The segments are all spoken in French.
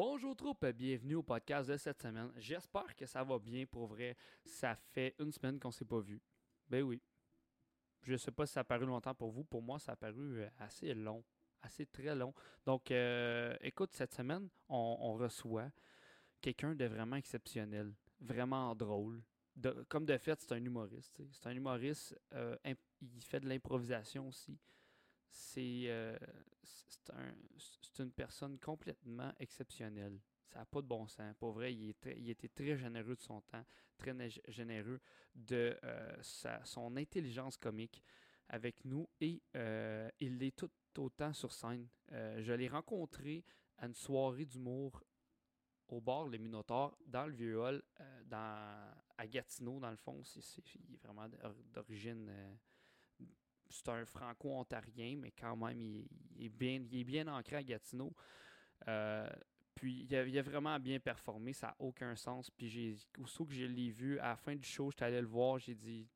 Bonjour troupe, bienvenue au podcast de cette semaine. J'espère que ça va bien pour vrai. Ça fait une semaine qu'on s'est pas vu. Ben oui. Je sais pas si ça a paru longtemps pour vous. Pour moi, ça a paru euh, assez long. Assez très long. Donc, euh, écoute, cette semaine, on, reçoit quelqu'un de vraiment exceptionnel. Vraiment drôle. comme de fait, c'est un humoriste. C'est un humoriste. Euh, il fait de l'improvisation aussi c'est euh, un, une personne complètement exceptionnelle. Ça n'a pas de bon sens. Pour vrai, il, il, était très généreux de son temps, très généreux de euh, sa, son intelligence comique avec nous et euh, il est tout autant sur scène. je l'ai rencontré à une soirée d'humour au bord Les Minotaures, dans le vieux hall, dans, à Gatineau, dans le fond. Il est vraiment d'origine c'est un franco-ontarien, mais quand même, il, est bien, il est bien ancré à Gatineau. Euh, puis il a, vraiment bien performé, ça n'a aucun sens. Puis j'ai, aussitôt que je l'ai vu, à la fin du show, j'étais allé le voir, j'ai dit,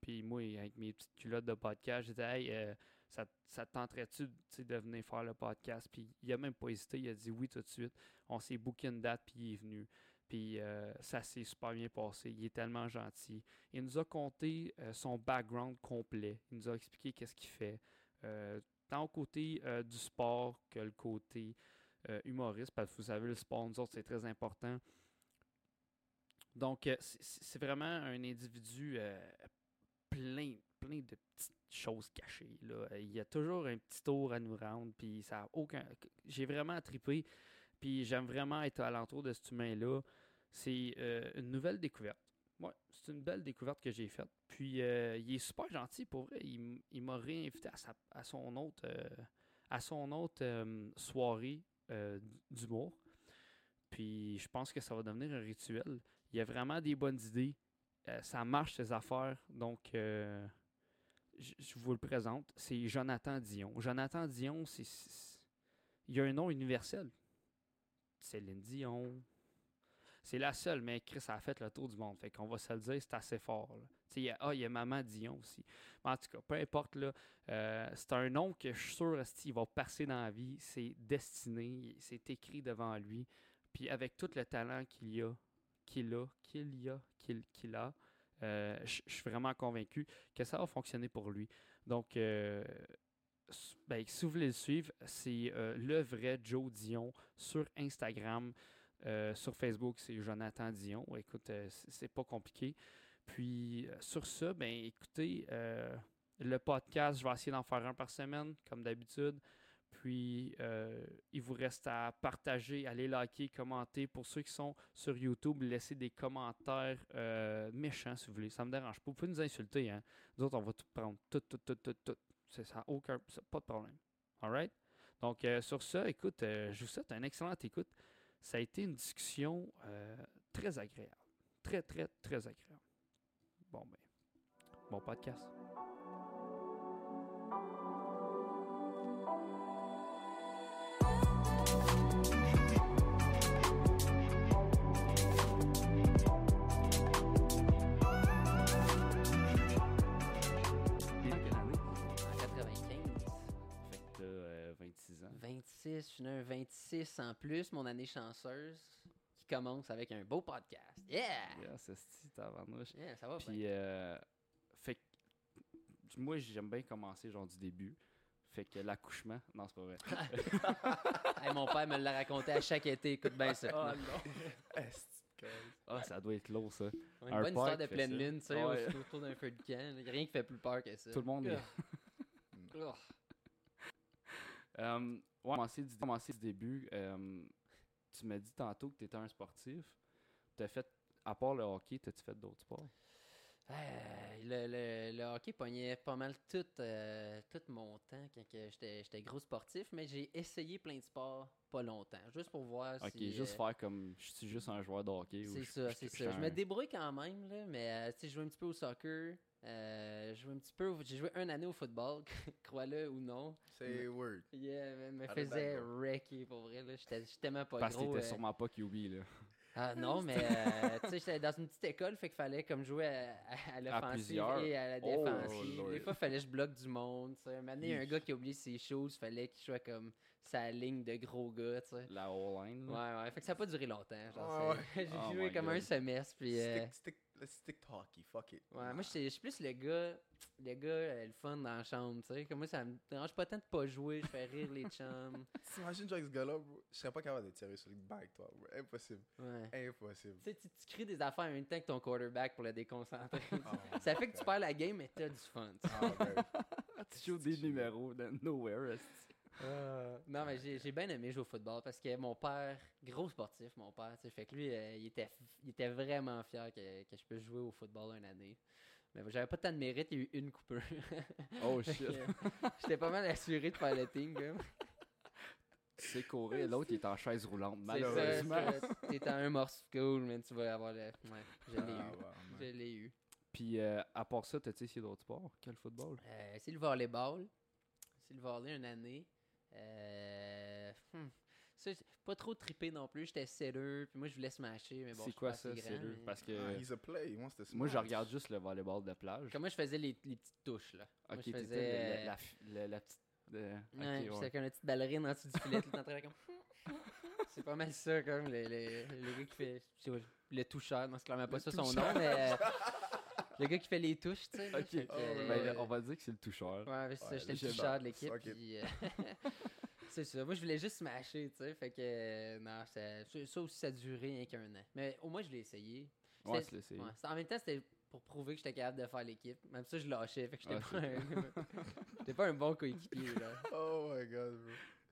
puis moi, avec mes petites culottes de podcast, j'ai dit, hey, euh, ça, te tenterait-tu de venir faire le podcast? Puis il a même pas hésité, il a dit oui tout de suite. On s'est booké une date, puis il est venu. Puis euh, ça s'est super bien passé. Il est tellement gentil. Il nous a conté euh, son background complet. Il nous a expliqué qu'est-ce qu'il fait. Euh, tant au côté du sport que le côté humoriste. Parce que vous savez, le sport, nous autres, c'est très important. Donc, c'est vraiment un individu plein, plein de petites choses cachées. Là. Il y a toujours un petit tour à nous rendre. Puis ça aucun. J'ai vraiment trippé. Puis j'aime vraiment être alentour de cet humain-là. C'est euh, une nouvelle découverte. Ouais, c'est une belle découverte que j'ai faite. Puis euh, il est super gentil pour vrai. Il, m'a réinvité à, à son autre, à son autre euh, soirée d'humour. Puis je pense que ça va devenir un rituel. Il y a vraiment des bonnes idées. ça marche ses affaires. Donc je, je vous le présente. C'est Jonathan Dion. Jonathan Dion, c'est. Il y a un nom universel. Céline Dion. C'est la seule, mais Chris a fait le tour du monde. Fait qu'on va se le dire, c'est assez fort. Il y, ah, il y a Maman Dion aussi. en tout cas, peu importe, là, euh, c'est un nom que je suis sûr qu'il va passer dans la vie. C'est destiné, c'est écrit devant lui. Puis avec tout le talent qu'il y a, qu'il a, qu'il y a, qu'il a, euh, je suis vraiment convaincu que ça va fonctionner pour lui. Donc, euh, ben, si vous voulez le suivre, c'est le vrai Joe Dion sur Instagram. Euh, sur Facebook, c'est Jonathan Dion. Écoute, euh, c'est pas compliqué. Puis sur ça, ben écoutez, le podcast, je vais essayer d'en faire un par semaine, comme d'habitude. Puis, il vous reste à partager, aller liker, commenter. Pour ceux qui sont sur YouTube, laissez des commentaires méchants si vous voulez. Ça me dérange pas. Vous pouvez nous insulter. Hein? Nous autres, on va tout prendre. Tout, tout, tout, tout, tout. Ça aucun. Pas de problème. All right? Donc, euh, sur ça, écoute, euh, je vous souhaite un excellent écoute. Ça a été une discussion euh, très agréable. Très, très, très agréable. Bon, ben, bon podcast. 26, je suis un 26 en plus, mon année chanceuse, qui commence avec un beau podcast. Yeah! Yeah, c'est tabarnouche. Yeah, ça va Puis, euh, fait moi, j'aime bien commencer, genre, du début. Fait que l'accouchement, non, c'est pas vrai. mon père me l'a raconté à chaque été, écoute bien ça. Oh non! Ah, ça doit être lourd, ça. Une bonne histoire de pleine lune, tu sais, autour d'un feu de camp. Rien qui fait plus peur que ça. Tout le monde est... Oh. Ouais, commencer du, commencer du début, euh, tu m'as dit tantôt que tu étais un sportif. Tu as fait, à part le hockey, as-tu fait d'autres sports? Euh, le, le, hockey pognait pas mal tout, euh, tout mon temps quand j'étais gros sportif, mais j'ai essayé plein de sports pas longtemps, juste pour voir Ok, juste faire comme je suis juste un joueur de hockey. C'est ça, c'est ça. Je me débrouille quand même, là, mais tu sais, je joue un petit peu au soccer. Euh, j'ai joué un petit peu, j'ai joué un année au football, crois-le ou non. C'est word. Yeah, me faisait wrecker pour vrai. J'étais tellement pas Parce gros. Parce que t'étais euh... sûrement pas QB là. Ah non, mais euh, tu sais, j'étais dans une petite école, fait qu'il fallait comme jouer à, à, l'offensive et à la oh, défensive. Des fois, il fallait que je bloque du monde. Un moment un gars qui a oublié ses choses, il fallait qu'il soit comme sa ligne de gros gars. sais La whole line. Ouais, ouais. Fait que ça a pas duré longtemps. Genre, Ah j'ai Oh joué comme un semestre. Puis, euh, Stick, stick, let's stick to hockey, fuck it. ouais, moi, je suis plus le gars, le gars, euh, le fun dans la chambre. tu sais. Comme moi, ça me dérange pas tant de pas jouer. Je fais rire les chums. T'imagines jouer avec ce gars-là, bro? Je serais pas capable de tirer sur le avec toi, bro. Impossible. Ouais. Impossible. Tu sais, tu, tu crées des affaires en même temps que ton quarterback pour le déconcentrer. Oh ça fait que tu perds la game, mais t'as du fun. tu sais. Ah, ben, tu joues des numéros de nowhere. Esti. Non, mais j'ai bien aimé jouer au football parce que mon père, gros sportif, mon père, tu sais, fait que lui, euh, il, était, il était vraiment fier que, que je puisse jouer au football une année. Mais j'avais pas tant de mérite, il y a eu une coupure. Oh shit. euh, J'étais pas mal assuré de faire le team, comme. Tu sais courir, l'autre il est en chaise roulante. Malheureusement. T'es en un morceau de school, mais tu vas avoir le. Ouais, je l'ai ah, eu. bah, Je l'ai eu. Puis euh, à part ça, t'as-tu essayé d'autres sports? Quel football? Euh, c'est le volleyball. C'est le volley une année. Euh, hmm, ça, pas trop trippé non plus. J'étais setter, puis moi je voulais smasher, mais bon, je C'est quoi pas ça, c'est le mais- Parce que Ah, he's a play, he wants to moi je regarde juste le volleyball de plage. Comme moi, je faisais les, les petites touches, là? Moi, Ok, je t'étais faisais... la, euh, la, fi- la- la petite. euh, ok, ouais, puis ouais. c'était comme une petite ballerine en dessous du filet, tout le temps très comme... C'est pas mal ça, comme, le, le, le gars qui fait... je Le toucheur, non, c'est clairement pas Le ça son toucheur. nom, mais... euh, le gars qui fait les touches, tu sais. Ok, fait que, Oh, Ben, euh, on va dire que c'est le toucheur. Ouais, mais c'est ça, Ouais, j'étais le toucheur de l'équipe. puis, euh, c'est ça. Moi, je voulais juste smasher, tu sais. Fait que, euh, non, ça, ça- aussi, ça a duré rien qu'un an. Mais au moins, je l'ai essayé. Ouais, l'essayer. Ouais, c'était- en même temps, c'était pour prouver que j'étais capable de faire l'équipe. Même ça, je lâchais. Fait que j'étais pas, un... j'étais pas un bon coéquipier, là. Oh my god, bro.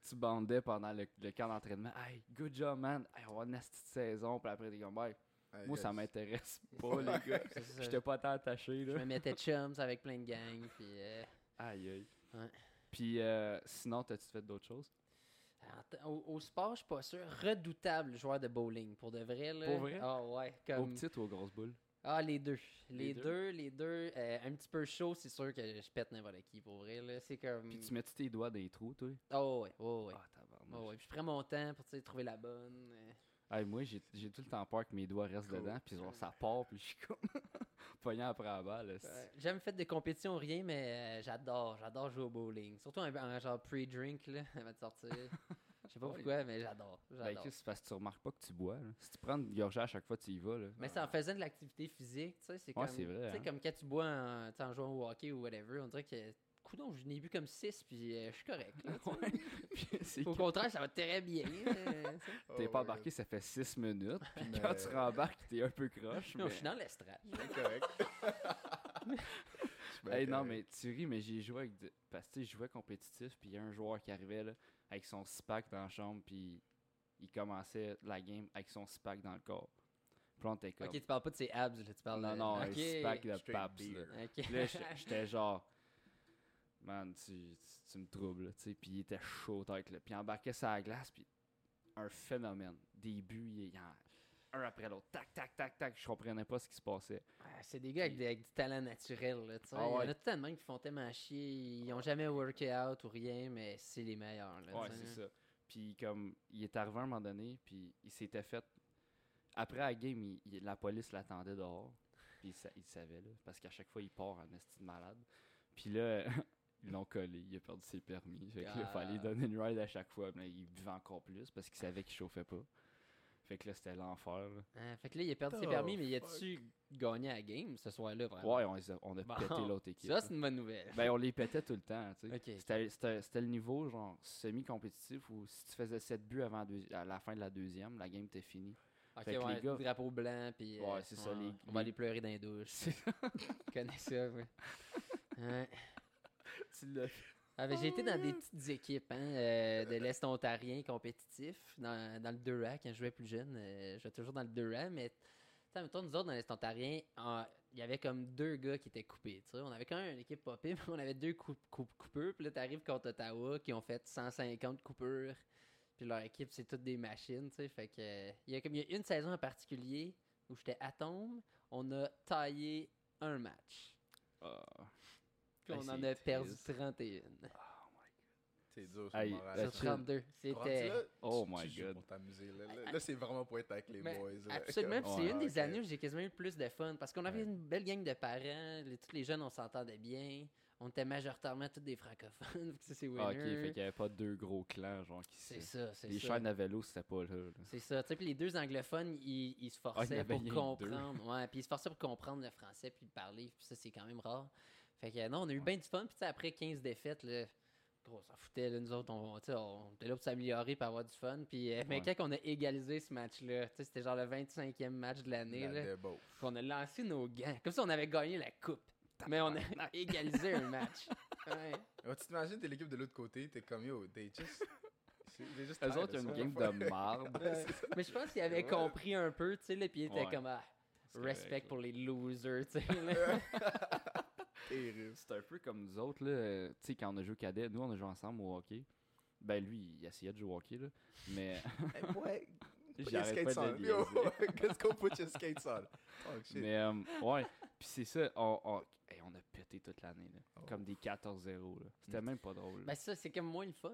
Tu bandais pendant le, le camp d'entraînement. Hey, good job, man. Hey, on va avoir une petite saison. Puis après, t'es comme, hey, moi, ça m'intéresse pas, les gars. J'étais pas tant attaché, Je là. me mettais chums avec plein de gangs. Puis, euh, Aïe, aïe. Ouais. Puis euh, sinon, t'as-tu fait d'autres choses? Au, au sport, je suis pas sûr. Redoutable joueur de bowling. Pour de vrai, là. Pour vrai? Ah ouais. Aux petites ou aux grosses boules? Ah, les deux. Les Les, deux? deux? les deux. Euh, un petit peu chaud, c'est sûr que je pète n'importe qui, pour vrai. Là. C'est comme. Puis tu mets tes doigts dans les trous, toi? Oh, ouais, oh, ouais. Ah. Oh, ouais. Puis je prends mon temps pour trouver la bonne. Euh. Hey, moi, j'ai tout le temps peur que mes doigts restent Cool. dedans, puis genre, ça part, puis je suis comme pognant après la balle. J'ai jamais fait de compétition ou rien, mais euh, j'adore. J'adore jouer au bowling. Surtout en, en genre pre-drink, là, avant de sortir. Je sais pas Ouais. pourquoi, mais j'adore. Ben, c'est parce que tu remarques pas que tu bois. là. Si tu prends une gorgée à chaque fois, tu y vas. Là. mais c'est en faisant de l'activité physique, tu sais, c'est Ouais, comme, vrai, hein. comme quand tu bois en, en jouant au hockey ou whatever, on dirait que, je n'ai bu comme 6 puis euh, je suis correct. là. Ouais. Au que contraire, ça va très bien. euh. T'es Oh pas my embarqué, ça fait 6 minutes. Puis Mais- quand tu rembarques, t'es un peu croche. Non, mais- je suis dans l'estrade. C'est correct. Bien Hey, non, correct. mais tu ris, mais j'ai joué avec. des- Parce que tu sais, je jouais compétitif, puis il y a un joueur qui arrivait là, avec son six-pack dans la chambre, puis il commençait la game avec son six-pack dans le corps. Puis on était comme. Ok, tu parles pas de ses abs, là, tu parles non, de... non, un Ok. six-pack de Straight paps. là. Ok. Puis là, j'étais genre. Man, tu, tu, tu me troubles, tu sais. Puis il était chaud, avec le. Puis il embarquait sur la glace, puis un phénomène. Des buts, il y en un après l'autre. Tac, tac, tac, tac. Je comprenais pas ce qui se passait. Ah, c'est des gars avec, des- avec du talent naturel, là, tu sais. Ah Il y en ouais. a tout le monde qui font tellement chier. Ils ont jamais worké out ou rien, mais c'est les meilleurs, là, Ouais, c'est ça. Puis comme, il est arrivé à un moment donné, puis il s'était fait... Après la game, il- il- la police l'attendait dehors. Puis il, sa- il savait, là, parce qu'à chaque fois, il part en esti de malade. Puis là, ils l'ont collé, il a perdu ses permis. Fait que là, il fallait lui Ah. donner une ride à chaque fois. Mais là, il buvait encore plus, parce qu'il savait qu'il chauffait pas. Fait que là, c'était l'enfer. là. Ah, fait que là, il a perdu ses permis, mais il a-tu gagné à la game ce soir-là, vraiment? Ouais, on, les a, on a Bon. pété l'autre équipe. Ça, là. c'est une bonne nouvelle. Ben, on les pétait tout le temps, tu sais. C'était- C'était c'était le niveau, genre, semi-compétitif, où si tu faisais 7 buts avant à la fin de la deuxième, la game était finie. ok, fait que ouais, les gars- drapeau blanc, puis... euh, Ouais, c'est ça, les- On va les- aller pleurer dans les douches. Je connais ça, ouais. Ouais. Tu l'as Ah, ben, j'ai été dans des petites équipes hein, euh, de l'Est ontarien compétitif, dans, dans le 2A quand je jouais plus jeune. euh, je jouais toujours dans le 2A, mais mettons, nous autres, dans l'Est ontarien, en- il y avait comme deux gars qui étaient coupés. On avait quand même une équipe pire, mais on avait deux coup, coup- coupeurs. Puis là, t'arrives contre Ottawa qui ont fait 150 coupures. Puis leur équipe, c'est toutes des machines. Fait que, il y a comme il y a une saison en particulier où j'étais à tombe, on a taillé un match. Ah. Puis on en c'est a perdu triste. 31. C'est dur moral. chill. 32. C'était. Oh my tu joues God. pour t'amuser. Là, là, Ah, Là, c'est vraiment pour être avec les Mais boys. là. Absolument, puis c'est Ouais, une des ok. années où j'ai quasiment eu le plus de fun parce qu'on avait Ouais. une belle gang de parents, les- tous les jeunes on s'entendait bien, on était majoritairement tous des francophones. ça, c'est winner. Ah, ok, fait qu'il n'y avait pas deux gros clans, genre, qui C'est se. ça, c'est Les ça. chaînes à vélo, c'était pas là. là. C'est ça. Tu sais, puis les deux anglophones, ils, ils se Ah, forçaient pour comprendre. Ouais, puis ils se forçaient pour comprendre le français puis le parler. Puis ça, c'est quand même rare. Fait que non, on a eu bien du fun. Puis tu sais, après 15 défaites, là, gros, on s'en foutait. Là, nous autres, on, tu sais, on était là pour s'améliorer pour avoir du fun. Puis, euh, mais Ouais. quand on a égalisé ce match-là, tu sais, c'était genre le 25e match de l'année. La on a lancé nos gants. Comme si on avait gagné la coupe. Mais on a égalisé un match. Ouais. Ouais, tu t'imagines, t'es l'équipe de l'autre côté, t'es comme yo, they just. they just Eux autres, ça, une game de marde. Mais je pense qu'il avait Ouais. compris un peu, tu sais, puis il était Ouais. comme, ah, respect correct, pour les losers, tu sais. C'est un peu comme nous autres, là. Tu sais, quand on a joué au cadet, nous, on a joué ensemble au hockey. Ben, lui, il essayait de jouer au hockey, là. Mais put your j'arrête pas de Yo, let's go put your skates on. Oh shit. Mais, euh, ouais. Puis c'est ça, on, on, hey, on a pété toute l'année, là. Oh. Comme des 14-0, là. C'était même pas drôle. là. Ben ça, c'est comme moins le fun.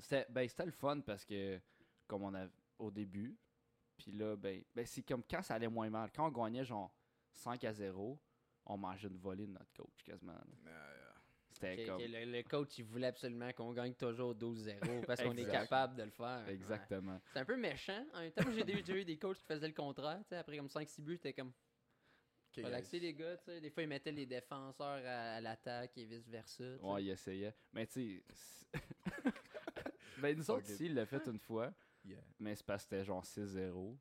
C'était ben, c'était le fun parce que, comme on a au début, puis là, ben, ben c'est comme quand ça allait moins mal. Quand on gagnait genre 5 à 0, on mangeait une volée de notre coach quasiment. Yeah, yeah. C'était Que- comme. le, le coach, il voulait absolument qu'on gagne toujours 12-0 parce qu'on est capable de le faire. Ouais. Exactement. C'est un peu méchant. En même temps, moi, j'ai déjà eu des coachs qui faisaient le contraire. tu sais, Après comme 5-6 buts, t'es comme Ok, relaxé guys. les gars. tu sais. Des fois, ils mettaient les défenseurs à, à l'attaque et vice-versa. Ouais, il essayait. Mais tu sais. ben, nous autres ici, il l'a fait une fois, Yeah. mais c'est parce que c'était genre 6-0.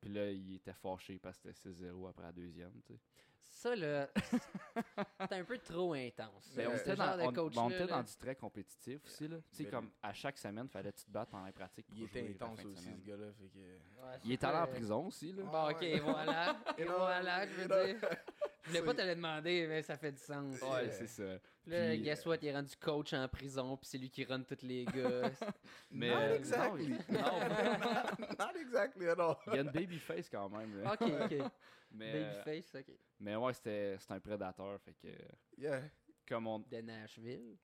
Puis là, il était fâché parce que c'était 6-0 après la deuxième, tu sais. Ça, là, c'est un peu trop intense. Mais on était genre dans, de on- coach-là, on était là. dans du très compétitif aussi, là. Tu sais, comme à chaque semaine, fallait que tu te battes pendant les pratiques pour Il était intense aussi, ce gars-là. Fait que. Ouais, Il est allé en prison aussi, là. Bon, Ah ok, voilà. Et voilà, je veux dire. Je voulais pas te le demander, mais ça fait du sens. Ouais, c'est ça. Là, Puis- guess what, il est rendu coach en prison, puis c'est lui qui run tous les gars. Mais, Not euh, exactly. non, not, not exactly at all. Il y a une baby face quand même. là. ok, ok. Mais, euh, Babyface, ok. mais ouais, c'était un prédateur. Fait que, Yeah. comme on. De Nashville?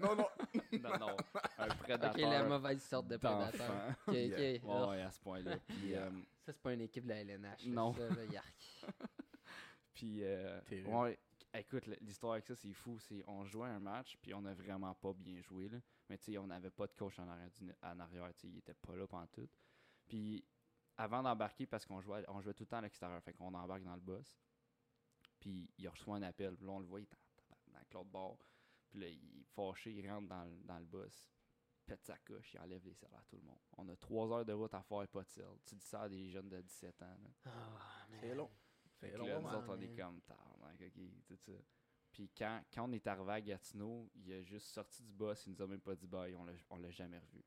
Non, non. Non, non. Un prédateur. Ok, la mauvaise sorte de prédateur. Ok, ok. Yeah. Ouais, Oh, ouais, à ce point-là. Puis, Yeah. euh, Ça, c'est pas une équipe de la LNH. là, Non. Ça, là, yark. puis euh, ouais, écoute, l'histoire avec ça, c'est fou. C'est on jouait un match, puis on a vraiment pas bien joué. Là. Mais tu sais, on n'avait pas de coach en arrière. du- En arrière tu sais, il était pas là pendant tout. Puis avant d'embarquer, parce qu'on jouait, on jouait tout le temps à l'extérieur, fait qu'on embarque dans le boss. Puis il reçoit un appel. Puis là, on le voit, il est dans l'autre bord. Puis là, il est fâché, il rentre dans, le- dans le boss. Pète sa coche, il enlève les selles à tout le monde. On a trois heures de route à faire et pas de selle. Tu dis ça à des jeunes de 17 ans. Ah, C'est long. Fait que là, nous autres, on est comme tabarnak, ok, tout ça. Puis quand, quand on est arrivé à Gatineau, il a juste sorti du boss, il nous a même pas dit bye, on l'a, on l'a jamais revu.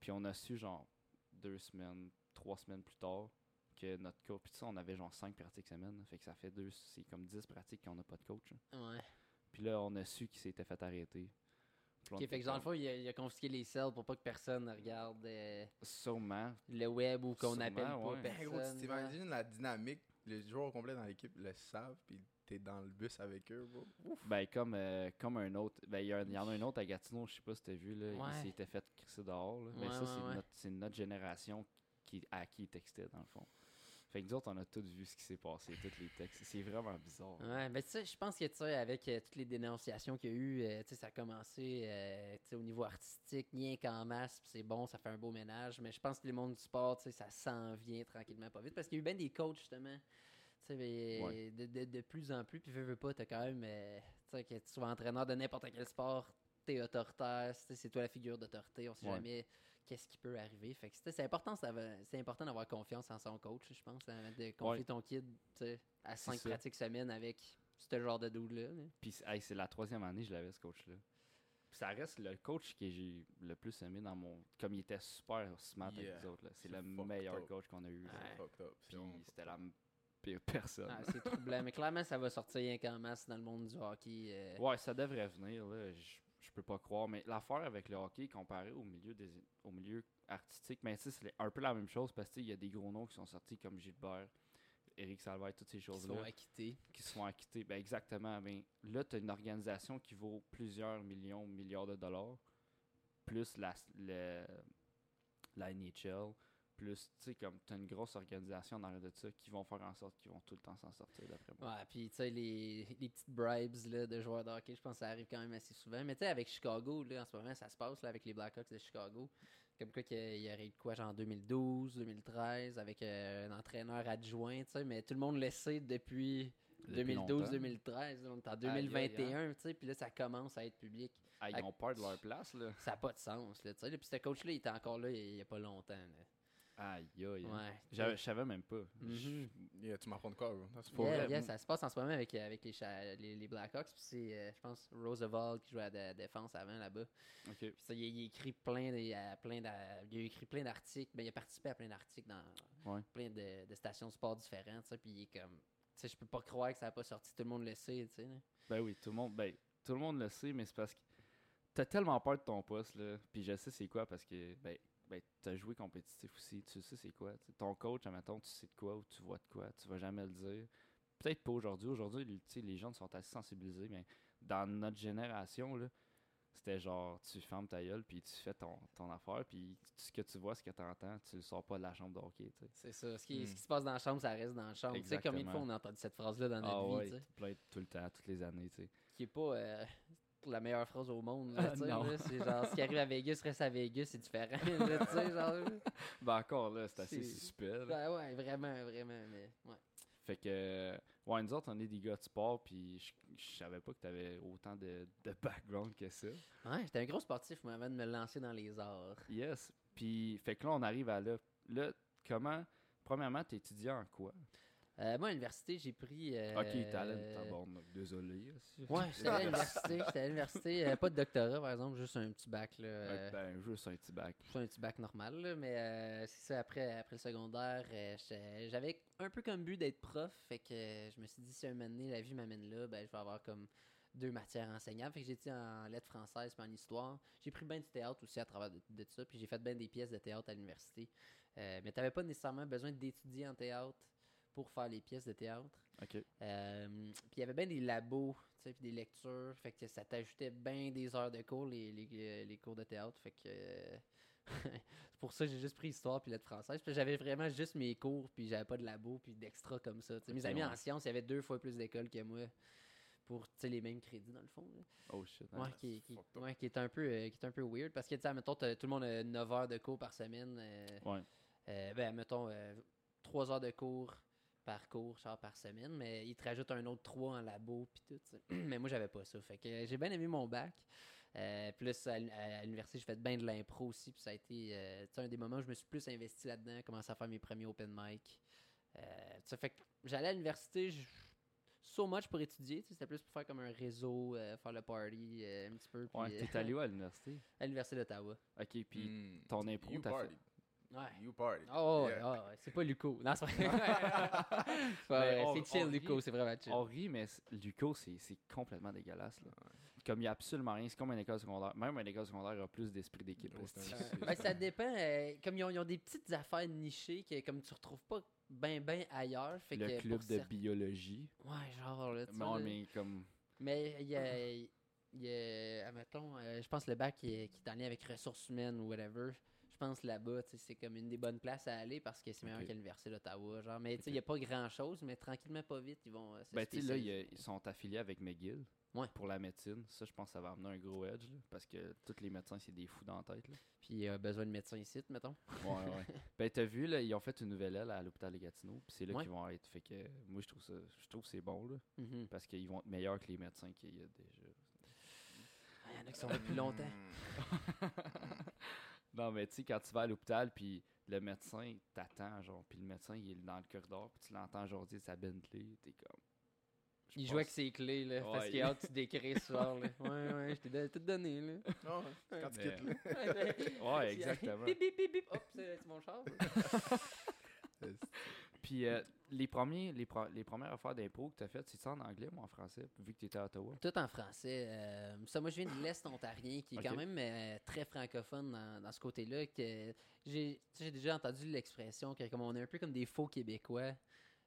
Puis on a su, genre, deux semaines, trois semaines plus tard, que notre coach. Puis ça, on avait genre cinq pratiques semaine, fait que ça fait deux, c'est comme dix pratiques qu'on n'a pas de coach. hein. Ouais. Puis là, on a su qu'il s'était fait arrêter. Puis on Ok, était fait que dans le fond, il a, il a confisqué les selles pour pas que personne regarde euh, Sûrement. le web ou qu'on appelle pas ouais. Ben gros, tu personne. t'imagines la dynamique, les joueurs au complet dans l'équipe le savent, puis t'es dans le bus avec eux, bro. Ouf. Ben, comme, euh, comme un autre. Ben, il y, en a un autre à Gatineau, je sais pas si t'as vu, là. Ouais. Il s'était fait crisser dehors, là. Mais Ouais, ça, ouais, c'est, ouais. Notre, c'est notre génération qui, à qui il textait, dans le fond. Fait que nous autres, on a tous vu ce qui s'est passé, tous les textes. C'est vraiment bizarre. Ouais, ben tu sais, je pense que tu sais, avec euh, toutes les dénonciations qu'il y a eu, euh, tu sais, ça a commencé euh, tu sais, au niveau artistique, rien qu'en masse, puis c'est bon, ça fait un beau ménage, mais je pense que le monde du sport, tu sais, ça s'en vient tranquillement pas vite, parce qu'il y a eu bien des coachs, justement, tu sais, mais, Ouais. de, de, de plus en plus, puis veux, veux pas, t'as quand même, tu sais, que tu sois entraîneur de n'importe quel sport, t'es autoritaire, c'est toi la figure d'autorité, on sait Ouais. jamais qu'est-ce qui peut arriver, fait que c'est important, ça va- c'est important d'avoir confiance en son coach, je pense, avant de confier Ouais. ton kid, à C'est 5 ça. pratiques semaine avec ce genre de dude-là. là. Puis c'est- hey, c'est la troisième année que je l'avais, ce coach-là. Puis ça reste le coach que j'ai le plus aimé dans mon. Comme il était super smart Yeah. avec les autres. là. C'est le meilleur up. coach qu'on a eu. Ouais. Puis c'était la pire personne. Ah, c'est troublant. Mais clairement, ça va sortir rien qu'en masse dans le monde du hockey. euh. Ouais, ça devrait venir, là. Je, je peux pas croire. Mais l'affaire avec le hockey, comparé au milieu, des, au milieu artistique, mais c'est un peu la même chose parce qu'il y a des gros noms qui sont sortis comme Gilbert, Éric Salvaire, toutes ces qui se choses-là. font acquitter. qui se font acquitter. Ben exactement. Ben, là, tu as une organisation qui vaut plusieurs millions, milliards de dollars, plus la, le- la NHL, plus, tu sais, comme t'as une grosse organisation dans de ça qui vont faire en sorte qu'ils vont tout le temps s'en sortir, d'après moi. Ouais, puis tu sais, les, les petites bribes là, de joueurs de hockey, je pense que ça arrive quand même assez souvent. Mais tu sais, avec Chicago, là, en ce moment, ça se passe là, avec les Blackhawks de Chicago. Comme quoi qu'il y aurait eu de quoi, genre en 2012, 2013, avec euh, un entraîneur adjoint, tu sais, mais tout le monde le sait depuis Depuis 2012, longtemps. 2013. là, On est en Aïe, aïe, 2021, tu sais, puis là, ça commence à être public. Ah, ils ont peur de leur place, là. Ça n'a pas de sens, là, tu sais. Puis ce coach-là, il était encore là il n'y a pas longtemps. là. Aïe, aïe. Ouais. J'avais- Je savais même pas. Mhm. Yeah, tu m'apprends de quoi, bro? Yeah, yeah, ça se passe en ce moment avec, avec les, les, les Blackhawks. Puis c'est, euh, je pense, Roosevelt qui jouait à la défense avant là-bas. Ok. Puis ça, il, écrit plein de, plein il a écrit plein d'articles. Ben, il a participé à plein d'articles dans Ouais. plein de, de stations de sport différentes. ça, Puis il est comme. Tu sais, je peux pas croire que ça n'a pas sorti. Tout le monde le sait, tu sais. Ben oui, tout le monde, ben, tout le monde le sait, mais c'est parce que t'as tellement peur de ton poste, là. Puis je sais c'est quoi parce que, ben, ben t'as joué compétitif aussi. Tu sais c'est quoi. tu. Ton coach, admettons, tu sais de quoi ou tu vois de quoi. Tu vas jamais le dire. Peut-être pas aujourd'hui. Aujourd'hui, tu les jeunes sont assez sensibilisés, mais dans notre génération, là, c'était genre, tu fermes ta gueule, puis tu fais ton, ton affaire, puis ce que tu vois, ce que tu entends, tu le sors pas de la chambre de hockey, tu. C'est ça. Ce qui, Hmm. ce qui se passe dans la chambre, ça reste dans la chambre. Tu sais combien de fois on a entendu cette phrase-là dans notre Ah vie, ouais, tu plein- tout le temps, toutes les années, tu sais. qui est pas euh, la meilleure phrase au monde. là, Ah, là. C'est genre, ce qui arrive à Vegas reste à Vegas, c'est différent. là, genre. Ben encore là, c'est assez suspect, là. Ben ouais, vraiment, vraiment. Mais, ouais. Fait que, euh, ouais, nous autres, on est des gars de sport, puis je, je savais pas que t'avais autant de, de background que ça. Ouais, j'étais un gros sportif, moi, avant de me lancer dans les arts. Yes. Puis, fait que là, on arrive à là. Là, comment, premièrement, t'es étudiant en quoi? Euh, moi, à l'université, j'ai pris. euh, Ok, t'es allé tabarnak, désolé. Ouais, j'étais à l'université. J'étais à l'université. euh, pas de doctorat, par exemple, juste un petit bac. Là, euh, Ben, juste un petit bac. Juste un petit bac normal, là, mais euh, c'est ça, après, après le secondaire, euh, j'avais un peu comme but d'être prof, fait que euh, je me suis dit, si un moment donné, la vie m'amène là, ben, je vais avoir comme deux matières enseignables. Fait que j'étais en lettres françaises puis en histoire. J'ai pris bien du théâtre aussi à travers de, de ça, puis j'ai fait bien des pièces de théâtre à l'université. Euh, mais t'avais pas nécessairement besoin d'étudier en théâtre pour faire les pièces de théâtre. Ok. Euh, puis il y avait bien des labos, tu sais, puis des lectures, fait que ça t'ajoutait bien des heures de cours, les, les, euh, les cours de théâtre, fait que euh, c'est pour ça que j'ai juste pris histoire puis lettres françaises, puis j'avais vraiment juste mes cours, puis j'avais pas de labo puis d'extra comme ça. tu sais. Mes amis en sciences, il y avait deux fois plus d'écoles que moi pour tu sais, les mêmes crédits dans le fond. là. Oh shit. Ouais, hein. qui, qui, ouais, qui est un peu euh, qui est un peu weird parce que tu sais mettons tout le monde a 9 heures de cours par semaine. euh, Ouais. euh, ben, mettons, euh, 3 heures de cours par cours, genre par semaine, mais ils te rajoutent un autre 3 en labo, puis tout. tu sais. mais moi, j'avais pas ça. Fait que euh, j'ai bien aimé mon bac. Euh, plus à, l'uni- à l'université, j'ai fait bien de l'impro aussi, puis ça a été euh, tu sais, un des moments où je me suis plus investi là-dedans, commencé à faire mes premiers open mic. Euh, tu sais, fait que j'allais à l'université, je- so much pour étudier, tu sais, c'était plus pour faire comme un réseau, euh, faire le party euh, un petit peu. puis, Ouais, t'es allé où à l'université? à l'université d'Ottawa. Ok, puis Hmm. ton impro, t'as fait-. Ouais. You party. Oh, Yeah. c'est pas Luco. Non, c'est vrai. C'est chill, Luco, c'est vraiment chill. On rit, mais Luco, c'est c'est complètement dégueulasse. Là. Comme il n'y a absolument rien. C'est comme une école secondaire. Même une école secondaire a plus d'esprit d'équipe. Ben, ça dépend. euh, comme ils ont, ils ont des petites affaires nichées que comme tu retrouves pas ben ben ailleurs. Fait Le que club de biologie. Ouais, genre là, tu Non, vois, là. mais comme. Mais il y a, il y a admettons, euh, je pense le bac qui est, qui est en lien avec ressources humaines ou whatever. Je pense là-bas, c'est comme une des bonnes places à aller parce que c'est meilleur Ok. qu'à l'université d'Ottawa. Genre, mais tu sais, il n'y a pas grand-chose, mais tranquillement, pas vite, ils vont euh, se Ben, tu sais, là, y a- ils sont affiliés avec McGill. Ouais. Pour la médecine. Ça, je pense que ça va amener un gros edge. là, parce que tous les médecins, c'est des fous dans la tête. Là. Puis il y a besoin de médecins ici, mettons. Ouais, ouais. ben, t'as vu, là, ils ont fait une nouvelle aile à l'hôpital de Gatineau. Puis c'est là Ouais. qu'ils vont être. Fait que moi, je trouve ça. Je trouve que c'est bon, là. Mhm. Parce qu'ils vont être meilleurs que les médecins qu'il y a déjà. Ah, Il y en a qui sont là depuis longtemps. Non, mais tu sais, quand tu vas à l'hôpital, puis le médecin t'attend, genre, puis le médecin, il est dans le corridor, puis tu l'entends de sa Bentley, t'es comme. je Il pense- joue avec ses clés, là, parce qu'il il- a hâte tu décris ce soir, là. Ouais, ouais, je t'ai tout donné, là. Non, quand tu Mais- quittes, là. Ouais, exactement. Bip, bip, bip, bip. Hop, c'est c'est mon char. Puis euh, les, premiers, les, pro- les premières affaires d'impro que t'as faites, c'est ça en anglais ou en français, vu que t'étais à Ottawa? Tout en français. euh, ça, moi, je viens de l'Est ontarien, qui est quand même euh, très francophone dans, dans ce côté-là. que J'ai tu déjà entendu l'expression que comme on est un peu comme des faux Québécois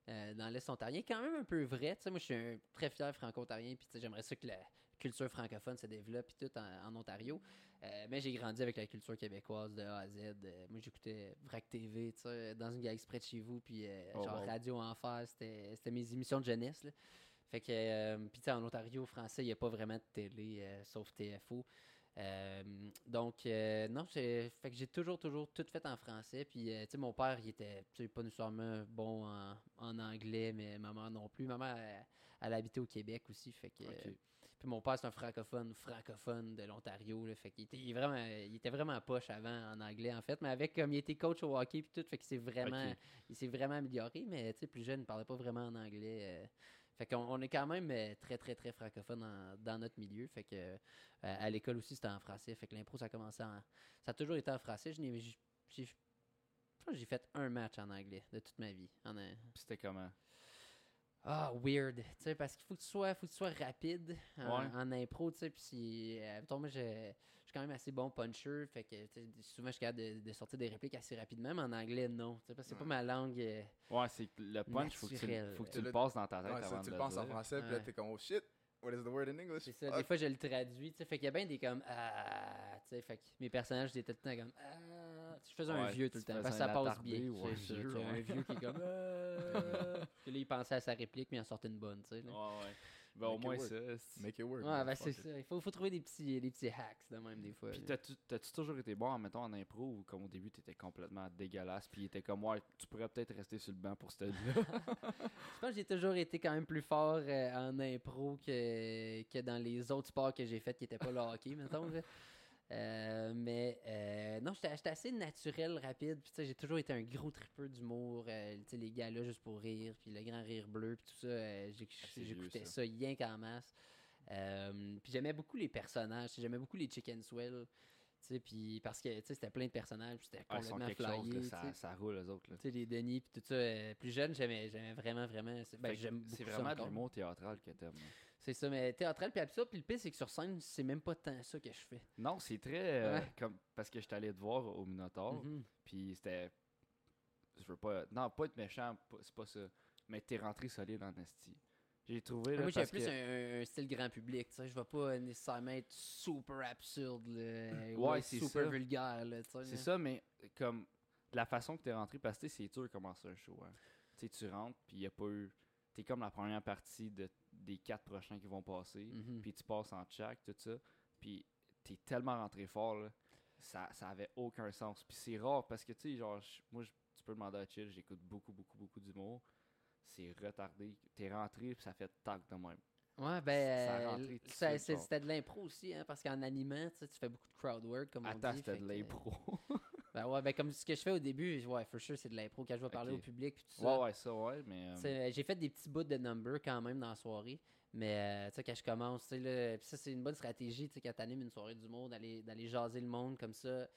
dans l'Est ontarien. Quand même un peu vrai. Tu moi, je suis un très fier franco-ontarien, puis tu j'aimerais ça que la culture francophone se développe et tout en, en Ontario. Euh, mais j'ai grandi avec la culture québécoise de A à Z. Euh, moi, j'écoutais VRAC TV, tu sais, dans une galaxie près de chez vous, puis euh, Oh, genre wow. Radio Enfer, c'était c'était mes émissions de jeunesse. là. Fait que, puis tu sais, en Ontario français, il n'y a pas vraiment de télé, sauf TFO. Euh, donc, euh, non, fait que j'ai toujours, toujours tout fait en français. Puis, euh, tu sais, mon père, il était pas nécessairement bon en, en anglais, mais ma mère non plus. Ma mère, elle, elle habitait au Québec aussi. Fait que. Puis mon père, c'est un francophone, francophone de l'Ontario. Fait qu'il était, il vraiment, il était vraiment poche avant en anglais, en fait. Mais avec, comme il était coach au hockey, puis tout, fait qu'il s'est vraiment, il s'est vraiment amélioré. Mais, tu sais, plus jeune, il parlait pas vraiment en anglais. euh. fait qu'on on est quand même euh, très, très, très francophone en- dans notre milieu. Fait que, euh, à l'école aussi, c'était en français. Fait que l'impro, ça a commencé en. Ça a toujours été en français. Je n'ai- j'ai- fait un match en anglais de toute ma vie. En, c'était comment? Ah, weird. Tu sais, parce qu'il faut que tu sois, faut que tu sois rapide en, Ouais. en impro, tu sais. Puis si. euh, moi, je suis quand même assez bon puncher. Fait que, tu sais, souvent, je suis capable de, de sortir des répliques assez rapidement. Mais en anglais, non. Tu sais, parce que c'est pas ma langue. euh, Ouais, c'est que le punch, faut que tu, faut que tu le le- passes dans ta tête Ouais, ça, avant tu de le penses en français, puis là, t'es comme, oh shit, what is the word in English? C'est ça. Des fois, je le traduis. Tu sais, fait qu'il y a bien des comme. Ah. Tu sais, fait que mes personnages, j'étais tout le temps comme. Ah. Je faisais un vieux tout le temps. Parce que ça passe bien. un C'est ça, vieux, tu sais, ouais. Un vieux qui est comme. Puis là, il pensait à sa réplique, mais il en sortait une bonne, tu sais. là. Ouais, ouais. Ben, au Make it moins work. ça. c'est- Make it work. Ouais, ben c'est ça. Il faut, faut trouver des petits, des petits hacks de même des fois. Puis t'as-tu toujours été bon, mettons, en impro, ou comme au début, t'étais complètement dégueulasse, puis il était comme, ouais, tu pourrais peut-être rester sur le banc pour cette là Je pense que j'ai toujours été quand même plus fort euh, en impro que, que dans les autres sports que j'ai fait qui n'étaient pas le hockey, mettons. Euh, mais euh, non, j'étais assez naturel, rapide. Puis tu sais, j'ai toujours été un gros tripeux d'humour. euh, tu sais, les gars là juste pour rire, puis le grand rire bleu, puis tout ça. vieux, J'écoutais ça. rien qu'en masse. Puis j'aimais beaucoup les personnages. J'aimais beaucoup les Chicken Swell. Puis parce que c'était plein de personnages, c'était Ah, complètement chose, flyé. là, ça, ça roule, eux autres. là. Les Denis, puis tout ça. plus jeune, j'aimais vraiment, vraiment. c'est- Ben, C'est vraiment de l'humour théâtral que t'aimes. C'est ça, mais théâtral, puis absurde. Puis le pire, c'est que sur scène, c'est même pas tant ça que je fais. Non, c'est très. euh, Ouais. comme, parce que j'étais allé te voir au Minotaur, Mhm. puis c'était. Je veux pas. Non, pas être méchant, c'est pas ça. Mais t'es rentré solide en esti. J'ai trouvé. Là, Moi, j'ai plus que- un, un style grand public. Tu sais, je vais pas nécessairement être super absurde, là, ou Ouais, c'est super ça. vulgaire. C'est ça, mais comme la façon que t'es rentré, parce que c'est dur de commencer un show. Hein. Tu sais, tu rentres, puis il y a pas eu. T'es comme la première partie de, des quatre prochains qui vont passer, Mhm. puis tu passes en check, tout ça, puis t'es tellement rentré fort, là, ça, ça avait aucun sens. Puis c'est rare, parce que tu sais, genre, moi, tu peux demander à Chill, j'écoute beaucoup, beaucoup, beaucoup d'humour. C'est retardé. T'es rentré, puis ça fait tac de même. Ouais, ben, euh, c'était de l'impro aussi, hein, parce qu'en animant, tu fais beaucoup de crowd work, comme on Attends, dit. c'était fait de l'impro. Ben ouais, ben comme ce que je fais au début, ouais, for sure, c'est de l'impro. Quand je vais parler au public, puis tout ça. ouais, ouais, ça, ouais, mais. euh, sais, J'ai fait des petits bouts de number quand même dans la soirée. Mais euh, tu sais, quand je commence, tu sais, ça, c'est une bonne stratégie, tu sais, quand t'animes une soirée d'humour, d'aller jaser le monde comme ça.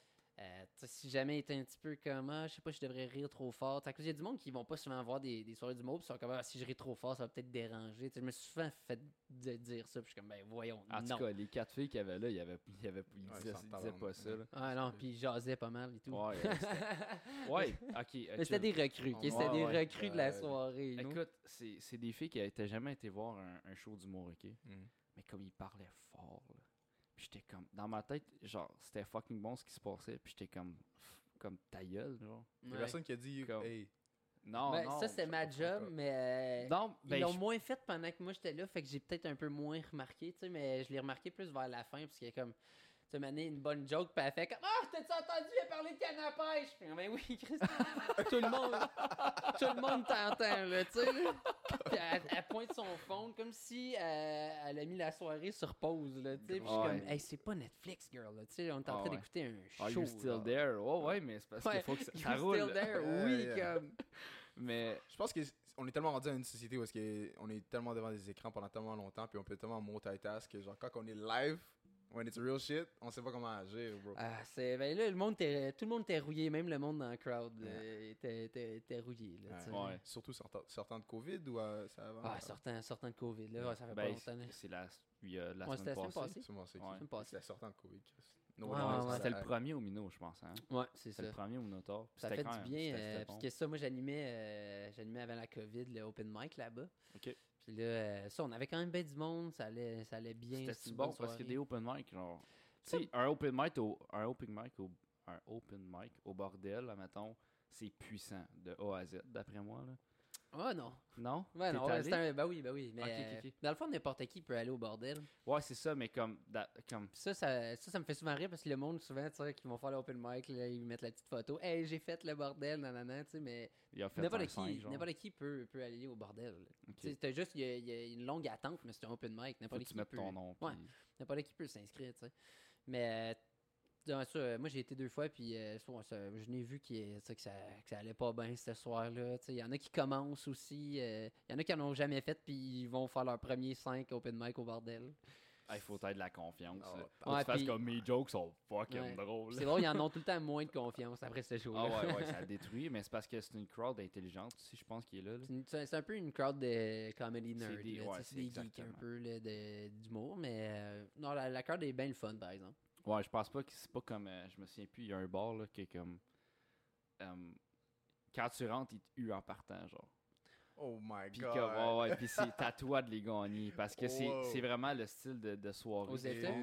Euh, si jamais était un petit peu comme, ah, je sais pas, je devrais rire trop fort. À cause, il y a du monde qui vont pas souvent voir des, des soirées d'humour, puis ils sont comme, ah, si je ris trop fort, ça va peut-être déranger. Je me suis souvent fait de- dire ça, puis je suis comme, ben voyons, En non. tout cas, les quatre filles qu'il y avait là, il y avait, il y avait, ils Ouais, disaient, sans ils disaient pas ça. Là. Ah non, puis ils jasaient pas mal et tout. Ouais, ouais, ok. euh, Mais c'était des recrues, C'était des ouais. recrues de la Euh, soirée. Écoute, c'est des filles qui n'avaient jamais été voir un, un show d'humour, ok? Mhm. Mais comme ils parlaient fort, là. Puis j'étais comme. Dans ma tête, genre, c'était fucking bon ce qui se passait. Puis j'étais comme. Comme ta gueule, genre. Ouais. personne qui a dit, Comme- hey, Non, Ben, non. ça, c'était ma job, mais. euh, Non, ben, Ils l'ont je- moins fait pendant que moi j'étais là, fait que j'ai peut-être un peu moins remarqué, tu sais, mais je l'ai remarqué plus vers la fin, parce qu'il y a comme, tu Mané, une bonne joke, puis elle fait comme, ah, t'as-tu entendu, elle parler de canne à pêche? Puis, ben oui, Christ, tout le monde, tout le monde t'entend, là, tu sais. Puis elle, elle pointe son fond, comme si euh, elle a mis la soirée sur pause, là, tu sais. Puis je suis Ouais. comme, hey, c'est pas Netflix, girl, là, tu sais, on est en Ah train ouais. d'écouter un Are show. you still là. there? Ouais, ouais, mais c'est parce Ouais, qu'il faut que ça, You ça roule. still there? Oui, yeah. comme. Mais Je pense qu'on est tellement rendu à une société où que on est tellement devant des écrans pendant tellement longtemps, puis on peut tellement multitask que genre quand on est live, when it's real shit, on sait pas comment agir, bro. Ah, c'est ben là le monde était- tout le monde était rouillé, même le monde dans le crowd euh, était, était, était rouillé là, Ouais. tu sais. Ouais. Surtout sortant, sortant de Covid ou euh, ça avant Ah, sortant, sortant de Covid là, ouais, ça fait pas ben, longtemps. là. c'est la, il y a la Ouais, c'était semaine la semaine passée. c'est passée. C'est sortant de Covid, C'était le premier au Mino, je pense. Hein? Ouais, c'est C'était ça. le premier au Minotaur. Ça C'était fait quand du bien c'était- euh, c'était parce que ça moi j'animais euh, j'animais avant la Covid le open mic là-bas. Ok. Puis là, euh, ça, on avait quand même bien du monde, ça allait, ça allait bien. c'était bon? parce que des open mic, genre. Tu sais, un open mic au, un open mic au, un open mic au bordel, là, mettons, c'est puissant de A à Z, d'après moi, là. Ah non. Non? Ouais, non, ouais, allé? c'est un- ben oui, ben oui. Mais Ok, euh, ok, dans le fond, n'importe qui peut aller au bordel. Ouais, c'est ça, mais comme. da- comme Puis ça, ça, ça, ça me fait souvent rire parce que le monde, souvent, tu sais, qui vont faire l'open mic, là, ils mettent la petite photo. Hey, j'ai fait le bordel, nanana, tu sais, mais il a fait n'importe un qui, genre. n'importe qui peut, peut aller au bordel. là. Ok. Tu sais, t'as juste, il y, a- il y a une longue attente, mais c'est un open mic. Faut N'importe que qui tu mettes peut. ton nom. Ouais. N'importe qui peut s'inscrire, tu sais. Mais, euh, dans ça, euh, moi, j'ai été deux fois, puis euh, ça, je n'ai vu a- que, ça, que ça allait pas bien ce soir-là. tu sais. Il y en a qui commencent aussi. euh, Il y en a qui en ont jamais fait, puis ils vont faire leur premier 5 open mic au bordel. Ah, il faut être de la confiance. Là. ouais. Faut que Ouais, tu fasses puis- comme mes jokes sont fucking Ouais. drôles. C'est drôle, ils en ont tout le temps moins de confiance après ce show-là. Ah ouais, ouais, ça détruit, mais c'est parce que c'est une crowd intelligente aussi, je pense, qui est là. là. C'est un peu une crowd de comedy C'est nerd. des- là, tu ouais, sais, c'est des geeks un peu d'humour, mais euh, non, la, la crowd est bien le fun, par exemple. Ouais, je pense pas que c'est pas comme. euh, je me souviens plus, il y a un bar là, qui est comme. euh, quand tu rentres, il te hue en partant, genre. Oh my Puis god. comme, ouais, ouais, puis c'est à toi de les gagner. Parce que c'est Wow. c'est vraiment le style de, de soirée. Aux États?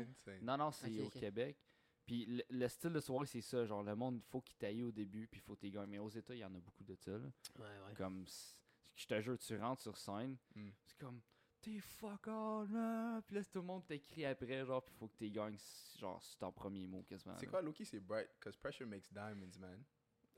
Non, non, c'est au. Québec. Puis le, le style de soirée, c'est ça. Genre, le monde, il faut qu'il t'aille au début, puis il faut que gagner. Mais aux États, il y en a beaucoup de ça. là. Ouais, ouais. Comme, je te jure, tu rentres sur scène, Mm. c'est comme, t'es fuck all, man. Puis là, tout le monde t'écrit après, genre, puis il faut que tu gagnes, genre, sur ton premier mot, quasiment. C'est quoi, Loki? C'est bright, because pressure makes diamonds, man.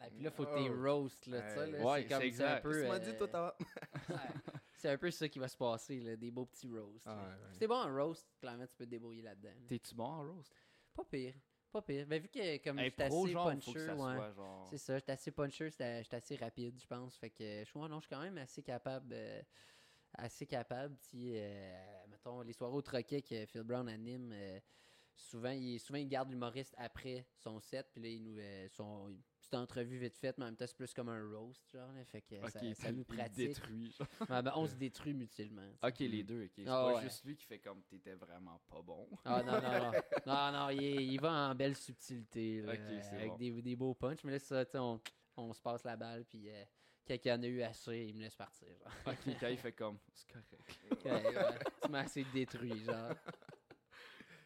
Et puis là, faut que t'es Oh. roast, là, tu sais, Hey. là, Ouais, c'est comme, c'est c'est un exact. peu... Tu m'as euh, dit, toi, t'as. ouais, c'est un peu ça qui va se passer, là, des beaux petits roasts. Ah, ouais, ouais. Si t'es bon en roast, clairement, tu peux te débrouiller là-dedans. là. T'es-tu bon en roast? Pas pire, pas pire. Ben, vu que, comme j'étais Impro, assez genre, puncher, ouais. soit, genre... C'est ça, j'étais assez puncher, j'étais j'étais assez rapide, je pense. Fait que je suis non, je suis quand même assez capable. euh, assez capable. Si, euh, mettons, les soirées au troquet que Phil Brown anime, euh, souvent, il, souvent, il garde l'humoriste après son set. Puis là, il nous. euh, son, petite entrevue vite faite, mais en même temps, c'est plus comme un roast, genre. là, fait que ça, nous pratique. détruit, ben, on se détruit mutuellement. Ok, les deux, ok. C'est Ah pas ouais. juste lui qui fait comme t'étais vraiment pas bon. Ah non, non, non. Non, non, il, est- il va en belle subtilité. là, avec bon. des, des beaux punchs. Mais là, ça, tu sais, on, on se passe la balle. Puis euh, quelqu'un en a eu assez, il me laisse partir. Genre. Ok, quand il fait comme, c'est correct. Ouais, ouais, tu m'as assez détruit, genre.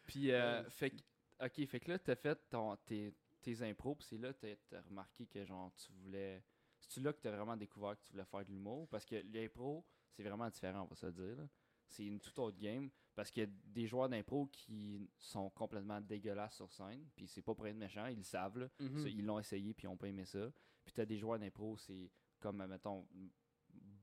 Puis, euh, fait que, ok, fait que là, t'as fait ton, tes, tes impros, puis c'est là que t'as- remarqué que, genre, tu voulais. C'est-tu là que t'as vraiment découvert que tu voulais faire de l'humour? Parce que l'impro, c'est vraiment différent, on va se le dire. là. C'est une toute autre game. Parce qu'il y a des joueurs d'impro qui sont complètement dégueulasses sur scène, puis c'est pas pour être méchant, ils le savent, là. Mhm. Ça, ils l'ont essayé, puis ils ont pas aimé ça. Puis t'as des joueurs d'impro, c'est comme, mettons,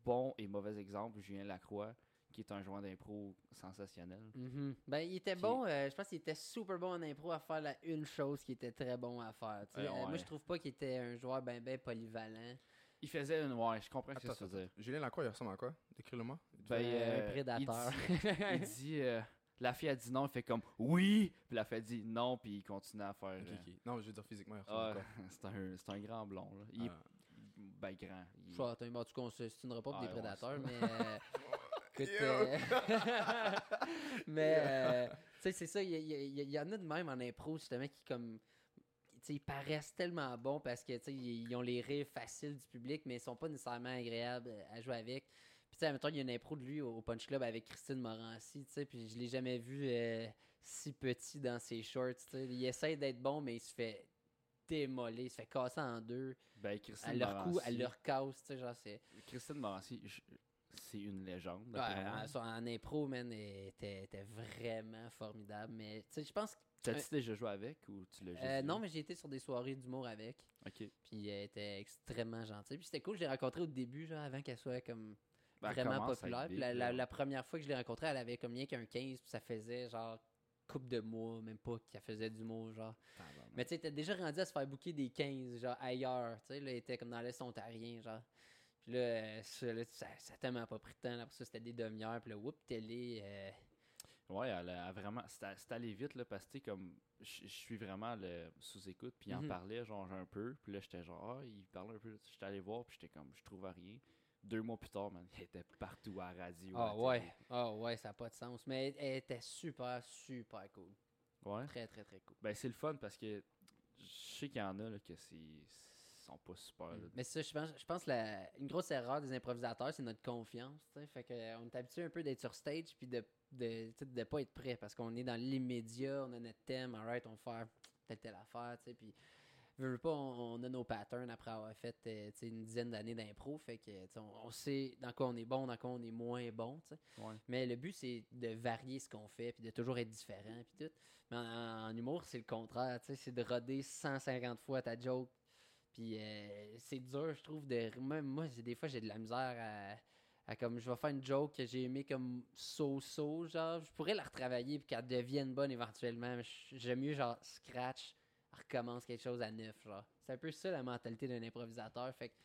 bon et mauvais exemple, Julien Lacroix, qui est un joueur d'impro sensationnel. Mhm. Ben, il était Qui- bon, euh, je pense qu'il était super bon en impro à faire la une chose qui était très bon à faire. Euh, Euh, Moi, je trouve pas qu'il était un joueur ben ben polyvalent. Il faisait une. Ouais, je comprends ce que tu veux dire. Julien Lacroix, il ressemble à quoi? Décris-le-moi. Ben, Euh, euh, un prédateur. Il dit, il dit, euh, la fille a dit non, il fait comme oui, puis la fille a dit non, puis il continue à faire. Euh. Non, je veux dire physiquement, il ressemble ah, à quoi? c'est un, c'est un grand blond. Là. Il Ah. Ben grand. Il- attends, bon, en tout cas, on se stinera pas pour Ah, des prédateurs, mais. euh, écoute, euh, mais, euh, tu sais, c'est ça, il y, en a de même en impro, justement, qui, comme. Tu sais, ils paraissent tellement bons parce que, tu sais, ils ont les rires faciles du public, mais ils sont pas nécessairement agréables à jouer avec. Puis, tu sais, il y a une impro de lui au au Punch Club avec Christine Morancy, tu sais, puis je l'ai jamais vu euh, si petit dans ses shorts, tu sais. Il essaie d'être bon, mais il se fait démolir, il se fait casser en deux. Ben, Christine À leur coup, à leur casse, tu sais, genre, c'est. Christine Morancy, je- c'est une légende. Ouais, en, impro, man, elle était, était vraiment formidable. Mais, tu sais, je pense que. T'as-tu déjà joué avec ou tu l'as juste euh, non, mais j'ai été sur des soirées d'humour avec. Ok. Puis elle était extrêmement gentille. Puis c'était cool, je l'ai rencontrée au début, genre, avant qu'elle soit comme Ben, vraiment populaire. Puis la première fois que je l'ai rencontrée, elle avait comme rien qu'un 15, puis ça faisait genre coupe de mois, même pas qu'elle faisait d'humour, genre. Mais tu sais, t'es déjà rendu à se faire booker des 15, genre ailleurs. Tu sais, là, elle était comme dans l'Est ontarien, genre. Puis là, euh, ça, là, ça, ça tellement pas pris de temps. Là, ça, c'était des demi-heures. Puis là, whoop, télé. euh, Ouais, elle a, elle vraiment. C'est allé vite, là, parce que, comme. Je suis vraiment le sous-écoute, puis il en Mhm. parlait, genre, un peu. Puis là, j'étais genre, ah, il parlait un peu. J'étais allé voir, puis j'étais comme, je trouve rien. Deux mois plus tard, man, il était partout à la radio. à Ah ouais, ah ouais, ça n'a pas de sens. Mais elle était super, super cool. Ouais. Très, très, très cool. Ben, c'est le fun parce que je sais qu'il y en a, là, que c'est. sont pas super. là. Mais ça, je pense, je pense la, une grosse erreur des improvisateurs, c'est notre confiance. Fait que, euh, on est habitué un peu d'être sur stage puis de de, de pas être prêt parce qu'on est dans l'immédiat, on a notre thème, alright, on va faire telle telle affaire, tu sais, puis veux, veux pas, on, on a nos patterns après avoir fait euh, une dizaine d'années d'impro, fait que on, on sait dans quoi on est bon, dans quoi on est moins bon. Ouais. Mais le but, c'est de varier ce qu'on fait, puis de toujours être différent, puis tout. Mais en, en humour, c'est le contraire, c'est de roder 150 fois ta joke. Puis euh, c'est dur, je trouve, de. Même moi, des fois, j'ai de la misère à, comme. Je vais faire une joke que j'ai aimé comme so-so, genre. Je pourrais la retravailler, puis qu'elle devienne bonne éventuellement. J'aime mieux, genre, scratch, recommence quelque chose à neuf, genre. C'est un peu ça la mentalité d'un improvisateur. Fait que.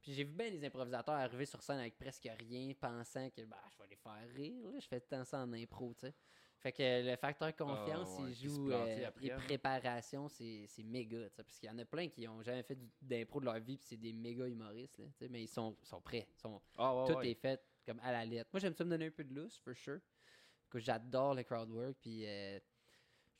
Puis j'ai vu bien les improvisateurs arriver sur scène avec presque rien, pensant que bah, je vais les faire rire. Là. Je fais temps ça en impro, tu sais. Fait que le facteur confiance, ouais, il joue. euh, et hein. préparation, c'est c'est méga, tu sais. Parce qu'il y en a plein qui ont jamais fait d'impro de leur vie, puis c'est des méga humoristes, là, tu sais. Mais ils sont, sont prêts. Sont, Ah, ouais, tout ouais. est fait comme à la lettre. Moi, j'aime ça me donner un peu de lousse, for sure. Que j'adore le crowd work, puis euh,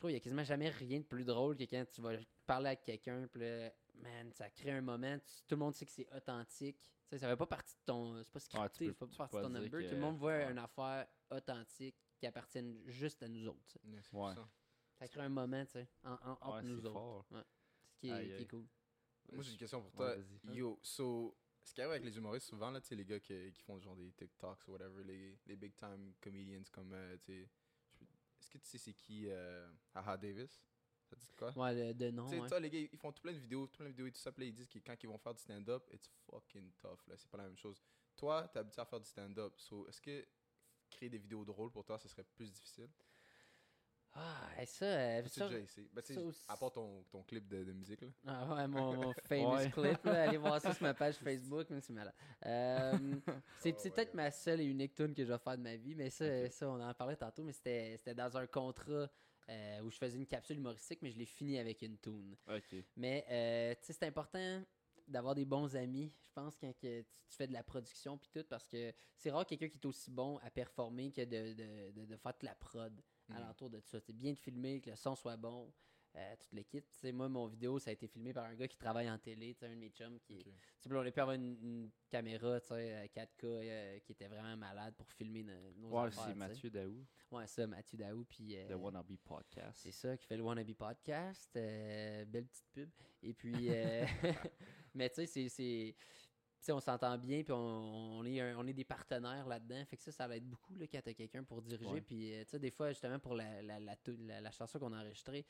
trouve qu'il y a quasiment jamais rien de plus drôle que quand tu vas parler avec quelqu'un, puis là, man, ça crée un moment, tu- tout le monde sait que c'est authentique. Tu sais, ça fait pas partie de ton. C'est pas scripté, peux- c'est pas partie de ton number. que- Tout le monde voit ouais. une affaire authentique qui appartienne juste à nous autres. tu sais. Ouais. ça. Crée un moment, tu sais, en, en- entre Ouais, nous autres. Ce qui est, qui cool. Moi, j'ai une question pour Ouais, toi. Yo, so, ce qui arrive avec les humoristes, souvent, là, tu sais, les gars qui, qui font genre des TikToks ou whatever, les, les big time comedians comme, euh, tu sais, que tu sais c'est qui euh, Haha Davis? Ça te dit quoi? Ouais, de, nom. Tu sais, ouais. toi, les gars, ils font tout plein de vidéos, tout plein de vidéos et tout ça, puis là, ils disent que quand ils vont faire du stand-up, it's fucking tough, là, c'est pas la même chose. Toi, t'es habitué à faire du stand-up, so, est-ce que créer des vidéos drôles pour toi, ce serait plus difficile? Ah, et ça, euh, ça- déjà essayé Ben, tu sais, ça aussi- À part ton, ton clip de, de musique, là. Ah ouais, mon, mon famous Ouais. clip, là, allez voir ça sur ma page Facebook, mais c'est malade. Euh, c'est Oh c'est my peut-être ma seule et unique tune que je vais faire de ma vie, mais ça, ça on en parlait tantôt, mais c'était c'était dans un contrat euh, où je faisais une capsule humoristique, mais je l'ai fini avec une tune. Ok. Mais euh, tu sais, c'est important d'avoir des bons amis, je pense, quand que tu, tu fais de la production puis tout, parce que c'est rare quelqu'un qui est aussi bon à performer que de, de, de, de faire toute la prod Mhm. alentour de ça. C'est bien de filmer, que le son soit bon, euh, toute l'équipe. Tu sais, moi, mon vidéo, ça a été filmé par un gars qui travaille en télé, tu sais, un de mes chums qui... Ok. Tu sais, puis on a pu avoir une, une caméra, tu sais, euh, 4K euh, qui était vraiment malade pour filmer no- nos Ouais, c'est. Mathieu Daou, Ouais, ça, Mathieu Daou, puis... euh, de Wannabe Podcast. c'est ça, qui fait le Wannabe Podcast. euh, belle petite pub. Et puis, euh, mais tu sais, c'est- on s'entend bien, puis on, on est, un- on est des partenaires là-dedans. Fait que ça, ça l'aide beaucoup là, quand t'as quelqu'un pour diriger. Puis, euh, tu sais, des fois, justement, pour la, la, la, tou- la- la chanson qu'on a enregistrée,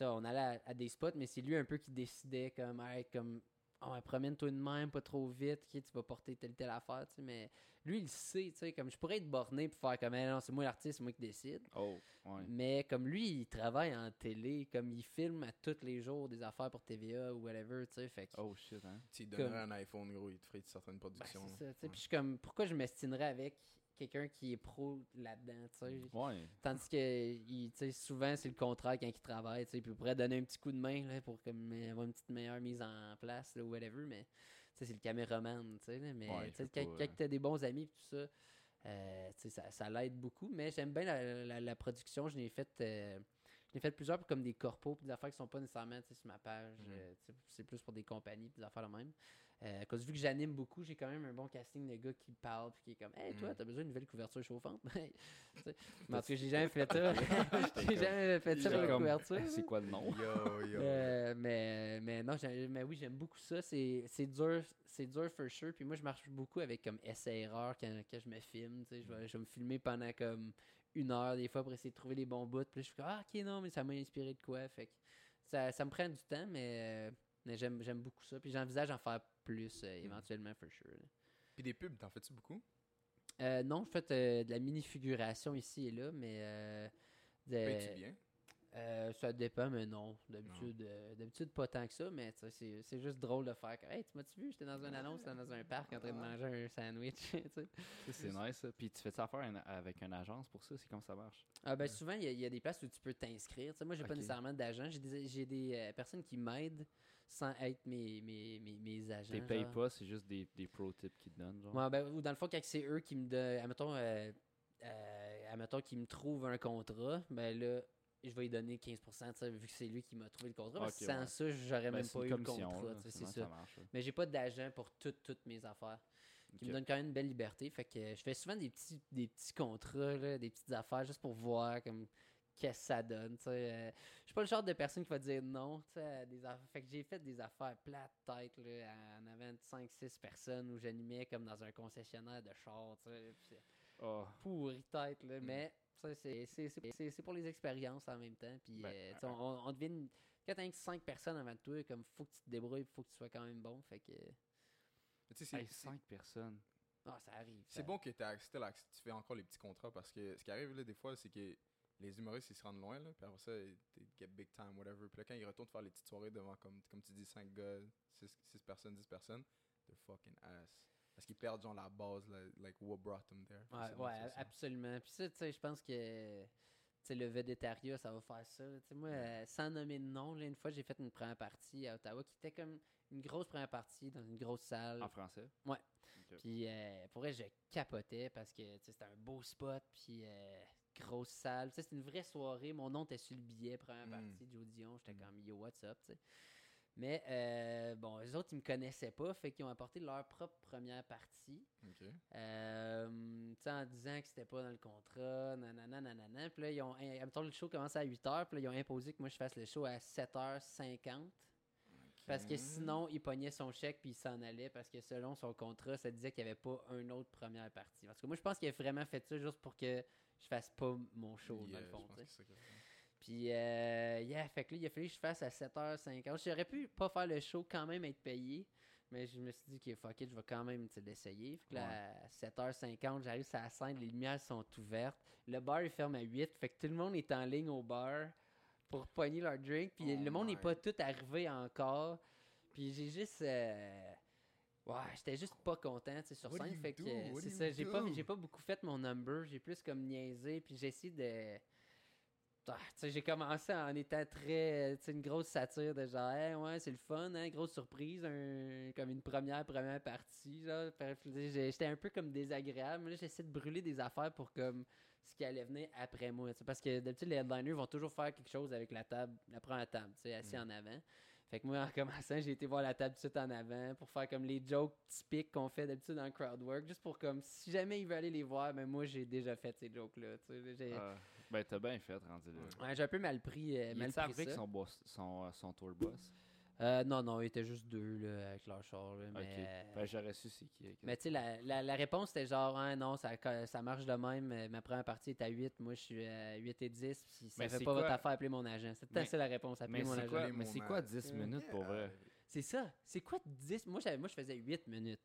on allait à, à des spots, mais c'est lui un peu qui décidait, comme, Hey, comme, oh, ouais, promène-toi de même, pas trop vite, ok, tu vas porter telle telle affaire, tu sais. Mais lui, il sait, tu sais, comme, je pourrais être borné pour faire comme, Hey, non, c'est moi l'artiste, c'est moi qui décide. Oh, ouais. Mais comme lui, il travaille en télé, comme il filme à tous les jours des affaires pour TVA ou whatever, tu sais. Fait que, Oh shit, hein. Tu lui Comme- donnerais un iPhone, gros, il te ferait certaines ben, productions. c'est ça, là. tu sais. Ouais. Puis je suis comme, pourquoi je m'estinerais avec? Quelqu'un qui est pro là-dedans, tu sais. Ouais. Tandis que, il- souvent, c'est le contraire quand il travaille, tu sais. Puis il pourrait donner un petit coup de main, là, pour comme, euh, avoir une petite meilleure mise en place, là, ou whatever, mais, c'est le caméraman, tu sais. là. Mais, Ouais, quand, pas, euh, quand t'as des bons amis, tout ça, euh, ça, ça l'aide beaucoup. Mais j'aime bien la, la- la production. Je l'ai fait, euh, je l'ai fait plusieurs pour comme des corpos, puis des affaires qui sont pas nécessairement sur ma page. Euh, sais, c'est plus pour des compagnies, puis des affaires de même. Euh, cause vu que j'anime beaucoup, j'ai quand même un bon casting de gars qui parlent, puis qui est comme, hey, toi, Mhm. t'as besoin d'une nouvelle couverture chauffante? Mais en tout cas, j'ai jamais fait ça. j'ai jamais fait ça pour la couverture. C'est quoi le nom? Yo, yo. Euh, mais, mais non, mais oui, j'aime beaucoup ça. C'est c'est dur, c'est dur for sure. Puis moi, je marche beaucoup avec comme essai-erreur quand, quand je me filme. tu sais. Je vais, je vais me filmer pendant comme une heure des fois pour essayer de trouver les bons bouts. Puis là, je suis comme, ah, ok, non, mais ça m'a inspiré de quoi? Fait que ça, ça me prend du temps, mais, mais j'aime j'aime beaucoup ça. Puis j'envisage d'en faire plus euh, éventuellement, for sure. là. Puis des pubs, t'en fais-tu beaucoup? Euh, non, je fais euh, de la mini-figuration ici et là, mais. euh, de- Payes-tu bien? euh, ça dépend, mais non. D'habitude, euh, d'habitude pas tant que ça, mais tu sais, c'est c'est juste drôle de faire. comme, Hey, tu m'as-tu vu? J'étais dans une annonce, j'étais dans un parc en train de manger un sandwich. tu sais. Ça, C'est nice, ça. Puis tu fais ça affaire un- avec une agence pour ça? C'est comme ça marche? Ah, ben, souvent, il y, a- il y a des places où tu peux t'inscrire. Tu sais, moi, j'ai pas Ok. nécessairement d'agent. J'ai des, j'ai des euh, personnes qui m'aident sans être mes, mes, mes, mes agents. Tu payes genre. pas, c'est juste des, des pro tips qu'ils te donnent, genre? Ouais, ben, ou dans le fond, quand c'est eux qui me donnent. Admettons, euh, euh, admettons qu'ils me trouvent un contrat, ben là, je vais lui donner 15%, tu sais, vu que c'est lui qui m'a trouvé le contrat. parce que Ok, sans ouais. ça, j'aurais Ben, même pas eu le contrat. c'est ça. marche. Mais j'ai pas d'agent pour toutes, toutes mes affaires. Qui me donne quand même une belle liberté. Fait que je fais souvent des petits, des petits contrats, là, des petites affaires, juste pour voir comme qu'est-ce que ça donne. tu sais. Euh, je suis pas le genre de personne qui va dire non tu sais, à des affaires. Fait que j'ai fait des affaires plates tête là, en avant de 5-6 personnes où j'animais comme dans un concessionnaire de c'est Ah, pourri tête, là, mais ça, c'est- c'est c'est- c'est- c'est pour les expériences en même temps. Puis Ben, euh, on, une- quand t'as 5 personnes avant de toi, comme faut que tu te débrouilles, faut que tu sois quand même bon. Fait que Mais tu sais, c'est- hey, c'est- cinq personnes. ah, ça arrive. C'est bon que tu fais encore les petits contrats parce que ce qui arrive là, des fois, c'est que les humoristes ils se rendent loin, là, puis après ça, ils they get big time, whatever. Puis là, quand ils retournent faire les petites soirées devant, comme, comme tu dis, 5 gars, 6 personnes, 10 personnes, they're fucking ass. Parce qu'ils perdent genre la base, là, like what brought them there. Ouais, ouais, absolument. Puis ça, tu sais, je pense que tu sais, le végétariat, ça va faire ça. Tu sais, moi, euh, sans nommer de nom, là, une fois, j'ai fait une première partie à Ottawa qui était comme une grosse première partie dans une grosse salle. En français? Ouais. Puis euh, pour vrai, je capotais parce que tu sais, c'était un beau spot, puis euh, grosse salle. Tu sais, C'était une vraie soirée. Mon nom était sur le billet, première Mm. partie, Joe Dion. J'étais Mm. comme yo, what's up, tu sais. Mais euh, bon, les autres, ils me connaissaient pas, fait qu'ils ont apporté leur propre première partie. Ok. Euh, en disant que c'était pas dans le contrat, nanana, nanana. Puis là, ils ont, en même temps, le show commençait à 8h, puis là, ils ont imposé que moi, je fasse le show à 7h50. Parce que sinon, il pognait son chèque puis il s'en allait parce que selon son contrat, ça disait qu'il n'y avait pas une autre première partie. Parce que moi, je pense qu'il a vraiment fait ça juste pour que je fasse pas mon show, dans le fond. Puis, euh, yeah, fait que là, il a fallu que je fasse à 7h50. J'aurais pu pas faire le show, quand même être payé. Mais je me suis dit que fuck it, je vais quand même l'essayer. Fait que là, à 7h50, j'arrive sur la scène, les lumières sont ouvertes. Le bar, il ferme à 8. Fait que tout le monde est en ligne au bar pour pogner leur drink. Puis Oh le monde n'est pas tout arrivé encore. Puis j'ai juste. euh, Ouais, j'étais juste pas content, tu sais, sur scène. Fait que do? euh, c'est ça, j'ai pas, j'ai pas beaucoup fait mon number. J'ai plus comme niaisé. Puis j'ai essayé de. Ah, tu sais, j'ai commencé en étant très, tu sais, une grosse satire de genre, Hey, ouais, c'est le fun, hein, grosse surprise, un- comme une première, première partie, J'étais un peu comme désagréable, mais là, j'essaie de brûler des affaires pour comme ce qui allait venir après moi, parce que d'habitude, les headliners vont toujours faire quelque chose avec la table, la première table, tu sais, assis Mm. en avant. Fait que moi, en commençant, j'ai été voir la table tout de suite en avant pour faire comme les jokes typiques qu'on fait d'habitude en crowd work, juste pour comme, si jamais il veut aller les voir, mais moi, j'ai déjà fait ces jokes-là, tu sais. j'ai- Ah, ben, t'as bien fait, rendu là. Ouais, j'ai un peu mal pris, euh, mal pris ça. avec son, boss, son, euh, son tour boss? Euh, non, non, il était juste deux là, avec leur char. là, mais Ok. euh, Ben, j'aurais su c'est qui. ok. mais tu sais, la, la, la réponse était genre, ah, non, ça, ça marche de même. euh, Ma première partie est à 8, moi je suis à 8 et 10. Puis ça Mais fait c'est pas votre quoi- affaire, appelez mon agent. C'est Mais- ça la réponse, appelez Mais mon agent. quoi, mais c'est quoi man. 10 minutes pour vrai? C'est ça. C'est quoi 10 moi, moi, je faisais 8 minutes.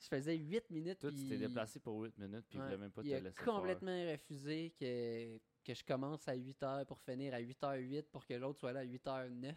Je faisais 8 minutes. Toi, tu t'es puis- déplacé pour 8 minutes, puis il Ouais, voulait même pas te il a laisser complètement refusé que, que je commence à 8h pour finir à 8h08 pour que l'autre soit là à 8h09.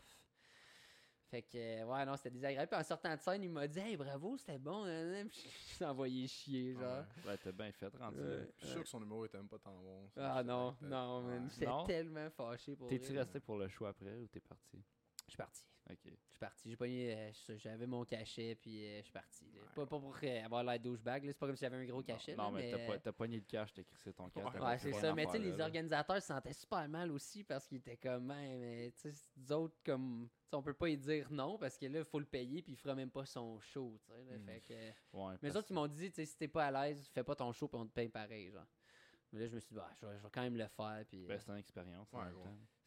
Fait que, euh, ouais, non, c'était désagréable. Puis en sortant de scène, il m'a dit, hey, bravo, c'était bon. nan, nan. Puis je suis envoyé chier, genre. Ouais. Ouais, t'as bien fait, rendu Ouais. là. Je suis sûr que son numéro était même pas tant bon. Ah non, non, man. J'étais Non? tellement fâché pour T'es-tu resté pour le show après ou t'es parti? Je suis parti. Ok. Je suis parti. J'ai pogné, euh, j'avais mon cachet, puis euh, je suis parti. Pas, pas pour euh, avoir l'air douchebag, là. c'est pas comme si j'avais un gros cachet. Non, là, mais, mais, t'as, euh, pogné le cash, t'as crissé ton cash. Ouais, c'est ça. Mais tu sais, les organisateurs se sentaient super mal aussi parce qu'ils étaient comme, mais tu sais, nous autres, comme, tu sais, on peut pas y dire non parce que là, il faut le payer puis il fera même pas son show, tu sais. là. Mm. Fait que, Ouais, mais les autres, ils m'ont dit, tu sais, si t'es pas à l'aise, fais pas ton show puis on te paye pareil, genre. Mais là, je me suis dit, bah, je vais, je vais quand même le faire. Puis, Ben, euh, c'est une expérience. Ouais,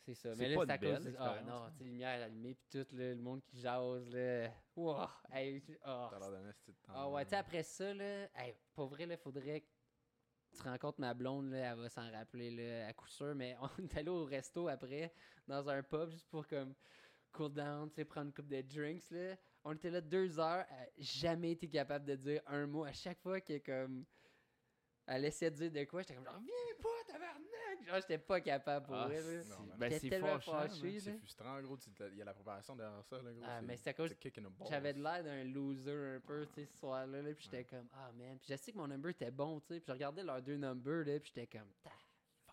c'est ça. Mais là, c'est à cause de. Ah non, tu lumières allumées puis tout, là, le monde qui jase, là. Wow! Hey, tu- T'as l'air d'un esti de temps. ah ouais, tu sais, après ça, là, hey, pour vrai, là, faudrait que tu rencontres ma blonde, là, elle va s'en rappeler, là, à coup sûr, mais on est allé au resto après, dans un pub, juste pour, comme, cool down, tu sais, prendre une coupe de drinks, là. On était là deux heures, elle a jamais été capable de dire un mot. À chaque fois que, comme, elle essayait de dire de quoi, j'étais comme, genre, viens pas, tabarnak! Genre, j'étais pas capable pour Ah, elle, là. Non, ben, c'est fâché, frustrant, gros. Il y a la préparation derrière ça, là, gros. Ah, mais c'est à cause. J'avais de l'air d'un loser un peu, tu sais, ce soir-là, là, puis j'étais comme, ah man, puis je sais que mon number était bon, tu sais, puis je regardais leurs deux numbers, là, puis j'étais comme, Ta,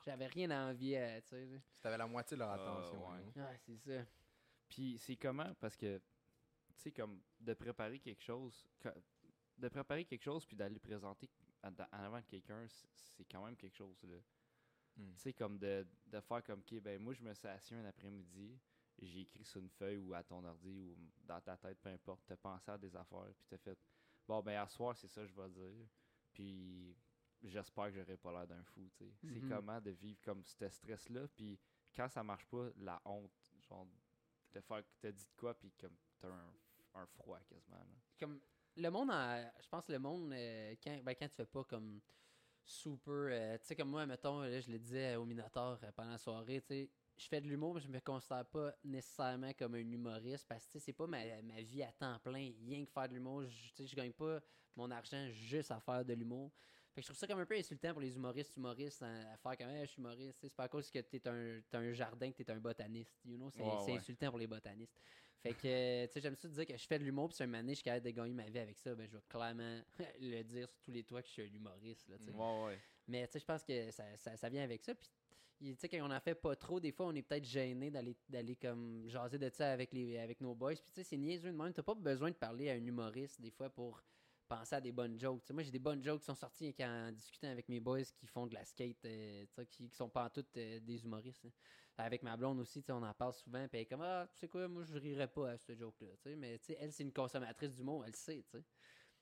j'avais rien à envier, tu sais. t'avais la moitié de leur Ah, attention. ouais. hein. Ouais, c'est ça. Puis c'est comment? Parce que, tu sais, comme de préparer quelque chose, que- de préparer quelque chose puis d'aller le présenter en, avant de quelqu'un, c'est quand même quelque chose, là. Hmm. Tu sais, comme de, de faire comme, OK, ben moi, je me suis assis un après-midi, j'ai écrit sur une feuille ou à ton ordi ou dans ta tête, peu importe, t'as pensé à des affaires, puis t'as fait, bon, ben à soir, c'est ça que je vais dire. Puis j'espère que j'aurai pas l'air d'un fou, tu sais. C'est Mhm. comment de vivre comme ce stress-là, puis quand ça marche pas, la honte, genre, de faire t'as dit de quoi, puis comme t'as un, un froid quasiment. comme le monde je pense le monde euh, quand ben, quand tu fais pas comme super euh, tu sais comme moi mettons je le disais au Minotaur euh, pendant la soirée tu sais je fais de l'humour mais je me considère pas nécessairement comme un humoriste parce que c'est pas ma, ma vie à temps plein rien que faire de l'humour je je gagne pas mon argent juste à faire de l'humour fait que je trouve ça comme un peu insultant pour les humoristes humoristes hein, à faire comme Hey, je suis humoriste c'est pas à cause que t'es un t'as un jardin que t'es un botaniste you know c'est Ouais, c'est ouais. insultant pour les botanistes fait que, tu sais, j'aime ça dire que je fais de l'humour, puis si un moment donné, je suis capable de gagner ma vie avec ça, ben, je vais clairement le dire sur tous les toits que je suis un humoriste, là. Ouais, ouais. Mais, tu sais, je pense que ça, ça, ça vient avec ça, puis, tu sais, quand on en fait pas trop, des fois, on est peut-être gêné d'aller, d'aller comme jaser de ça avec, les, avec nos boys, puis, tu sais, c'est niaiseux de même, t'as pas besoin de parler à un humoriste, des fois, pour penser à des bonnes jokes. Moi, j'ai des bonnes jokes qui sont sorties quand, en discutant avec mes boys qui font de la skate, euh, qui, qui sont pas en toutes euh, des humoristes. hein. Avec ma blonde aussi, on en parle souvent, puis elle est comme Ah, tu sais quoi, moi, je rirais pas à ce joke-là. Mais elle, c'est une consommatrice d'humour, elle le sait.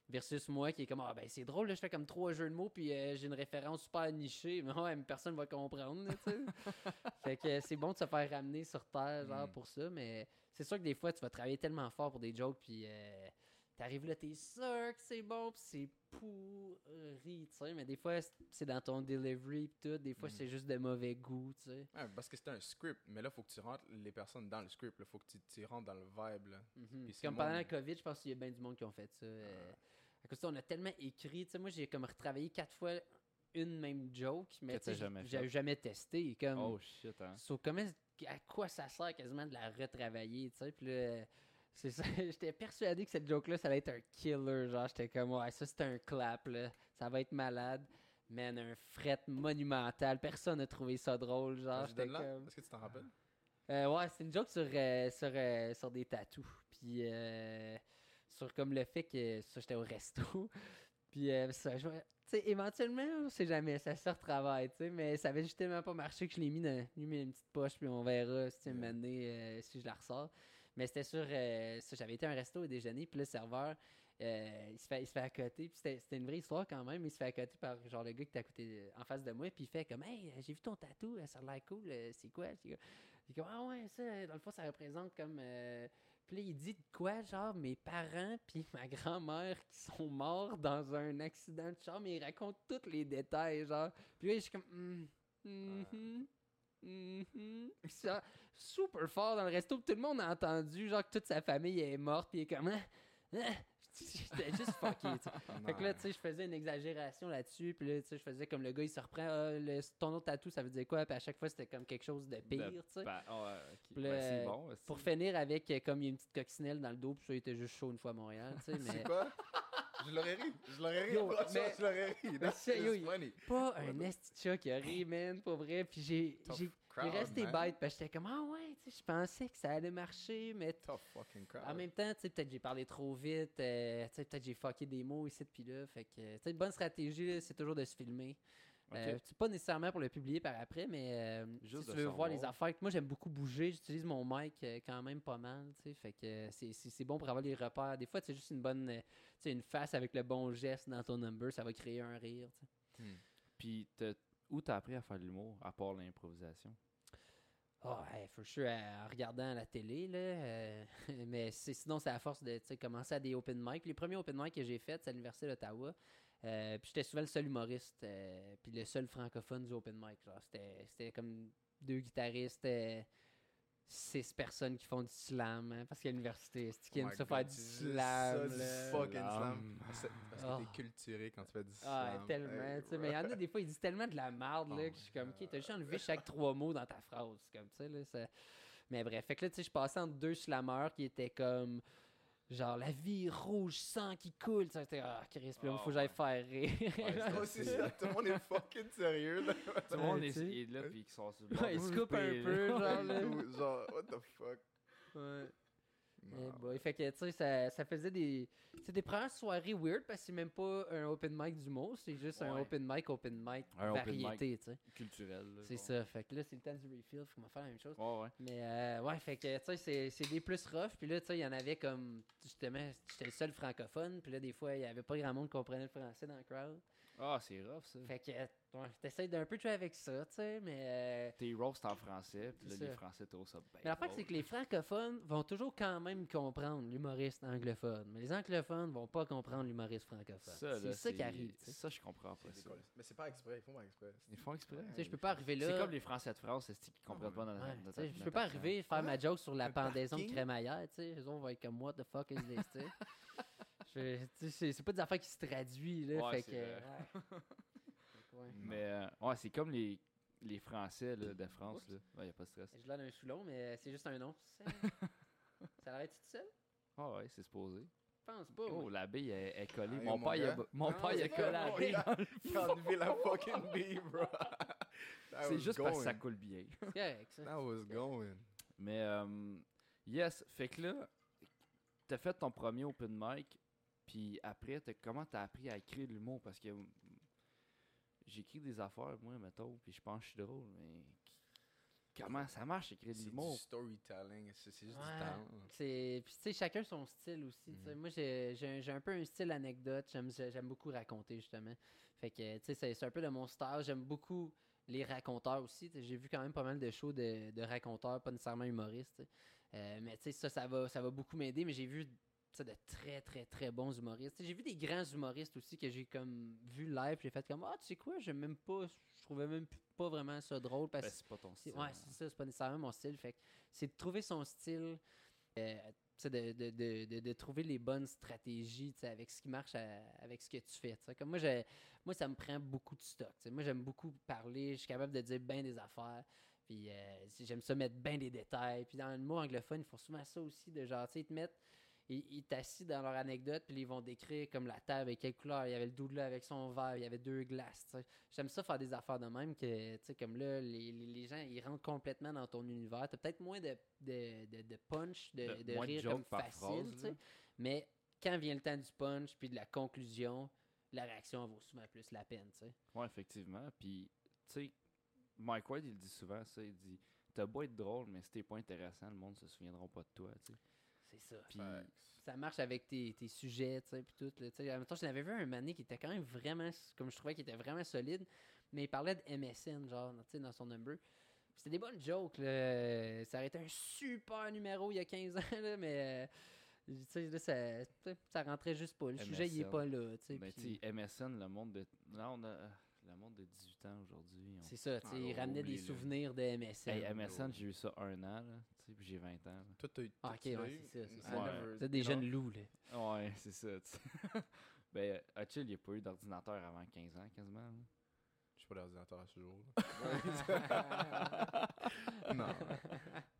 Versus moi qui est comme Ah, ben c'est drôle, là, je fais comme trois jeux de mots, puis euh, j'ai une référence super nichée, mais ouais, personne va comprendre. fait que c'est bon de se faire ramener sur terre, genre, Mm. pour ça, mais c'est sûr que des fois, tu vas travailler tellement fort pour des jokes, puis t'arrives là, t'es sûr que c'est bon, puis c'est pourri, tu sais, mais des fois, c'est- dans ton delivery, pis tout, des fois, Mm. c'est juste de mauvais goût, tu sais. Ouais, parce que c'est un script, mais là, faut que tu rentres les personnes dans le script. Il faut que tu, tu rentres dans le vibe. Là. Mhm. Puis c'est Comme pendant monde- la COVID, je pense qu'il y a bien du monde qui ont fait ça. euh, à cause de ça, on a tellement écrit. Tu sais, moi, j'ai comme retravaillé quatre fois une même joke, mais jamais j'ai fait. jamais testé. Comme, Oh shit, hein. So, comment, à quoi ça sert quasiment de la retravailler, tu sais? Puis là, c'est ça. J'étais persuadé que cette joke-là, ça allait être un killer. Genre, j'étais comme, ouais, ça, c'est un clap, là. Ça va être malade. Man, un fret monumental. Personne n'a trouvé ça drôle. Genre, Je j'étais comme. Est-ce que tu t'en rappelles? Euh, ouais, c'est une joke sur, euh, sur, euh, sur des tatous. Puis sur comme le fait que ça, j'étais au resto. Puis euh, ça, je vois- tu sais, éventuellement, on sait jamais, ça se retravaille, tu sais, mais ça avait justement pas marché que je l'ai mis dans mis une petite poche, puis on verra si, tu si je la ressors. Mais c'était sur, euh, j'avais été à un resto au déjeuner, puis le serveur, euh, il, se fait, il se fait à côté, puis c'était une vraie histoire quand même, il se fait à côté par genre le gars qui était à côté, en face de moi, puis il fait comme, hey, j'ai vu ton tatou, euh, ça a l'air cool, euh, c'est quoi? Est comme, ah ouais, ça, dans le fond, ça représente comme. euh, Puis là, il dit de quoi, genre, mes parents puis ma grand-mère qui sont morts dans un accident de char, mais il raconte tous les détails, genre. Puis là, je suis comme, Hmm, Puis ça, super fort dans le resto, tout le monde a entendu, genre, que toute sa famille est morte, puis il est comme, ah, ah. J'étais juste fucké. Fait que là, tu sais, je faisais une exagération là-dessus. Puis là, tu sais, je faisais comme le gars, il se reprend. Ah, le- ton autre tatou, ça veut dire quoi? Puis à chaque fois, c'était comme quelque chose de pire, tu sais. Bon. Pour finir avec, euh, comme il y a une petite coccinelle dans le dos, puis ça, il était juste chaud une fois à Montréal, tu sais. Mais quoi? Je l'aurais ri. Je l'aurais ri. Yo, mais- je l'aurais ri. That's yo, funny. pas un esti chat qui a ri, man, pour vrai. Puis j'ai. J'ai- bête parce que j'étais comme, ah ouais, tu sais, je pensais que ça allait marcher, mais Tough fucking crowd. En même temps, tu sais, peut-être j'ai parlé trop vite, euh, tu sais, peut-être j'ai fucké des mots ici puis là. Fait que, tu sais, une bonne stratégie, c'est toujours de se filmer. Euh, c'est pas nécessairement pour le publier par après, mais euh, Juste si tu veux voir les affaires. Moi, j'aime beaucoup bouger. J'utilise mon mic euh, quand même pas mal, tu sais. Fait que c'est- bon pour avoir les repères. Des fois, c'est juste une bonne, tu sais, une face avec le bon geste dans ton number, ça va créer un rire, tu. Hmm. Puis, où t'as appris à faire de l'humour, à part l'improvisation? Ah, ouais, for sure, en regardant la télé, là. euh, mais sinon, c'est à force de commencer à des open mic. Les premiers open mic que j'ai faits, c'est à l'Université d'Ottawa. Euh, puis j'étais souvent le seul humoriste, euh, puis le seul francophone du open mic. C'était, comme deux guitaristes, euh, six personnes qui font du slam. hein, parce qu'à l'université, c'est qui Oh aiment God, faire du slam. du fucking Slam. slam. Parce que que Ah. t'es culturé quand tu fais du Ah, slam. tellement, Hey. Mais il y en a des fois, ils disent tellement de la merde, là, Oh que je suis comme, ok, t'as juste enlevé chaque trois mots dans ta phrase. Comme, tu sais, là, ça- Mais bref, fait que là, tu sais, je passais entre deux slammeurs qui étaient comme, genre, la vie rouge, sang qui coule. Tu sais, j'étais, ah, Chris, puis là, il faut Oh que j'aille faire rire. Ouais, c'est aussi ça, tout le monde est fucking sérieux là. Tout le monde est, est là, puis ils sont sur le Ouais, ils se coupent un peu, genre, là. Genre, what the fuck? Ouais. Eh boy, fait que, tu sais, ça, ça faisait des... C'est des premières soirées weird parce que c'est même pas un open mic d'humour, c'est juste un open mic, open mic Un variété, tu sais. Culturel. C'est bon. ça, fait que là, c'est le temps du refill, faut faire la même chose. Ouais, ouais. Mais euh, ouais, fait que, tu sais, c'est- c'est des plus rough. Puis là, tu sais, il y en avait comme, justement, j'étais le seul francophone. Puis là, des fois, il y avait pas grand monde qui comprenait le français dans le crowd. Ah, c'est rough, ça. Fait que, ouais, t'essayes d'un peu jouer avec ça, tu sais, mais... euh, T'es roast en français, puis là, les ça. Français trouvent ça bien. mais l'affaire, drôle. c'est que les francophones vont toujours quand même comprendre l'humoriste anglophone. Mais les anglophones vont pas comprendre l'humoriste francophone. C'est ça qui arrive. Ça, je comprends pas. Ça. Mais c'est pas exprès, ils font pas exprès. Ils font exprès. Tu sais, je peux pas arriver là... C'est comme les Français de France, c'est qui comprennent pas notre, Ouais, notre- tu sais, je notre peux pas arriver faire ma joke sur la Un pendaison de crémaillère, tu sais. Eux autres vont être comme, what the fuck is this, c'est- pas des affaires qui se traduisent, là. Ouais, fait que. ouais. Ouais. Mais euh, ouais, c'est comme les, les Français là, de France. Là. Ouais, y a pas de stress. Je l'air d'un soulon, mais c'est juste un nom. Ça, l'arrête tout seul? Ah ouais, c'est supposé. Je pense pas. Oh, la bille est, est collée. Ah, mon père, il a, mon père, il a collé la bille. Il a enlevé la fucking bee, bro. C'est juste parce que ça coule bien. C'est correct, ça. That was going. Mais, euh, yes, fait que là, t'as fait ton premier open mic, puis après, t'as- comment t'as appris à écrire de l'humour? Parce que j'écris des affaires, moi, mettons, puis je pense que je suis drôle, mais comment ça marche, écrire de C'est l'humour? du storytelling, c'est c'est juste Ouais. du talent. C'est puis tu sais chacun son style aussi. Mhm. Moi j'ai j'ai un- j'ai un peu un style anecdote. J'aime j'aime beaucoup raconter justement. Fait que tu sais c'est- c'est un peu de mon style. J'aime beaucoup les raconteurs aussi. J'ai vu quand même pas mal de shows de, de raconteurs, pas nécessairement humoristes. Euh, mais tu sais ça ça va ça va beaucoup m'aider. Mais j'ai vu de très très très bons humoristes. J'ai vu des grands humoristes aussi que j'ai comme vu live. J'ai fait comme ah tu sais quoi j'aime même pas. Je trouvais même pas vraiment ça drôle parce Ben, que c'est pas ton style. Ouais, hein. c'est ça, c'est pas nécessairement mon style. Fait c'est de trouver son style, euh, de, de, de, de, trouver les bonnes stratégies avec ce qui marche à- avec ce que tu fais. tu sais. Comme moi, moi, ça me prend beaucoup de stock. Moi, j'aime beaucoup parler, je suis capable de dire bien des affaires. Puis euh, j'aime ça mettre bien des détails. Puis dans le mot anglophone, ils font souvent ça aussi, de genre, tu sais, ils te mettent ils ils t'assis dans leur anecdote, puis ils vont décrire comme la table avec quelle couleur. Il y avait le là avec son verre, il y avait deux glaces. J'aime ça faire des affaires de même que, tu sais, comme là, les, les- gens, ils rentrent complètement dans ton univers. T'as peut-être moins de, de, de, de punch, de, De- de moins de rire comme facile, phrase. Mais quand vient le temps du punch, puis de la conclusion, la réaction vaut souvent plus la peine, tu sais. Ouais, effectivement. Puis, tu sais, Mike White, il dit souvent ça. Il dit T'as beau être drôle, mais si t'es pas intéressant, le monde se souviendra pas de toi. tu sais. C'est ça. Puis, ça marche avec tes, tes sujets, tu sais, puis tout. là, tu sais. En même temps, je l'avais vu un mané qui était quand même vraiment, comme je trouvais qu'il était vraiment solide, mais il parlait de MSN, genre, tu sais, dans son number. C'était des bonnes jokes, là. Ça aurait été un super numéro il y a 15 ans, là, mais, euh, tu sais, là, ça, ça rentrait juste pas. Le sujet, il est pas là, tu sais. ben, puis tu sais, MSN, le monde de. Là, on a. Le monde de 18 ans aujourd'hui. on- C'est ça, tu sais, Ah, il là, ramenait des là. souvenirs de MSN. Hey, MSN, j'ai eu ça un an, là, tu sais, puis j'ai 20 ans. là. Toi, t'as eu. Ah, ok, ouais, c'est ça, c'est C'est des non. jeunes loups, là. Ouais, c'est ça, tu sais. ben, Achille, il n'y a pas eu d'ordinateur avant 15 ans, quasiment. là. Je suis pas d'ordinateur à ce jour. non.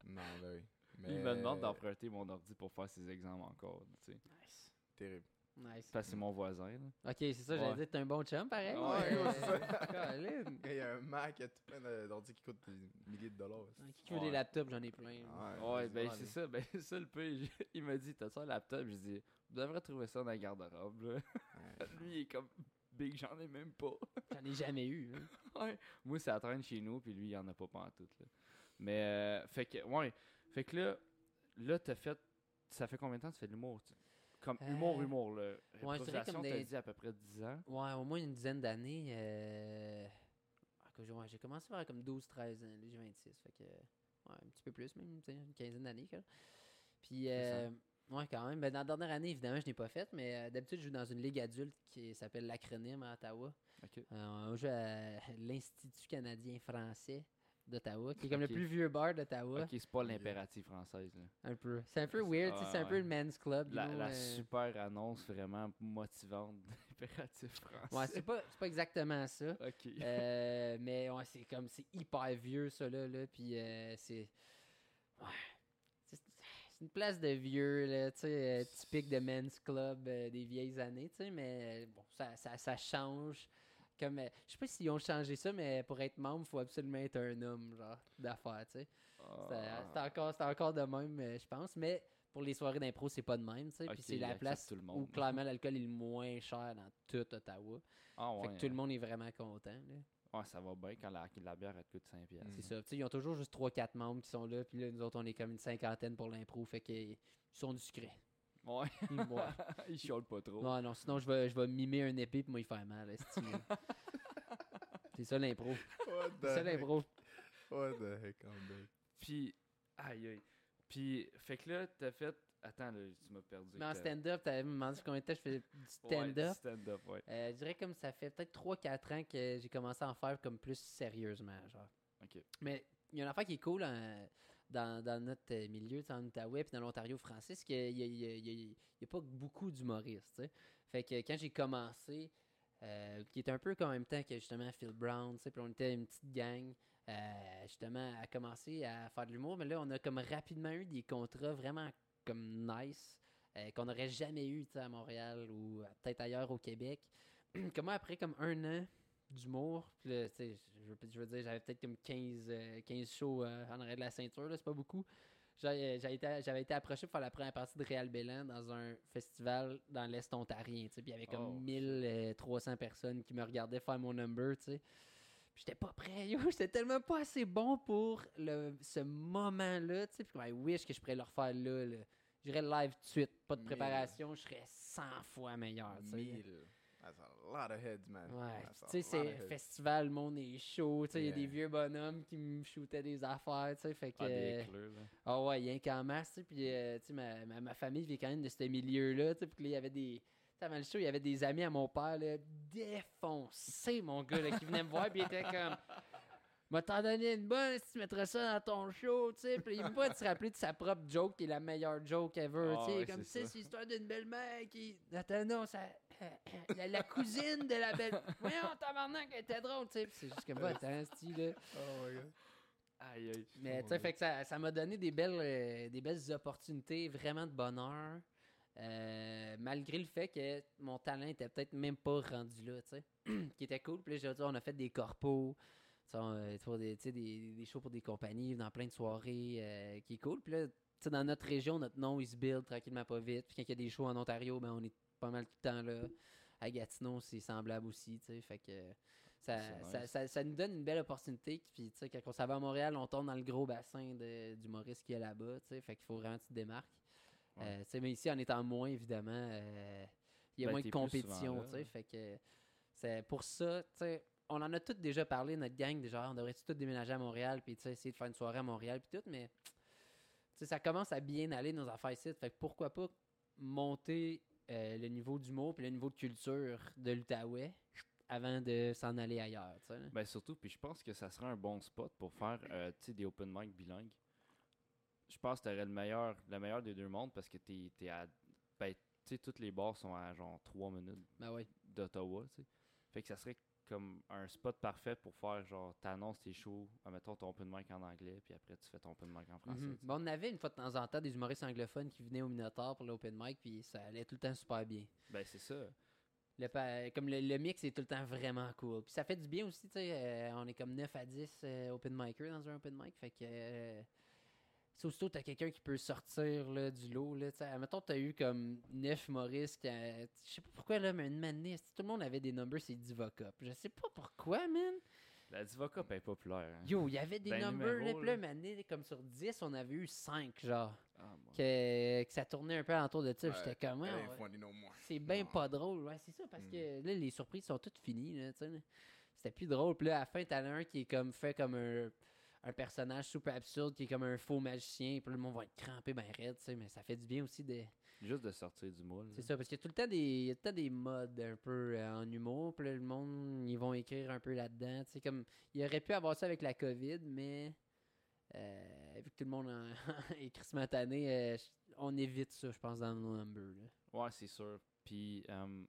Non, ben oui. Mais Il me demande d'emprunter mon ordi pour faire ses examens encore, tu sais. Nice. Terrible. Nice. Parce que c'est mon voisin, là. Ok, c'est ça, j'allais dire, t'es un bon chum, pareil. Ouais, ouais, c'est ça. Colin. Il y a un Mac, il y a tout plein d'ordi qui coûtent des milliers de dollars. Qui qui veut des laptops, j'en ai plein. Ouais, ben c'est ça, ben ça le peu. Il m'a dit, t'as ça un laptop? J'ai dit, vous devriez trouver ça dans la garde-robe. Lui, il est comme, big, j'en ai même pas. J'en ai jamais eu. hein. ouais. Moi, ça traîne chez nous, puis lui, il en a pas pantoute, là. Mais, euh, fait que, ouais. Fait que là, là, t'as fait, ça fait combien de temps que tu fais de l'humour? Comme humour, Euh, humour, là. ouais, je dirais Improvisation, comme t'as des- dit à peu près 10 ans. Ouais, au moins une dizaine d'années. Euh... ah, j'ai- ouais, j'ai commencé vers comme 12-13 ans. Là, j'ai 26. Fait que, ouais, un petit peu plus, même, une quinzaine d'années. Puis, euh, ouais, quand même. Ben, dans la dernière année, évidemment, je n'ai pas fait, mais euh, d'habitude, je joue dans une ligue adulte qui s'appelle l'acronyme à Ottawa. Ok. Euh, on joue à l'Institut canadien français d'Ottawa, qui est comme le plus vieux bar d'Ottawa. Ok, c'est pas l'impérative française, là. Un peu. C'est un peu weird, c'est un ouais, peu le men's club. you La, know, la euh, super annonce vraiment motivante d'impératif français. Ouais, c'est pas, pas exactement ça. Ok. Euh, mais ouais, c'est comme c'est hyper vieux ça là, là puis euh, c'est ouais. C'est une place de vieux là, typique de men's club des vieilles années, tu sais, mais bon, ça, ça, ça change. Comme, euh, je sais pas s'ils ont changé ça, mais pour être membre, il faut absolument être un homme, genre, d'affaires, tu sais. C'est Ah. c'est encore, c'est encore de même, euh, je pense. Mais pour les soirées d'impro, c'est pas de même, tu sais. Puis c'est la place tout le où clairement l'alcool est le moins cher dans tout Ottawa. Ah ouais. fait que tout le monde est vraiment content, là. Ouais, ça va bien quand la, la bière elle te coûte 5 piastres. C'est ça. Ils ont toujours juste 3-4 membres qui sont là, puis là, nous autres, on est comme une cinquantaine pour l'impro, fait qu'ils sont discrets. Ouais. Me voient. il chiale pas trop. Non, non, sinon je vais, je vais mimer un épée puis moi il fait mal. esti. C'est ça l'impro. What C'est ça the heck? l'impro. What the heck, dead. Puis, aïe aïe. Puis, fait que là, t'as fait. Attends, là, tu m'as perdu. Mais en stand-up, t'avais demandé combien de temps je fais du Ouais, stand-up. stand-up, ouais. Euh, je dirais comme ça fait peut-être 3-4 ans que j'ai commencé à en faire comme plus sérieusement. Genre. Ok. Mais il y a une affaire qui est cool en- dans, notre euh, milieu, en Outaouais puis dans l'Ontario français, c'est qu'il n'y a, a- pas beaucoup d'humoristes. Fait que quand j'ai commencé, euh, qui était un peu en même temps que justement Phil Brown, puis on était une petite gang, euh, justement, à commencer à faire de l'humour. Mais là, on a comme rapidement eu des contrats vraiment comme nice, qu'on n'aurait jamais eu à Montréal ou peut-être ailleurs au Québec. comme moi, après comme un an d'humour, puis là, tu sais, je, veux- je veux dire, j'avais peut-être comme 15, euh, 15 shows euh, en arrière de la ceinture, c'est pas beaucoup. Été- J'avais été approché pour faire la première partie de Réal Bélan dans un festival dans l'Est ontarien. Puis il y avait comme Oh, shit. 1300 personnes qui me regardaient faire mon number. sais. J'étais pas prêt. yo, J'étais tellement pas assez bon pour le, ce moment-là. tu sais, Puis comme, I wish que je pourrais le refaire là. là. J'irais live tout de suite. Pas de préparation. Je serais 100 fois meilleur. tu sais. That's a lot of heads, man. Ouais, a tu sais, c'est festival, le monde est chaud, tu sais, il y a des vieux bonhommes qui me shootaient des affaires, tu sais, fait que... Ah, des euh, clés, là. ah ouais, rien qu'en masse, tu sais, puis euh, tu sais, ma, ma, ma famille vient quand même de ce milieu-là, tu sais, puis que il y avait des... Avant le show, il y avait des amis à mon père, là, défoncés, mon gars, là, qui venaient me voir, puis ils étaient comme... M'a t'en donné une bonne si tu mettrais ça dans ton show, tu sais. Puis il veut pas se rappeler de sa propre joke qui est la meilleure joke ever, Ah tu sais. ouais, comme, tu sais, c'est l'histoire d'une belle-mère qui. Attends, non, ça. La, la cousine de la belle. Voyons, tabarnak, elle était drôle, tu sais. Puis c'est juste comme, attends, style, là. Oh my god. Aïe aïe. Mais tu sais, my fait que ça, ça m'a donné des belles, euh, des belles opportunités, vraiment de bonheur. euh, malgré le fait que mon talent était peut-être même pas rendu là, tu sais. qui était cool. Puis là, on a fait des corpos, tu sais, on, euh, des, tu sais, des, des shows pour des compagnies, dans plein de soirées, euh, qui est cool. Puis là, tu sais, dans notre région, notre nom, il se build tranquillement pas vite. Puis quand il y a des shows en Ontario, ben, on est pas mal tout le temps là. À Gatineau, c'est semblable aussi, tu sais. Fait que ça, ça, ça, ça nous donne une belle opportunité. Puis, tu sais, quand on s'en va à Montréal, on tombe dans le gros bassin de, d'humoristes qu'il y a là-bas, tu sais. Fait qu'il faut vraiment que tu te démarques. Ouais. Euh, mais ici, en étant moins, évidemment, euh, il y a Ben, moins de compétition, tu sais. Fait que c'est pour ça, tu sais, on en a tous déjà parlé, notre gang, déjà, on devrait tous déménager à Montréal, puis tu sais, essayer de faire une soirée à Montréal, puis tout, mais tu sais, ça commence à bien aller nos affaires ici. Fait que pourquoi pas monter euh, le niveau d'humour puis le niveau de culture de l'Outaouais avant de s'en aller ailleurs, tu. Ben surtout, puis je pense que ça serait un bon spot pour faire euh, tu des open mic bilingues. Je pense que tu aurais le meilleur, le meilleur des deux mondes parce que t'es es à. Ben, tu sais, toutes les bars sont à genre 3 minutes Ben d'Ottawa, tu. Fait que ça serait comme un spot parfait pour faire genre, t'annonces tes shows, mettons ton open mic en anglais, puis après tu fais ton open mic en français. Mhm. Bon, on avait une fois de temps en temps des humoristes anglophones qui venaient au Minotaur pour l'open mic, puis ça allait tout le temps super bien. Ben c'est ça. Le comme le, le mix est tout le temps vraiment cool. Puis ça fait du bien aussi, tu sais. euh, on est comme 9 à 10 euh, open micers dans un open mic. Fait que. Euh, c'est aussitôt t'as quelqu'un qui peut sortir là, du lot. Là, tu sais. Mettons, t'as eu comme 9 humoristes. qui, euh, Je sais pas pourquoi, là, mais une manée, tout le monde avait des numbers, c'est Diva Cup. Je sais pas pourquoi, man. La Diva Cup est populaire. hein. Yo, il y avait des Ben, numbers, là, numéro, puis là, là. une année, comme sur 10, on avait eu 5, genre. Ah. Que, que ça tournait un peu autour de ça. Ouais, J'étais comme, ouais, That ain't ouais. no. C'est bien pas drôle, ouais, c'est ça, parce Mm. que là, les surprises sont toutes finies, là, tu sais. là. C'était plus drôle. Puis là, à la fin, t'en as un qui est comme fait comme un, un personnage super absurde, qui est comme un faux magicien, puis là, le monde va être crampé, ben raide, tu sais, mais ça fait du bien aussi de. Juste de sortir du moule. C'est ça, parce qu'il y a tout le temps des, il y a tout le temps des modes un peu euh, en humour, puis là, le monde, ils vont écrire un peu là-dedans, tu sais, comme, il aurait pu avoir ça avec la COVID, mais. euh, vu que tout le monde en- est crissement euh, on évite ça, je pense, dans nos numbers. Là. Ouais, c'est sûr. Puis, euh,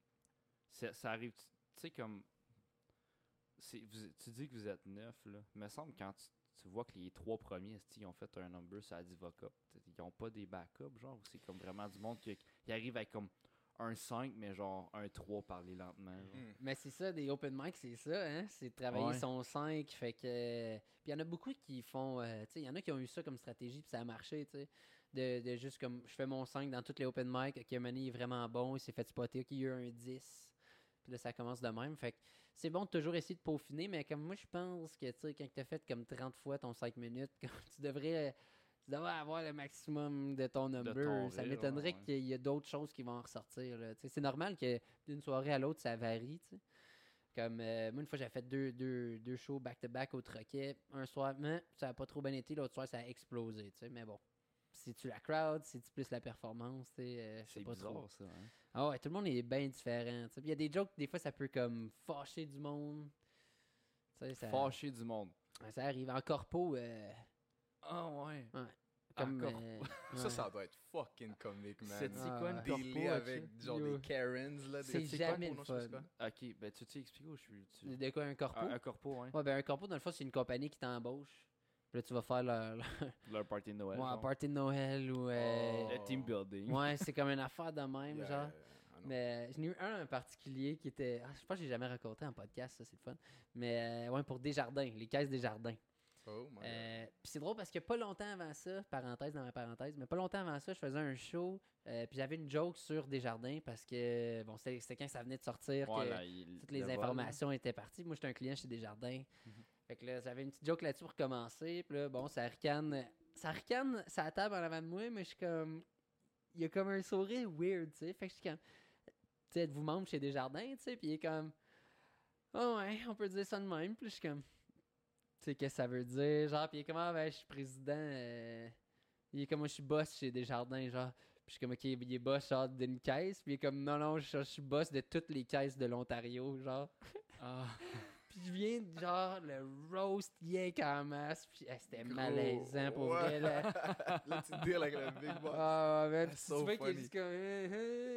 ça arrive, tu sais, comme. vous- tu dis que vous êtes neuf, là. Il me semble quand tu, tu vois que les trois premiers, ils ont fait un number sur la Diva Cup, ils ont pas des backups, genre, ou c'est comme vraiment du monde qui, qui arrive avec comme un 5, mais genre un 3 parler lentement. Mm. Mais c'est ça, des open mic, c'est ça, hein? C'est de travailler Ouais. son 5. Fait que. Puis il y en a beaucoup qui font. euh, tu sais, il y en a qui ont eu ça comme stratégie, puis ça a marché, tu sais. De, de juste comme, je fais mon 5 dans toutes les open mic, ok, il est vraiment bon, il s'est fait spotter, ok, il y a eu un 10. Puis là, ça commence de même. Fait que c'est bon de toujours essayer de peaufiner, mais comme moi, je pense que, tu sais, quand tu as fait comme 30 fois ton 5 minutes, comme tu devrais, tu devrais avoir le maximum de ton number. ton ça m'étonnerait ouais, qu'il y ait d'autres choses qui vont en ressortir. C'est normal que d'une soirée à l'autre, ça varie. Comme euh, moi, une fois, j'avais fait deux, deux, deux shows back-to-back au Troquet. Un soir, mais ça n'a pas trop bien été. L'autre soir, ça a explosé. Mais bon, si tu la crowd, si tu plus la performance, euh, C'est pas trop. bizarre, ça. Hein? Ah ouais, tout le monde est bien différent. Il y a des jokes, des fois, ça peut comme fâcher du monde. Ça, Fâcher du monde. ouais, ça arrive. En corpo, euh, Ah ouais. comme. corpo. euh, Ça, ouais. ça doit être fucking comique, man. C'est Ah, quoi une ouais. avec genre Yo. des Karens, là. des- C'est quoi jamais pour le nous, je sais fun. pas. Ok, ben tu t'es expliqué où je suis. tu- De quoi, un corpo? Un, un corpo, hein. Ouais, ben un corpo, dans le fond, c'est une compagnie qui t'embauche. Puis là, tu vas faire leur, leur- Leur party de Noël. ouais, genre. party de Noël ou. euh, Oh. Le team building. Ouais, c'est comme une affaire de même, Yeah, genre. yeah. Mais j'en ai eu un en particulier qui était. ah, je pense que j'ai jamais raconté en podcast, ça, c'est le fun. Mais euh, ouais, pour Desjardins, les caisses Desjardins. Oh my. Euh, Puis c'est drôle parce que pas longtemps avant ça, parenthèse dans ma parenthèse, mais pas longtemps avant ça, je faisais un show. euh, puis j'avais une joke sur Desjardins parce que, bon, c'était quand ça venait de sortir que Voilà, il- toutes les le vol, informations étaient parties. Moi, j'étais un client chez Desjardins. Mhm. Fait que là, j'avais une petite joke là-dessus pour commencer. Puis là, bon, ça ricane. Ça ricane sa table en avant de moi, mais je suis comme. Il y a comme un sourire weird, tu sais. Fait que je suis comme. Tu sais, êtes-vous membre chez Desjardins, tu sais? Puis il est comme. Oh ouais, on peut dire ça de même. Puis je suis comme. Tu sais, qu'est-ce que ça veut dire? Genre, puis il est comme, ah, ben, je suis président. euh, Il est comme, moi, je suis boss chez Desjardins, genre. Puis je suis comme, ok, il est boss, genre, d'une caisse. Puis il est comme, non, non, je, je suis boss de toutes les caisses de l'Ontario, genre. Ah, Puis je viens, de, genre, le roast yank en masse. Puis eh, c'était Gros, malaisant pour ouais. vrai, là. Là, tu deals avec le big boss. Ah, man, That's tu so vois qu'il est juste comme, eh,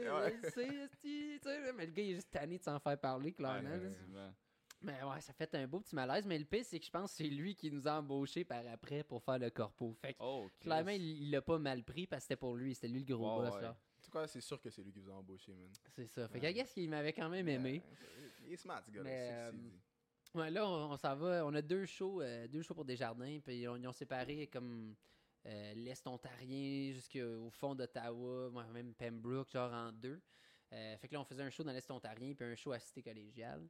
eh, Ouais. tu sais, mais le gars, il est juste tanné de s'en faire parler, clairement. Mais ouais, ça fait un beau petit malaise. Mais le pire, c'est que je pense que c'est lui qui nous a embauchés par après pour faire le corpo. Fait que, Oh, clairement, il il l'a pas mal pris parce que c'était pour lui. C'était lui le gros Ouais, boss, ouais. là. En tout cas, c'est sûr que c'est lui qui vous a embauché, man? C'est ça. Fait que, I guess qu'il m'avait quand même aimé. Il est smart, ce gars-là. Ouais, là, on, s'en va. On a deux shows, euh, deux shows pour Desjardins, puis on- ils ont séparé comme euh, l'Est ontarien jusqu'au fond d'Ottawa, même Pembroke, genre en deux. Euh, fait que là, on faisait un show dans l'Est ontarien, puis un show à Cité collégiale.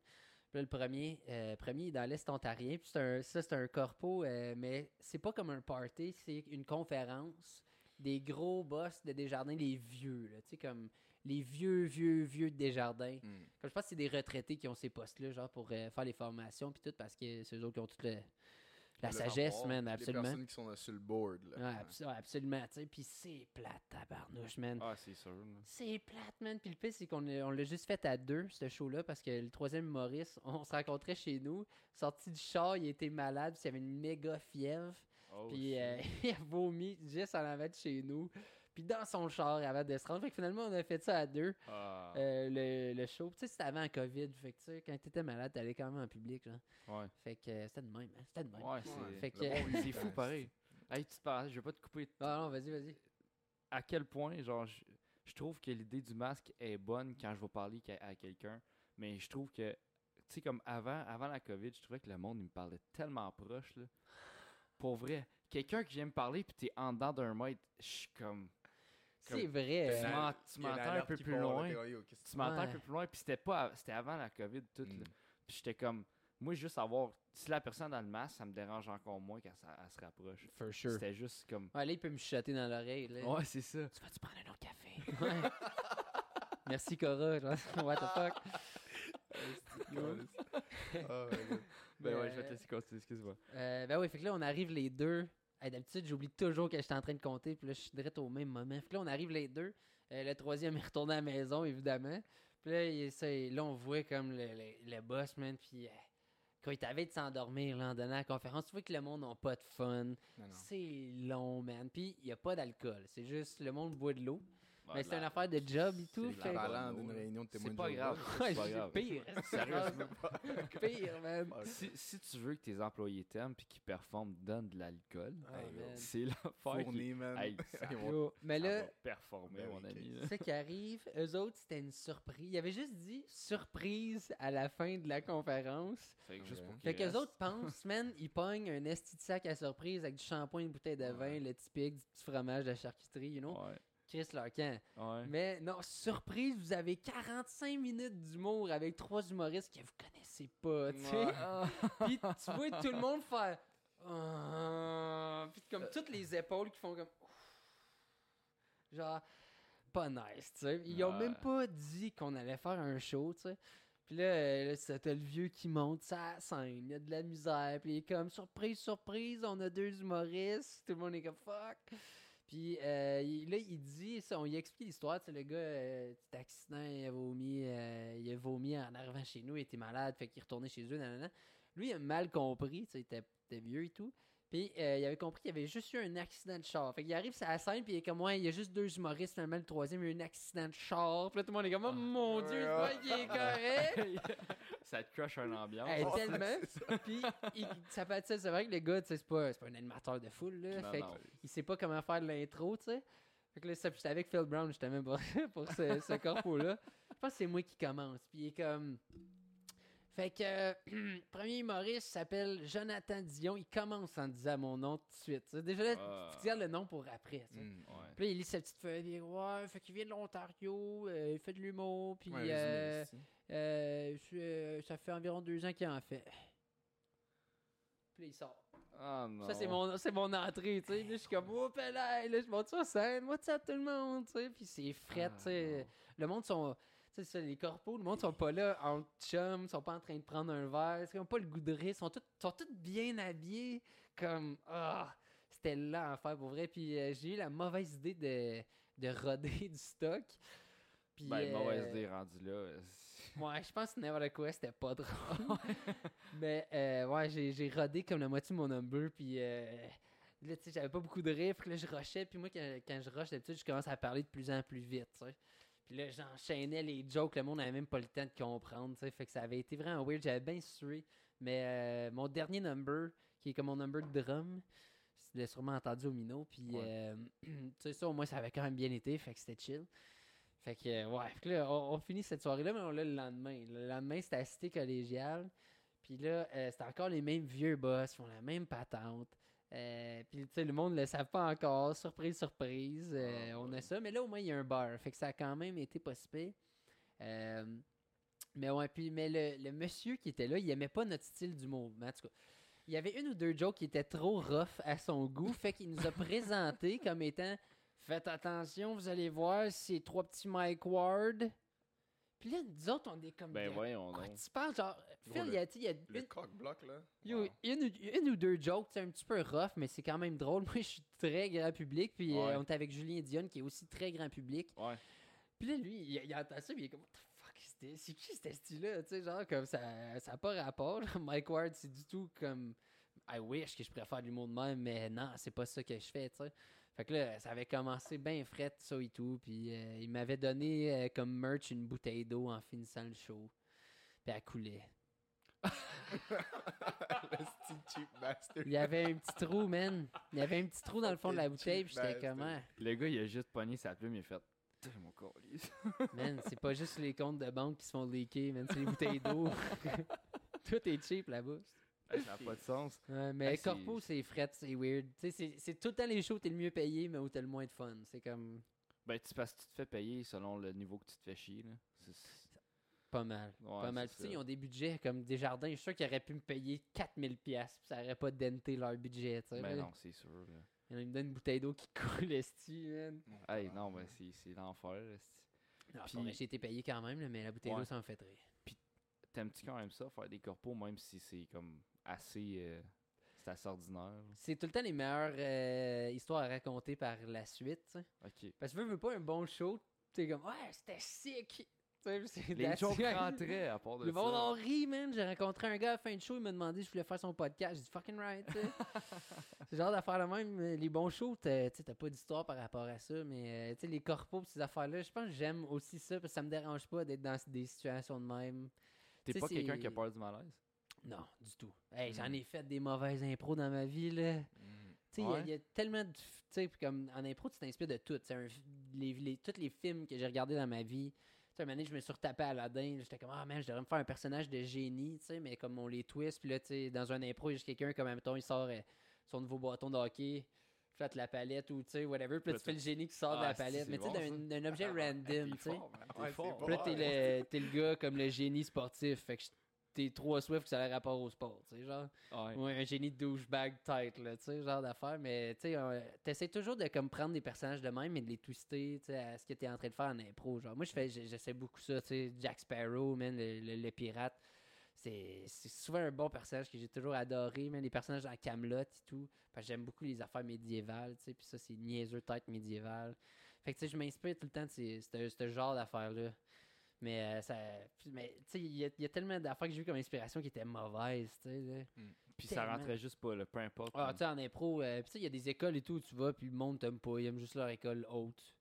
Puis là, le premier, premier est dans l'Est ontarien, puis un, ça, c'est un corpo, mais c'est pas comme un party, c'est une conférence des gros boss de Desjardins, les vieux, comme les vieux, vieux, vieux de Desjardins. Hmm. Comme je pense que c'est des retraités qui ont ces postes-là, genre pour euh, faire les formations puis tout, parce que c'est eux autres qui ont toute le- la Le sagesse, man, Les absolument. personnes qui sont là sur le board, là. Ouais, abs- ouais, absolument, tu sais. Puis c'est plate, tabarnouche, man. Ah, c'est sûr. C'est plate, man. Puis le pire, c'est qu'on l'a juste fait à deux, ce show-là, parce que le troisième Maurice, on se rencontrait chez nous, sorti du char, il était malade, puis il avait une méga fièvre. Oh, Puis euh, il a vomi juste en avant de chez nous. Puis dans son char avant de se rendre. Fait que finalement, on a fait ça à deux. Ah, Euh, le, le show. Tu sais, c'était avant la COVID. Fait que, tu sais, quand t'étais malade, t'allais quand même en public, genre. ouais. Fait que euh, c'était de même, hein. C'était de même. Ouais, c'est. Fait que- Le bon C'est vieux fou pareil. Hey, tu te parles, je vais pas te couper. Ah non, vas-y, vas-y. À quel point, genre, je, je trouve que l'idée du masque est bonne quand je vais parler à quelqu'un, mais je trouve que, tu sais, comme avant, avant la COVID, je trouvais que le monde, il me parlait tellement proche, là. Pour vrai. Quelqu'un qui vient me parler, puis t'es en dedans d'un mètre, je suis comme. C'est vrai. Tu euh, m'entends un peu plus loin. Tu m'entends un peu plus loin, puis c'était pas, c'était avant la COVID, tout, là. Mm. Puis j'étais comme, moi, juste avoir, si la personne a le masque, ça me dérange encore moins quand ça, elle se rapproche. For sure. C'était juste comme, Ouais, là, il peut me chuchoter dans l'oreille. ouais, c'est ça. Tu vas-tu prendre un autre café? Ouais. Merci, Cora. What the fuck? Oh, God. Ben ouais, je vais te laisser continuer, excuse-moi. Euh, ben oui, fait que là, on arrive les deux. Hey, D'habitude, j'oublie toujours que j'étais en train de compter, puis là, je suis direct au même moment. Fait que là, on arrive les deux. Euh, le troisième est retourné à la maison, évidemment. Puis là, il, là on voit comme le, le, le boss, man, puis euh, quand il t'avait de s'endormir, là, en donnant la conférence, tu vois que le monde n'a pas de fun. C'est long, man. Puis il n'y a pas d'alcool. C'est juste le monde boit de l'eau. Mais la- une affaire de job et tout. c'est d'une réunion de témoins C'est pas grave. C'est pas c'est grave. pire. Sérieusement. Pire, man. Si, si tu veux que tes employés t'aiment puis qu'ils performent, donne de l'alcool. Ah. C'est l'affaire Fourni, man. Ils Mais là, performer, Ben mon ami. Chris. là. ce qui arrive, eux autres, c'était une surprise. Il avait juste dit surprise à la fin de la conférence. Fait que juste pour Fait qu'eux autres pensent, man, ils pognent un esti de sac à surprise avec du shampoing, une bouteille de vin, Ouais. le typique, du petit fromage de la charcuterie, you know. Ouais. Mais non, surprise, vous avez 45 minutes d'humour avec trois humoristes que vous connaissez pas, tu sais. Puis tu vois tout le monde faire. Ah Puis comme toutes les épaules qui font comme. Genre, pas nice, tu sais. Ils ont même pas dit qu'on allait faire un show, tu sais. Puis là, euh, là, c'était le vieux qui monte sa scène, il y a de la misère, puis il est comme surprise, surprise, on a deux humoristes, tout le monde est comme fuck. Puis euh, là, il dit, ça, on lui explique l'histoire, tu sais, le gars, euh, petit accident, il a vomi, euh, il a vomi en arrivant chez nous, il était malade, fait qu'il retourné chez eux, nanana. Lui, il a mal compris, tu sais, il était, était vieux et tout. Puis euh, il avait compris qu'il y avait juste eu un accident de char. Fait qu'il arrive sur la scène, puis il est comme, ouais, il y a juste deux humoristes, finalement, le troisième, il y a eu un accident de char. Puis là, tout le monde est comme, oh mon dieu, c'est pas qu'il est correct. ça te crush un ambiance. Hey, Oh, tellement. Puis il- ça fait ça, c'est vrai que le gars, tu sais, c'est pas, c'est pas un animateur de foule, là. Non, fait qu'il sait pas comment faire l'intro, tu sais. Fait que là, ça- j'étais avec Phil Brown, justement, pour, pour ce, ce corpo-là. Je pense que c'est moi qui commence. Puis il est comme. Fait que, euh, premier humoriste s'appelle Jonathan Dion. Il commence en disant mon nom tout de suite. Déjà là, Ah. tu gardes le nom pour après. Mm. Ouais. Puis là, il lit sa petite feuille. Il dit, ouais, fait qu'il vient de l'Ontario, euh, il fait de l'humour. Puis Ouais, euh, euh, euh, ça fait environ deux ans qu'il en fait. Puis là, il sort. Ah non. Ça, c'est mon, c'est mon entrée, tu sais. Je suis comme, oh, là, là, je monte sur scène. What's up, tout le monde, tu sais. Puis c'est fret, Ah, tu sais. Le monde sont. Tu sais, ça, les corpos, le monde sont pas là en chum, sont pas en train de prendre un verre. Ils ont pas le goût de rire. Ils sont tous, sont tous bien habillés. Comme, ah, c'était là à faire pour vrai. Puis euh, j'ai eu la mauvaise idée de, de roder du stock. Puis, Ben, euh, mauvaise idée rendue là. Ouais, je pense que n'importe quoi, c'était pas drôle. Mais euh, ouais, j'ai, j'ai rodé comme la moitié de mon number, puis euh, là, tu sais, j'avais pas beaucoup de rire, puis là, je rushais, puis moi, quand, quand je rush, d'habitude, je commence à parler de plus en plus vite, tu sais. Puis là, j'enchaînais les jokes, le monde n'avait même pas le temps de comprendre, tu sais, fait que ça avait été vraiment weird, j'avais bien sué. Mais euh, mon dernier number, qui est comme mon number de drum, tu l'as sûrement entendu au minot, puis Ouais. euh, tu sais, ça, au moins, ça avait quand même bien été, fait que c'était chill. Fait que, euh, ouais, fait que là, on, on finit cette soirée-là, mais on l'a le lendemain. Le lendemain, c'était à cité collégiale. Puis là, euh, c'était encore les mêmes vieux boss, ils font la même patente. Euh, puis, tu sais, le monde ne le savent pas encore. Surprise, surprise. euh, Ah, on a ça. Mais là, au moins, il y a un bar. Fait que ça a quand même été pas si pire. Euh, mais ouais, puis, mais le, le monsieur qui était là, il aimait pas notre style d'humour. Mais en tout cas, il y avait une ou deux jokes qui étaient trop rough à son goût. Fait qu'il nous a présenté comme étant Faites attention, vous allez voir, c'est trois petits Mike Ward. Puis là, nous autres, on est comme. Ben voyons quoi tu parles? Genre, Phil, il y a, il y a Le une, cock-block, là. yo, Wow. une, ou- une ou deux jokes, c'est un petit peu rough, mais c'est quand même drôle. Moi, je suis très grand public. Puis euh, on est avec Julien Dion, qui est aussi très grand public. Ouais. Puis là, lui, il, il entend ça, puis il est comme, What the fuck, c'était- c'est qui ce style-là? Tu sais, genre, comme ça ça n'a pas rapport. là. Mike Ward, c'est du tout comme, I wish que je préfère l'humour de même, mais non, c'est pas ça que je fais, tu sais. Fait que là, ça avait commencé bien fret, ça et tout. Puis euh, il m'avait donné euh, comme merch une bouteille d'eau en finissant le show. Puis elle coulait. le style cheap bastard. Il y avait un petit trou, man. Il y avait un petit trou dans le fond de la bouteille, puis j'étais comment? Le gars, il a juste pogné sa plume, il a fait. Mon calice. Man, c'est pas juste les comptes de banque qui se font leaker, man. C'est les bouteilles d'eau. Tout est cheap là-bas. Ça n'a pas de sens. Ouais, mais c'est- Corpo, c'est fret, c'est weird. Tu sais, c'est- tout le temps les shows, t'es le mieux payé, mais où t'as le moins de fun. C'est comme Ben, tu, que tu te fais payer selon le niveau que tu te fais chier. Là. C'est- c'est- pas mal. Ouais, pas mal. Puis, ils ont des budgets comme des jardins. Je suis sûr qu'ils auraient pu me payer 4000$, piastres, puis ça aurait pas denté leur budget. tu sais, Ben non, c'est sûr. Là. Il me donne une bouteille d'eau qui coule, esti, man. Hey, non, ben c'est l'enfer. Puis- puis, j'ai été payé quand même, là, mais la bouteille Ouais. d'eau, ça me fait rire. T'aimes-tu quand même ça, faire des corpos, même si c'est comme assez. euh, c'est assez ordinaire. C'est tout le temps les meilleures euh, histoires à raconter par la suite. Parce que veux, veux pas un bon show, t'es comme, ouais, c'était sick. Les jokes rentraient à part de Le ça. en rit, man. J'ai rencontré un gars à la fin de show, il m'a demandé si je voulais faire son podcast. J'ai dit fucking right. C'est genre d'affaires le même. Les bons shows, t'as pas d'histoire par rapport à ça, mais euh, les corpos ces affaires-là, je pense que j'aime aussi ça parce que ça me dérange pas d'être dans des situations de même. T'es pas quelqu'un qui a peur du malaise? Non, du tout. Hey, J'en Mm. ai fait des mauvaises impros dans ma vie, là. Mm. Tu sais, il y a- Ouais. il y, a tellement de. f- Tu sais, puis comme en impro, tu t'inspires de tout. Un les, les- tous les films que j'ai regardés dans ma vie. Tu sais, un moment donné, je me suis retapé à Aladdin. J'étais comme, ah man, je devrais me faire un personnage de génie, tu sais, mais comme on les twist. Puis là, tu sais, dans un impro, il y a juste quelqu'un, comme, mettons, il sort euh, son nouveau bâton de hockey, flatte la palette ou, tu sais, whatever. Puis là, tu fais le génie qui sort de Ah, la si, palette. Mais tu sais, bon, d'un objet random, T'es tu sais. Puis là, t'es le, t'es le gars comme le génie sportif. Fait que t'es trop swift que ça a rapport au sport, tu sais, genre. Ouais. Un génie de douchebag tête, là, tu sais, genre d'affaires. Mais, tu sais, euh, t'essaies toujours de comme prendre des personnages de même et de les twister, tu sais, à ce que t'es en train de faire en impro. Genre, moi, je fais, j'essaie beaucoup ça, tu sais, Jack Sparrow, man, le, le- le pirate. C'est c'est souvent un bon personnage que j'ai toujours adoré, même les personnages dans Camelot et tout. Parce que j'aime beaucoup les affaires médiévales, tu sais, puis ça, c'est niaiseux tête médiévale. Fait que, tu sais, je m'inspire tout le temps de ce genre d'affaires-là. Mais, euh, ça, mais tu sais, il y, a- il y a tellement d'affaires que j'ai eu comme inspiration qui étaient mauvaises, tu sais. là. Puis ça rentrait juste pas, là, peu importe. Ah, tu sais, en impro, euh, puis tu sais, il y a des écoles et tout où tu vas, puis le monde t'aime pas, ils aiment juste leur école haute.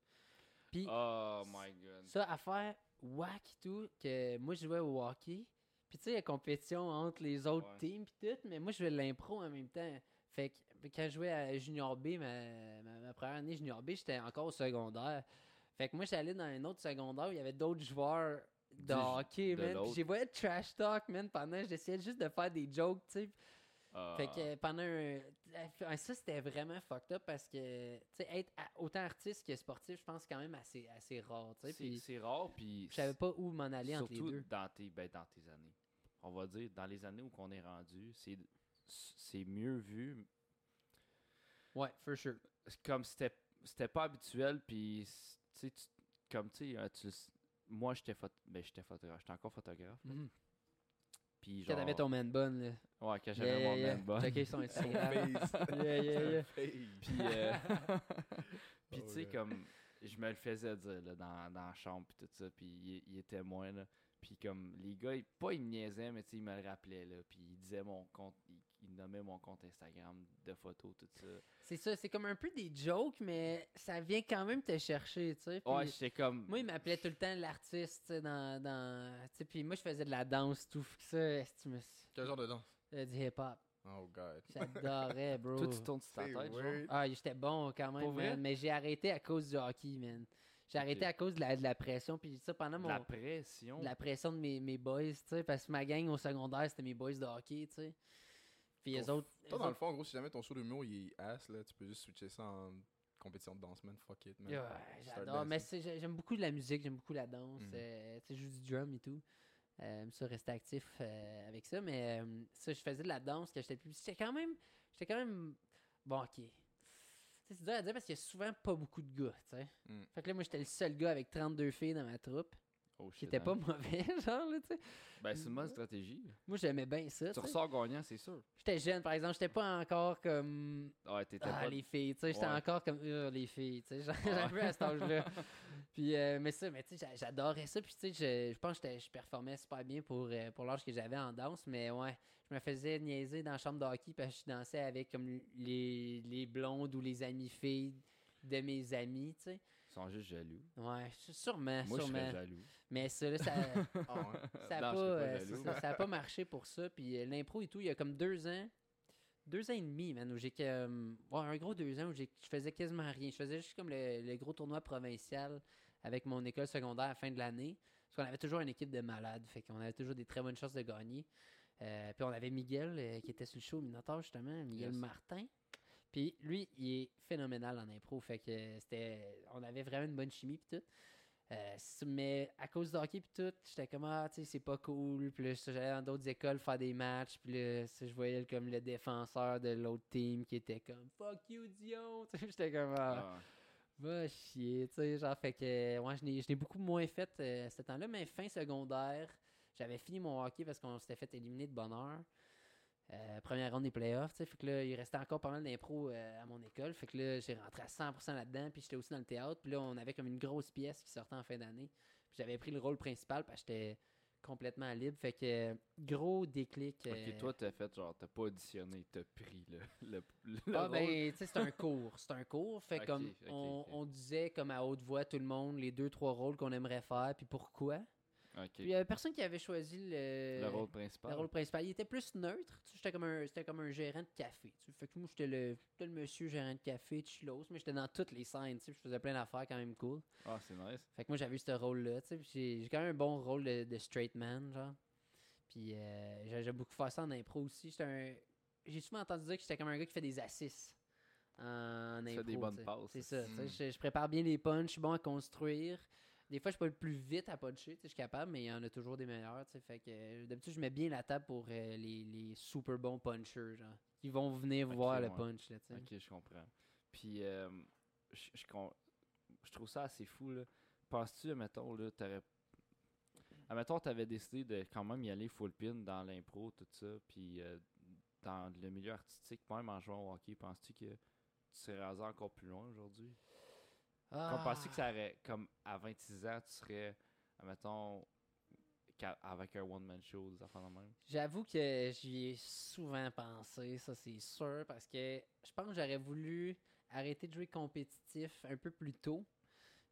Puis Oh my god. ça, à faire whack et tout, que moi je jouais au hockey, puis tu sais, la compétition entre les autres Ouais. teams puis tout, mais moi je jouais de l'impro en même temps. Fait que quand je jouais à Junior B, ma, ma, ma première année Junior B, j'étais encore au secondaire. Fait que moi, allé dans un autre secondaire où il y avait d'autres joueurs de hockey, man. Puis j'ai voyé trash talk, man, pendant, j'essayais juste de faire des jokes, tu sais. Ah. Fait que pendant un. Ça, c'était vraiment fucked up parce que, tu sais, être autant artiste que sportif, je pense quand même assez, assez rare, tu sais. c'est rare, puis je savais pas où m'en aller entre les surtout deux. dans tes, ben, dans tes années. On va dire, dans les années où on est rendu, c'est c'est mieux vu. Ouais, for sure. Comme c'était c'était pas habituel, puis tu sais, tu- comme tu sais, euh, moi j'étais phot ben, j'étais photographe, j'étais encore photographe. Mhm. Puis Quand genre, t'avais ton man bun, là. ouais, quand j'avais Yeah, mon yeah, man bun. Checker son Instagram. Yeah, yeah, yeah. Puis, euh, puis Oh, tu sais, comme, je me le faisais dire là, dans, dans la chambre, puis tout ça, puis il, il était moins là. Puis comme, les gars, ils- pas ils me niaisaient, mais tu sais, ils me le rappelaient, là. Puis ils disaient mon compte, ils, ils nommaient mon compte Instagram de photos, tout ça. C'est ça, c'est comme un peu des jokes, mais ça vient quand même te chercher, tu sais. puis Ouais, j'étais comme. Moi, il m'appelait tout le temps l'artiste, tu sais, dans... dans tu sais, puis moi, je faisais de la danse, tout. Ça, est-ce que tu me... Quel genre de danse? euh, du hip-hop. Oh god. J'adorais, bro. Toi, tu tournes sur ta tête, genre? Ah, j'étais bon quand même, man, mais j'ai arrêté à cause du hockey, man. J'ai arrêté à cause de la, de la pression, puis ça pendant mon... La pression. de la pression de mes, mes boys, tu sais, parce que ma gang au secondaire, c'était mes boys de hockey, tu sais. Puis les autres... Toi, dans le fond, en gros, si jamais ton show d'humour il est ass, là, tu peux juste switcher ça en compétition de danse, man. Fuck it, man. J'adore. Mais j'aime beaucoup la musique, j'aime beaucoup la danse. Mhm. euh, tu sais, je joue du drum et tout. Euh, ça, rester actif euh, avec ça. Mais euh, ça, je faisais de la danse quand j'étais plus. J'étais quand même. J'étais quand même. Bon, ok. C'est dur à dire parce qu'il y a souvent pas beaucoup de gars, tu sais. Mm. Fait que là, moi, j'étais le seul gars avec 32 filles dans ma troupe, Oh, qui était pas hein. mauvais, genre, là, tu sais. Ben, c'est une bonne stratégie. Moi, j'aimais bien ça, Tu tu sais. ressors gagnant, c'est sûr. J'étais jeune, par exemple, j'étais pas encore comme Ouais, t'étais ah, pas. les filles, tu sais, j'étais Ouais. encore comme euh, les filles, tu sais, j'en- Ouais. à cet âge-là. puis euh, mais ça, mais tu sais, j'a- j'adorais ça, puis tu sais, je, je pense que je performais super bien pour euh, pour l'âge que j'avais en danse, mais ouais, je me faisais niaiser dans la chambre de hockey parce que je dansais avec comme les, les blondes ou les amies filles de mes amis, tu sais. Ils sont juste jaloux. Ouais, sûrement, Moi, je serais jaloux. Mais ça, là, ça, Ah ouais. ça Non, a je pas, euh, ça, ça a pas marché pour ça. Puis euh, l'impro et tout, il y a comme deux ans, deux ans et demi, man, où j'ai comme, ouais, un gros deux ans où j'ai- je faisais quasiment rien. Je faisais juste comme le, le gros tournoi provincial avec mon école secondaire à la fin de l'année. Parce qu'on avait toujours une équipe de malades, fait qu'on avait toujours des très bonnes chances de gagner. Euh, puis on avait Miguel euh, qui était sur le show au Minotaur justement, Miguel Yes. Martin. Puis lui, il est phénoménal en impro, fait que c'était, on avait vraiment une bonne chimie puis tout. Euh, mais à cause du hockey puis tout, j'étais comme ah, tu sais, c'est pas cool. Puis j'allais dans d'autres écoles faire des matchs. Puis là, je voyais comme le défenseur de l'autre team qui était comme fuck you Dion. J'étais comme ah, Ah. va chier, tu sais, genre fait que ouais, je n'ai beaucoup moins fait euh, ce temps-là, mais fin secondaire, j'avais fini mon hockey parce qu'on s'était fait éliminer de bonne heure. Euh, première ronde des playoffs, fait que là, il restait encore pas mal d'impro euh, à mon école, fait que là, j'ai rentré à 100% là-dedans, puis j'étais aussi dans le théâtre, puis là, on avait comme une grosse pièce qui sortait en fin d'année, Puis J'avais pris le rôle principal parce que j'étais complètement libre. Fait que gros déclic. Ok, euh, toi, t'as fait genre, t'as pas auditionné, t'as pris le, le, le Ah rôle. ben, tu sais, c'est un cours. C'est un cours. Fait comme on, on disait comme à haute voix tout le monde les deux, trois rôles qu'on aimerait faire, puis pourquoi? Puis il y avait personne qui avait choisi le, le rôle principal. le rôle principal. Il était plus neutre. J'étais comme un, c'était comme un gérant de café. Fait que moi, j'étais le, le monsieur gérant de café, chillos, mais j'étais dans toutes les scènes. Je faisais plein d'affaires quand même cool. Ah, c'est nice. Fait que moi, j'avais eu ce rôle-là. J'ai j'ai quand même un bon rôle de, de straight man, genre. Puis euh, j'ai beaucoup fait ça en impro aussi. J'étais un... J'ai souvent entendu dire que j'étais comme un gars qui fait des assists en Tu impro. fais des bonnes passes. C'est ça. tu sais, Mm. Je, je prépare bien les punchs, je suis bon à construire. Des fois, je suis pas le plus vite à puncher, tu je suis capable, mais il y en a toujours des meilleurs. tu. Fait que euh, d'habitude, je mets bien la table pour euh, les, les super bons punchers, genre. Qui vont venir voir le punch, là, tu sais. Ok, je comprends. Puis, euh, je, je, con- je trouve ça assez fou, là. Penses-tu, mettons, là, t'aurais. Admettons, t'avais décidé de quand même y aller full pin dans l'impro, tout ça, puis euh, dans le milieu artistique, même en jouant au hockey, penses-tu que tu serais rendu encore plus loin aujourd'hui? Ah. Comme penses-tu que ça aurait, comme à 26 ans, tu serais, admettons, qu'à- avec un one-man show, des affaires de même? J'avoue que j'y ai souvent pensé, ça c'est sûr, parce que je pense que j'aurais voulu arrêter de jouer compétitif un peu plus tôt.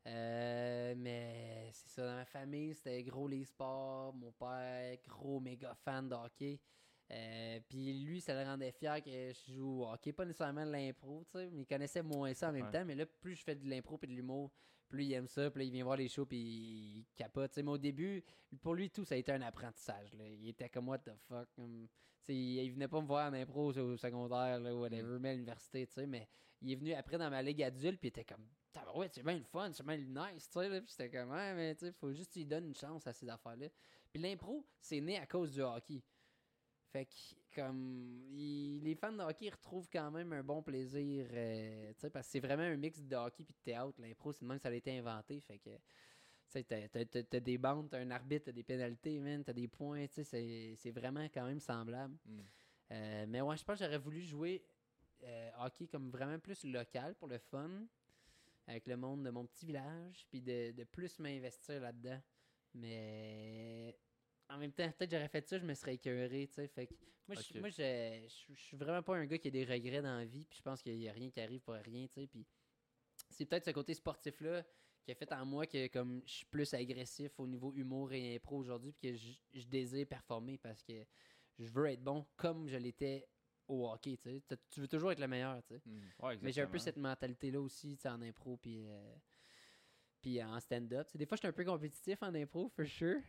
Euh, mais c'est ça, dans ma famille, c'était gros les sports. Mon père, gros méga fan de hockey. Euh, Puis lui, ça le rendait fier que je joue au hockey, pas nécessairement de l'impro, tu sais, mais il connaissait moins ça en même Ouais. temps. Mais là, plus je fais de l'impro et de l'humour, plus il aime ça. Puis là, il vient voir les shows puis il capote. Mais au début, pour lui, tout, ça a été un apprentissage. là. Il était comme, what the fuck. sais, il, venait pas me voir en impro au secondaire, là, whatever, mais à l'université, tu sais. Mais il est venu après dans ma ligue adulte, puis il était comme, ouais, c'est bien le fun, c'est bien le nice, tu sais. Puis j'étais comme, ouais, mais tu sais, faut juste qu'il donne une chance à ces affaires-là. Puis l'impro, c'est né à cause du hockey. Fait que, comme, il- les fans de hockey ils retrouvent quand même un bon plaisir, euh, tu sais, parce que c'est vraiment un mix de hockey puis de théâtre. L'impro, c'est de même ça a été inventé. Fait que, tu sais, t'as- des bandes, t'as un arbitre, t'as des pénalités, man, t'as des points, tu sais, c'est- c'est vraiment quand même semblable. Mm. Euh, mais ouais, je pense que j'aurais voulu jouer euh, hockey comme vraiment plus local pour le fun, avec le monde de mon petit village, puis de, de plus m'investir là-dedans. Mais en même temps, peut-être j'aurais fait ça, je me serais écœuré, tu sais. Fait que moi, je- moi, je je- je suis vraiment pas un gars qui a des regrets dans la vie, puis je pense qu'il y a rien qui arrive pour rien, tu sais. Puis c'est peut-être ce côté sportif-là qui a fait en moi que comme je suis plus agressif au niveau humour et impro aujourd'hui, puis que je, je désire performer parce que je veux être bon comme je l'étais au hockey, tu sais. Tu veux toujours être le meilleur, tu sais. Mm. Ouais, Mais j'ai un peu cette mentalité-là aussi, tu sais, en impro, puis euh, puis en stand-up. Des fois, je suis un peu compétitif en impro, for sure.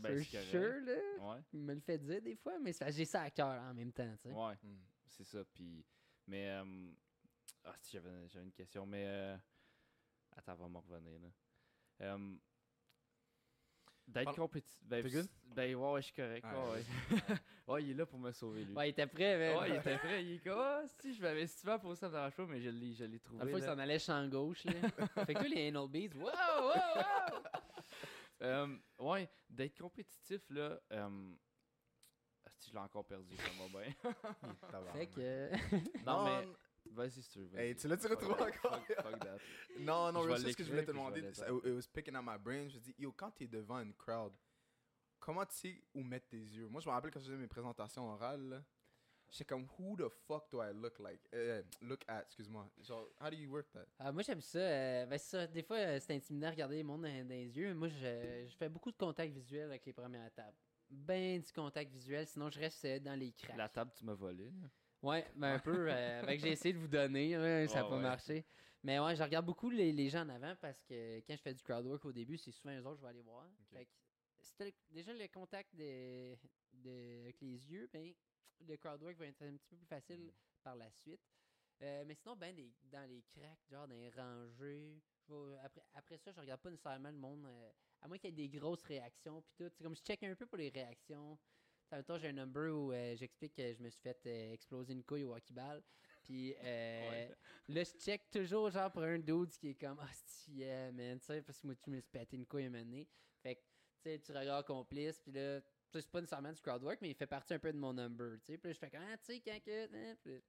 Ben, c'est correct. sure, là. Ouais. Il me le fait dire des fois, mais j'ai ça à cœur en même temps, tu sais. Ouais, Mm. c'est ça. Puis, mais, euh, ah, si j'avais, une question, mais euh, attends, va me revenir là. Euh, D'être Parle- compétitif. Ben, ben, ouais, ouais, je suis correct. Ah, ouais, ouais. ouais, il est là pour me sauver, lui. Ouais, il était prêt, mais. Ouais, il était prêt. Il est comme, ah, si, je m'avais souvent posé ça dans la show, mais je l'ai, je l'ai trouvé. Le fond, il s'en allait champ gauche, là. fait que toi, les anal beads, wow, wow, wow! Euh, ouais, d'être compétitif, là. Euh, ah, si je l'ai encore perdu, ça va bien. fait que. non, mais. Vas-y, si tu veux. Hey, tu l'as-tu retrouvé Fuck- encore? fuck- fuck that. Non, non, sais ce que je voulais te demander. It was picking at my brain. Je dis, yo, quand t'es devant une crowd, comment tu sais où mettre tes yeux? Moi, je me rappelle quand je faisais mes présentations orales, là, j'étais comme, who the fuck do I look like? Euh, look at, excuse-moi. Genre, how do you work that? Ah, moi, j'aime ça. euh, ben, ça. Des fois, euh, c'est intimidant de regarder le monde dans, dans les yeux. Moi, je, je fais beaucoup de contact visuel avec les premières tables. Ben du contact visuel, sinon je reste euh, dans les cracks. La table, tu m'as volé. Ouais, ben un peu. euh, que j'ai essayé de vous donner, ça n'a Ouais, pas ouais. marché. Mais ouais, je regarde beaucoup les, les gens en avant parce que quand je fais du crowd work au début, c'est souvent eux autres que je vais aller voir. Fait que déjà le contact de, de- avec les yeux, ben, le crowd work va être un petit peu plus facile Mm. par la suite. Euh, mais sinon, ben, des- dans les cracks, genre dans les rangées, après, après ça, je regarde pas nécessairement le monde, euh, à moins qu'il y ait des grosses réactions. Puis tout, c'est comme je check un peu pour les réactions. Ça fait temps, j'ai un number où euh, j'explique que je me suis fait euh, exploser une couille au hockey ball. Puis euh, Ouais. là, je check toujours genre pour un dude qui est comme Ah, c'est yeah, man, tu sais, parce que moi, tu me suis pété une couille un moment donné. Fait que, tu sais, tu regardes complice, puis là, c'est pas nécessairement du crowd work, mais il fait partie un peu de mon number, tu sais. Puis là, je fais comme Ah, tu sais, quand que. hein, puis là,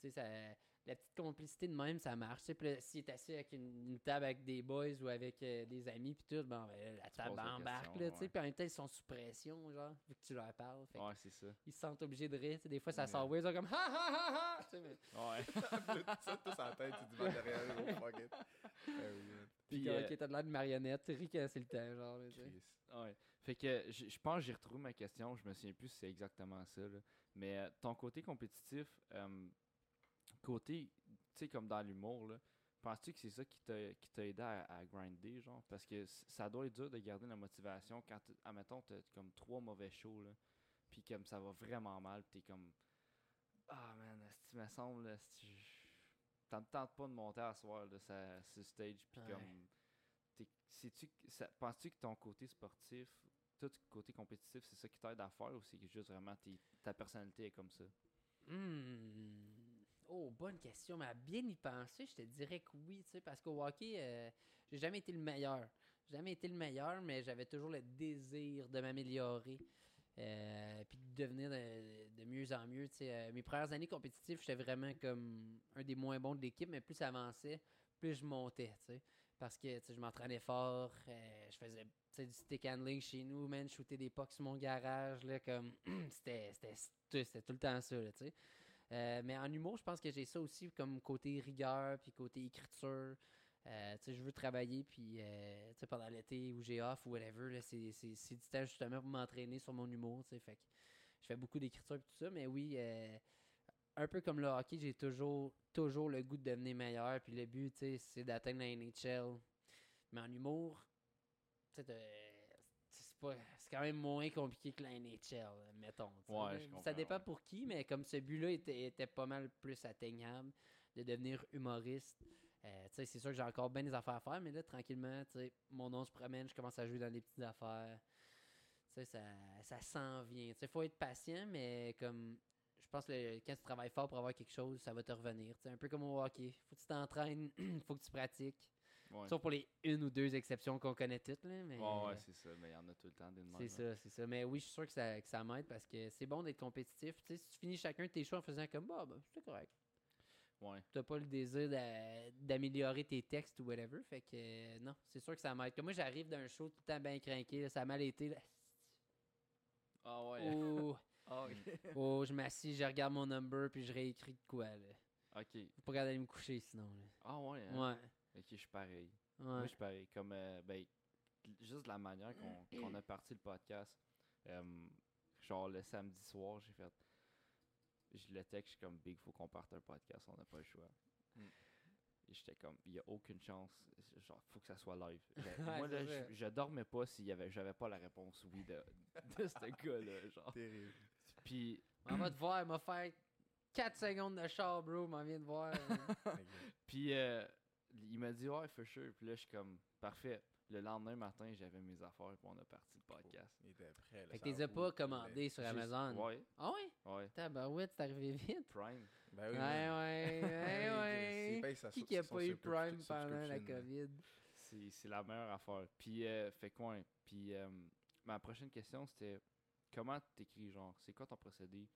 tu sais, ça. la petite complicité de même, ça marche. Tu sais, puis là, s'il est assis avec une, une table avec des boys ou avec euh, des amis, puis tout, bon, ben, la table embarque, là, tu sais, ouais. puis en même temps, ils sont sous pression, genre, vu que tu leur parles. Fait que Ouais, c'est ça. Ils se sentent obligés de rire. tu sais, des fois, ça Ouais. sort weird, ils sont comme ha ha ha ha! Tu sais, mais- Ouais. ça, tout en tête, tu dis, derrière, oh. Puis, Puis, comme, euh, ok, t'as de l'air de marionnette, tu ris quand c'est le temps, genre, là, tu sais. Chris. Ouais. Fait que je pense que j'ai retrouvé ma question. Je me souviens plus si c'est exactement ça. là. Mais euh, ton côté compétitif, euh, côté, tu sais, comme dans l'humour, penses-tu que c'est ça qui t'a aidé à, grinder, genre? Parce que ça doit être dur de garder la motivation quand, admettons, t'as comme trois mauvais shows, là, puis comme ça va vraiment mal, puis t'es comme, ah man, tu me semble, je- t'en tentes pas de monter à soir, là, ça- sur stage, puis comme, penses-tu que ton côté sportif, tout côté compétitif, c'est ça qui t'aide à faire ou c'est juste vraiment ta personnalité est comme ça? Hmm. Oh, bonne question. Mais à bien y penser, je te dirais que oui, parce qu'au hockey, euh, j'ai jamais été le meilleur. Jamais été le meilleur, mais j'avais toujours le désir de m'améliorer. euh, puis de devenir de, mieux en mieux. Euh, mes premières années compétitives, j'étais vraiment comme un des moins bons de l'équipe, mais plus ça avançait, plus je montais. Parce que je m'entraînais fort, euh, je faisais du stick handling chez nous, man, shooter des pucks sur mon garage, là, comme c'était tout le temps ça, là. Euh, mais en humour, je pense que j'ai ça aussi comme côté rigueur, puis côté écriture. Euh, je veux travailler, puis euh, pendant l'été où j'ai off ou whatever, c'est du temps justement pour m'entraîner sur mon humour. Fait que je fais beaucoup d'écriture et tout ça, mais oui, un peu comme le hockey, j'ai toujours, toujours le goût de devenir meilleur, puis le but, c'est d'atteindre la NHL. Mais en humour, c'est quand même moins compliqué que la NHL, mettons. Ouais, Ça dépend ouais. pour qui, mais comme ce but-là était, était pas mal plus atteignable de devenir humoriste. euh, c'est sûr que j'ai encore bien des affaires à faire, mais là, tranquillement, mon nom se promène, je commence à jouer dans des petites affaires. Ça, ça s'en vient. Sais, faut être patient, mais comme pense que le- quand tu travailles fort pour avoir quelque chose, ça va te revenir. Sais, un peu comme au hockey. Faut que tu t'entraînes, faut que tu pratiques. Ouais. Sauf pour les une ou deux exceptions qu'on connaît toutes, là, mais Ouais, ouais, c'est ça. Mais il y en a tout le temps des c'est ça, c'est ça. Mais oui, je suis sûr que ça, que ça m'aide parce que c'est bon d'être compétitif. Si tu finis chacun de tes choix en faisant comme, bah, ben, c'est correct. Ouais. T'as pas le désir d'a- d'améliorer tes textes ou whatever. Fait que euh, non, c'est sûr que ça m'aide. Comme moi, j'arrive d'un show tout le temps bien craqué, ça a mal été. Là. Ah ouais. Ah, ok. oh, je m'assis, je regarde mon number puis je réécris de quoi. Là. Ok. Faut pas regarder aller me coucher sinon. Là. Ah ouais. hein? Ouais. Ok, je suis pareil. Moi, Ouais. je suis pareil. Comme, euh, ben, juste de la manière qu'on a parti le podcast, euh, genre le samedi soir, j'ai fait. Je le texte, je suis comme Big, faut qu'on parte un podcast, on n'a pas le choix. Mm. Et j'étais comme, il n'y a aucune chance, genre, faut que ça soit live. Ouais, moi, là, je, je dormais pas si y avait, j'avais pas la réponse oui de, de ce gars-là, genre. Terrible. Puis, On va te voir, il m'a fait 4 secondes de char, bro. M'en vient de voir. puis euh, il m'a dit, ouais, for sure. Puis là, je suis comme, parfait. Le lendemain matin, j'avais mes affaires, puis on a parti le podcast. Il était prêt. là, fait que t'es pas commandé sur Juste- Amazon. Ouais, Ah ouais? ouais. Tabarouette, c'est arrivé vite. Prime. Ben oui, Ouais, ouais, ouais, Ben oui, ouais. Qui qui a pas eu Prime pendant la COVID? C'est c'est la meilleure affaire. Puis, euh, fait quoi? hein? Puis, euh, ma prochaine question, c'était comment t'écris, genre, c'est quoi ton procédé?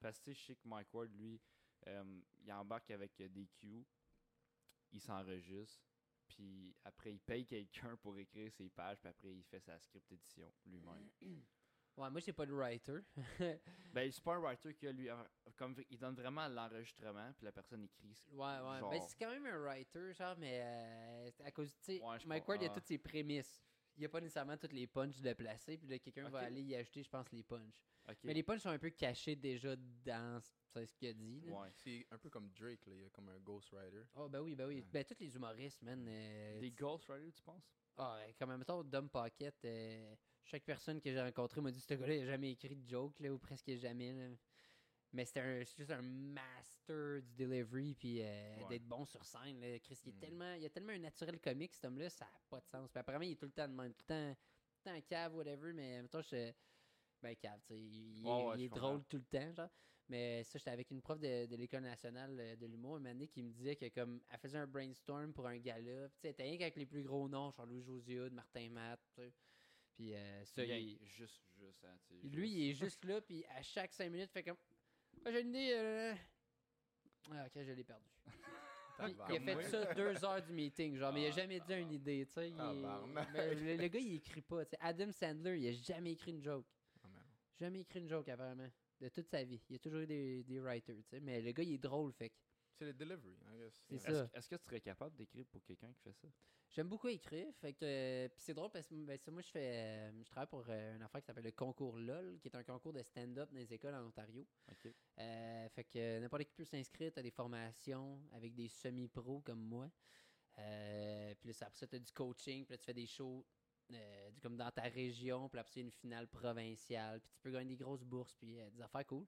Parce que, tu sais, je sais que Mike Ward, lui, euh, il embarque avec euh, des cues, il s'enregistre, puis après, il paye quelqu'un pour écrire ses pages, puis après, il fait sa script édition lui-même. Ouais, moi, j'ai pas de writer. ben, c'est pas un writer qui a lui, comme, il donne vraiment l'enregistrement, puis la personne écrit. Ouais, ouais. Genre- Ben, c'est quand même un writer, genre, mais euh, c'est à cause, tu sais, Ouais, Mike. Ward, il a Ah. toutes ses prémices. Il n'y a pas nécessairement toutes les punches de placer, puis là, quelqu'un va aller y ajouter, je pense, les punches. Mais les punches sont un peu cachés déjà dans c'est ce qu'il a dit. là. Ouais. C'est un peu comme Drake, là. Il y a comme un ghostwriter. Oh, ben oui, ben oui. Ouais. Ben, tous les humoristes, man. euh, Des ghostwriters, tu penses? Ah, ouais, comme mettons, Dom Pocket, euh, chaque personne que j'ai rencontrée m'a dit ce gars-là, il a jamais écrit de joke, là, ou presque jamais. là. Mais c'était juste un master du delivery, puis euh, Ouais. d'être bon sur scène. Là. Chris, il, est Mm. tellement, il a tellement un naturel comique, cet homme-là, ça n'a pas de sens. Puis apparemment, il est tout le temps de même, tout le temps, tout le temps cave, whatever, mais mettons, je. Ben, cave, tu sais. Il, Ouais, est, il est drôle tout le temps, genre. Mais ça, j'étais avec une prof de, de l'École nationale euh, de l'humour, une année, qui me disait que, comme, elle faisait un brainstorm pour un gala. Tu sais, rien qu'avec les plus gros noms, genre Louis Josiade, Martin Matt, tu sais. Puis, euh, ça, il- juste, juste, hein, lui, juste. il est juste là, puis à chaque 5 minutes, il fait comme. Ah, j'ai une idée. euh, Ah, ok, je l'ai perdu. Il a fait ça deux heures du meeting, genre, mais il a Ah, jamais dit une idée, tu sais. il est- Tabarnak. mais le, le gars, il écrit pas, tu sais. Adam Sandler, il a jamais écrit une joke. Ah, merde. Jamais écrit une joke, apparemment. De toute sa vie. Il a toujours eu des, des writers, tu sais. Mais le gars, il est drôle, fait que C'est le delivery, I guess. C'est Yeah. ça. Est-ce est-ce que tu serais capable d'écrire pour quelqu'un qui fait ça? J'aime beaucoup écrire, fait que euh, puis c'est drôle parce que ben, moi je fais euh, je travaille pour euh, une affaire qui s'appelle le concours LOL, qui est un concours de stand-up dans les écoles en Ontario. OK. Euh, fait que euh, n'importe qui peut s'inscrire, t'as des formations avec des semi-pros comme moi. Euh, puis ça- après ça, t'as du coaching, puis là, tu fais des shows euh, du- comme dans ta région, puis après ça, il y a une finale provinciale, puis tu peux gagner des grosses bourses, puis euh, des affaires cool.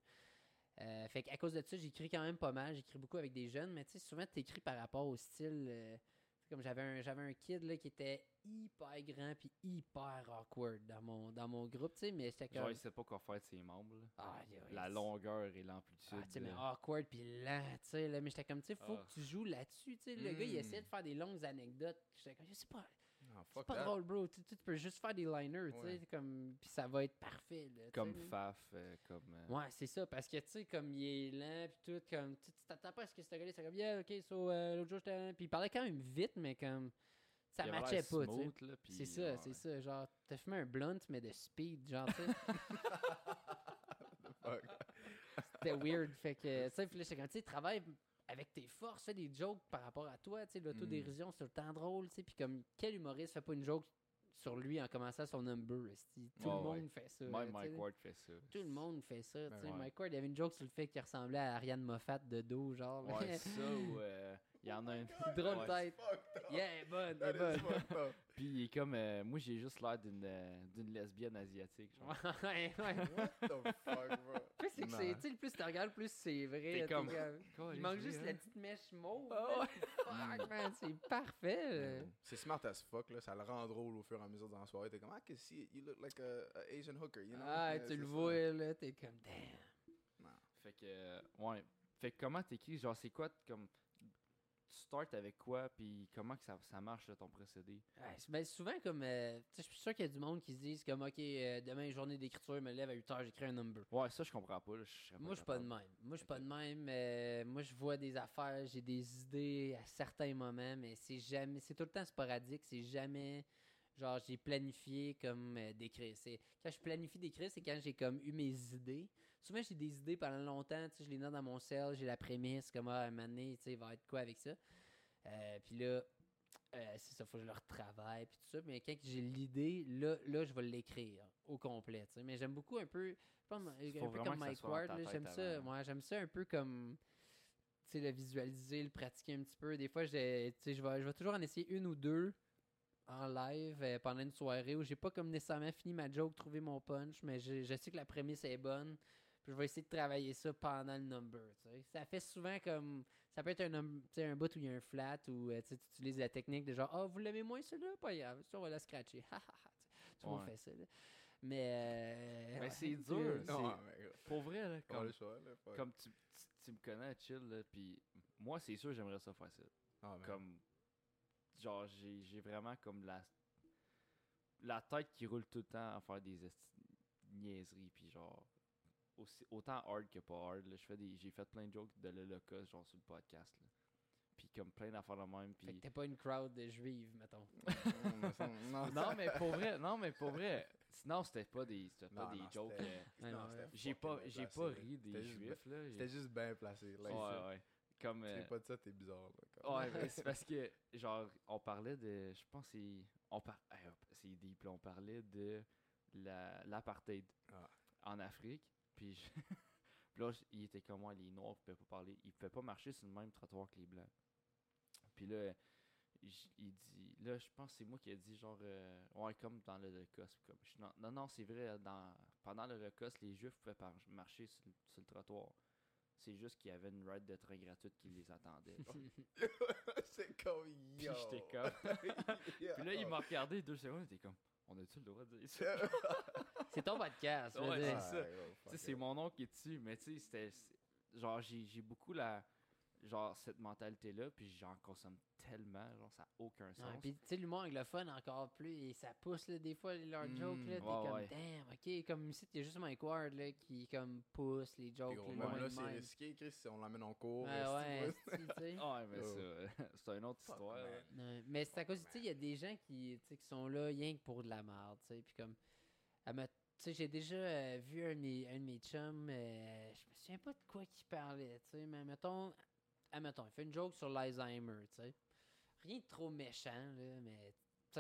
Euh, fait qu'à cause de ça, j'écris quand même pas mal. J'écris beaucoup avec des jeunes, mais tu sais, souvent, t'écris par rapport au style. euh, comme j'avais un, j'avais un kid là, qui était hyper grand puis hyper awkward dans mon, dans mon groupe, tu sais, mais c'était Genre, comme. il sait pas quoi faire de ses membres. là. Ah, La longueur et l'amplitude. ah, tu sais, mais awkward puis lent, tu sais, là, mais j'étais comme, tu sais, faut Ah. que tu joues là-dessus, tu sais. Le gars, il Mm. essayait de faire des longues anecdotes. J'étais comme, je sais pas, c'est fuck pas that. drôle, bro. Tu, tu- peux juste faire des liners, tu sais, comme, puis ça va être parfait, là, Comme. Faf, euh, comme. euh, Ouais, c'est ça, parce que, tu sais, comme il est lent, puis tout, comme, tu t'attends pas à ce que ce gars-là, c'est comme, yeah, ok, so, euh, l'autre jour, j'étais. Puis il parlait quand même vite, mais comme, ça matchait pas, tu sais. C'est ça, ouais, c'est ça. Genre, t'as fumé un blunt, mais de speed, genre, tu. C'était weird. Fait que, tu sais, j'étais comme, tu sais, travaille avec tes forces, fais des jokes par rapport à toi, tu sais. L'autodérision, c'est tout le temps drôle, tu sais. Puis comme, quel humoriste fait pas une joke sur lui en commençant son number? Tout le ouais. monde fait ça. Même Mike sais. Ward fait ça. Tout le monde fait ça, Ben tu sais. ouais. Mike Ward, il y avait une joke sur le fait qu'il ressemblait à Ariane Moffat de dos, genre. Ouais, ça ou. euh, Il y en a un. Drôle Ouais. tête. Yeah, elle est bonne, elle est bonne. Puis il est comme. euh, moi, j'ai juste l'air d'une euh, d'une lesbienne asiatique. genre. ouais, ouais. What the fuck, bro? Plus c'est que c'est, tu sais, le plus tu regardes, plus c'est vrai. T'es comme- Il manque juste la petite mèche mauve. Ah là, puis fuck, man, c'est parfait. là. Mm. C'est smart as fuck, là. Ça le rend drôle au fur et à mesure dans la soirée. T'es comme, I can see it. You look like a, a Asian hooker, you know? Ah, Yeah, tu c'est le ça. vois, là, t'es comme, damn. Fait que. euh, ouais. Fait que comment t'écris Genre, c'est quoi comme. Tu starts avec quoi Puis comment que ça, ça marche, là, ton procédé? Ouais, ben, souvent, comme, euh, je suis sûr qu'il y a du monde qui se disent, comme, ok, euh, demain, journée d'écriture, je me lève à 8 h, j'écris un number. Ouais, ça, je comprends pas. là, Moi, je suis pas de même. Moi, je suis pas de même. euh, moi, je vois des affaires, j'ai des idées à certains moments, mais c'est jamais, c'est tout le temps sporadique. C'est jamais, genre, j'ai planifié comme d'écrire. C'est quand je planifie d'écrire, c'est quand j'ai comme eu mes idées. Souvent, j'ai des idées pendant longtemps. Tu sais, je les note dans mon cell, j'ai la prémisse, comme ah, à un moment donné, tu sais, il va être quoi avec ça. Euh, puis là. euh, c'est ça, faut que je le retravaille puis tout ça. Mais quand j'ai l'idée, là, là, je vais l'écrire au complet. tu sais. Mais j'aime beaucoup un peu, je pense, un peu comme Mike Ward. J'aime ça, moi, j'aime ça un peu comme tu sais, le visualiser, le pratiquer un petit peu. Des fois, je vais, je vais toujours en essayer une ou deux en live euh, pendant une soirée où j'ai pas comme nécessairement fini ma joke, trouvé mon punch, mais je, je sais que la prémisse est bonne. Puis je vais essayer de travailler ça pendant le number. tu sais. Ça fait souvent comme. Ça peut être un, un bout où il y a un flat où euh, tu utilises la technique de genre Ah, vous l'aimez moins celui-là? Pas grave, ça, on va la scratcher. Ha, ha, ha. Tout le monde fait ça. là. Mais. euh, Mais c'est dur. c'est- Non, mais, Pour vrai, là, comme, choix, là. comme tu, tu, tu me connais, chill, là, puis moi, c'est sûr, j'aimerais ça ça. Ah. Comme, genre, j'ai j'ai vraiment comme la, la tête qui roule tout le temps à faire des niaiseries, puis genre, aussi, autant hard que pas hard, là, je fais des, j'ai fait plein de jokes de l'Holocauste, genre, sur le podcast, là. Puis comme plein d'affaires de même, Fait que puis... t'es pas une crowd de juives, mettons. Non, Non, mais pour vrai, non, mais pour vrai, sinon, c'était pas des, c'était pas Non, des non, jokes... c'était- euh, Ouais, non, non, c'était j'ai pas, j'ai pas là. ri des C'était juste juifs, là. j'ai- C'était juste bien placé. Like, Ouais, ouais. Comme... Si euh, pas de ça, t'es bizarre. Là, Ouais, mais c'est parce que, genre, on parlait de. Je pense que c'est. On par, hey, c'est deep, là, On parlait de la- l'apartheid Ah. en Afrique. Puis, je- puis là, il était comme moi, les Noirs pouvaient pas parler. Ils pouvaient pas marcher sur le même trottoir que les Blancs. Puis là, j- il dit. Là, je pense que c'est moi qui ai dit, genre. euh, ouais, comme dans l'Holocauste. Comme, je suis, non, non, non, c'est vrai. Dans, pendant l'Holocauste, les Juifs pouvaient par- marcher sur, le- sur le trottoir. C'est juste qu'il y avait une ride de train gratuite qui les attendait. c'est comme Puis yo. j'étais comme. Puis là, il m'a regardé deux secondes, il était comme, on a-tu le droit de dire ça? C'est ton podcast, Ouais, c'est ça. C'est mon nom qui est dessus, mais tu sais, c'était. c'est- Genre, j'ai j'ai beaucoup la, genre cette mentalité-là, puis j'en consomme tellement, genre ça n'a aucun sens. Ouais, puis tu sais, l'humour anglophone encore plus, et ça pousse là, des fois leurs Mm, jokes, là, t'es ouais, comme, ouais. damn, ok, comme ici, il y a juste Mike Ward, là, qui comme pousse les jokes, Puis là, là, c'est risqué, Chris, si on l'emmène en cours. Ouais, euh, ouais. Ouais, mais Oh. ça, c'est une autre Fuck, histoire. mais c'est à cause, tu sais, il y a des gens qui, tu sais, qui sont là rien que pour de la merde, tu sais, puis comme, elle m'a- tu sais, j'ai déjà euh, vu un de mes, un de mes chums, euh, je me souviens pas de quoi qu'il parlait, tu sais, mais mettons, admettons, il fait une joke sur l'Alzheimer, tu sais, rien de trop méchant, là, mais,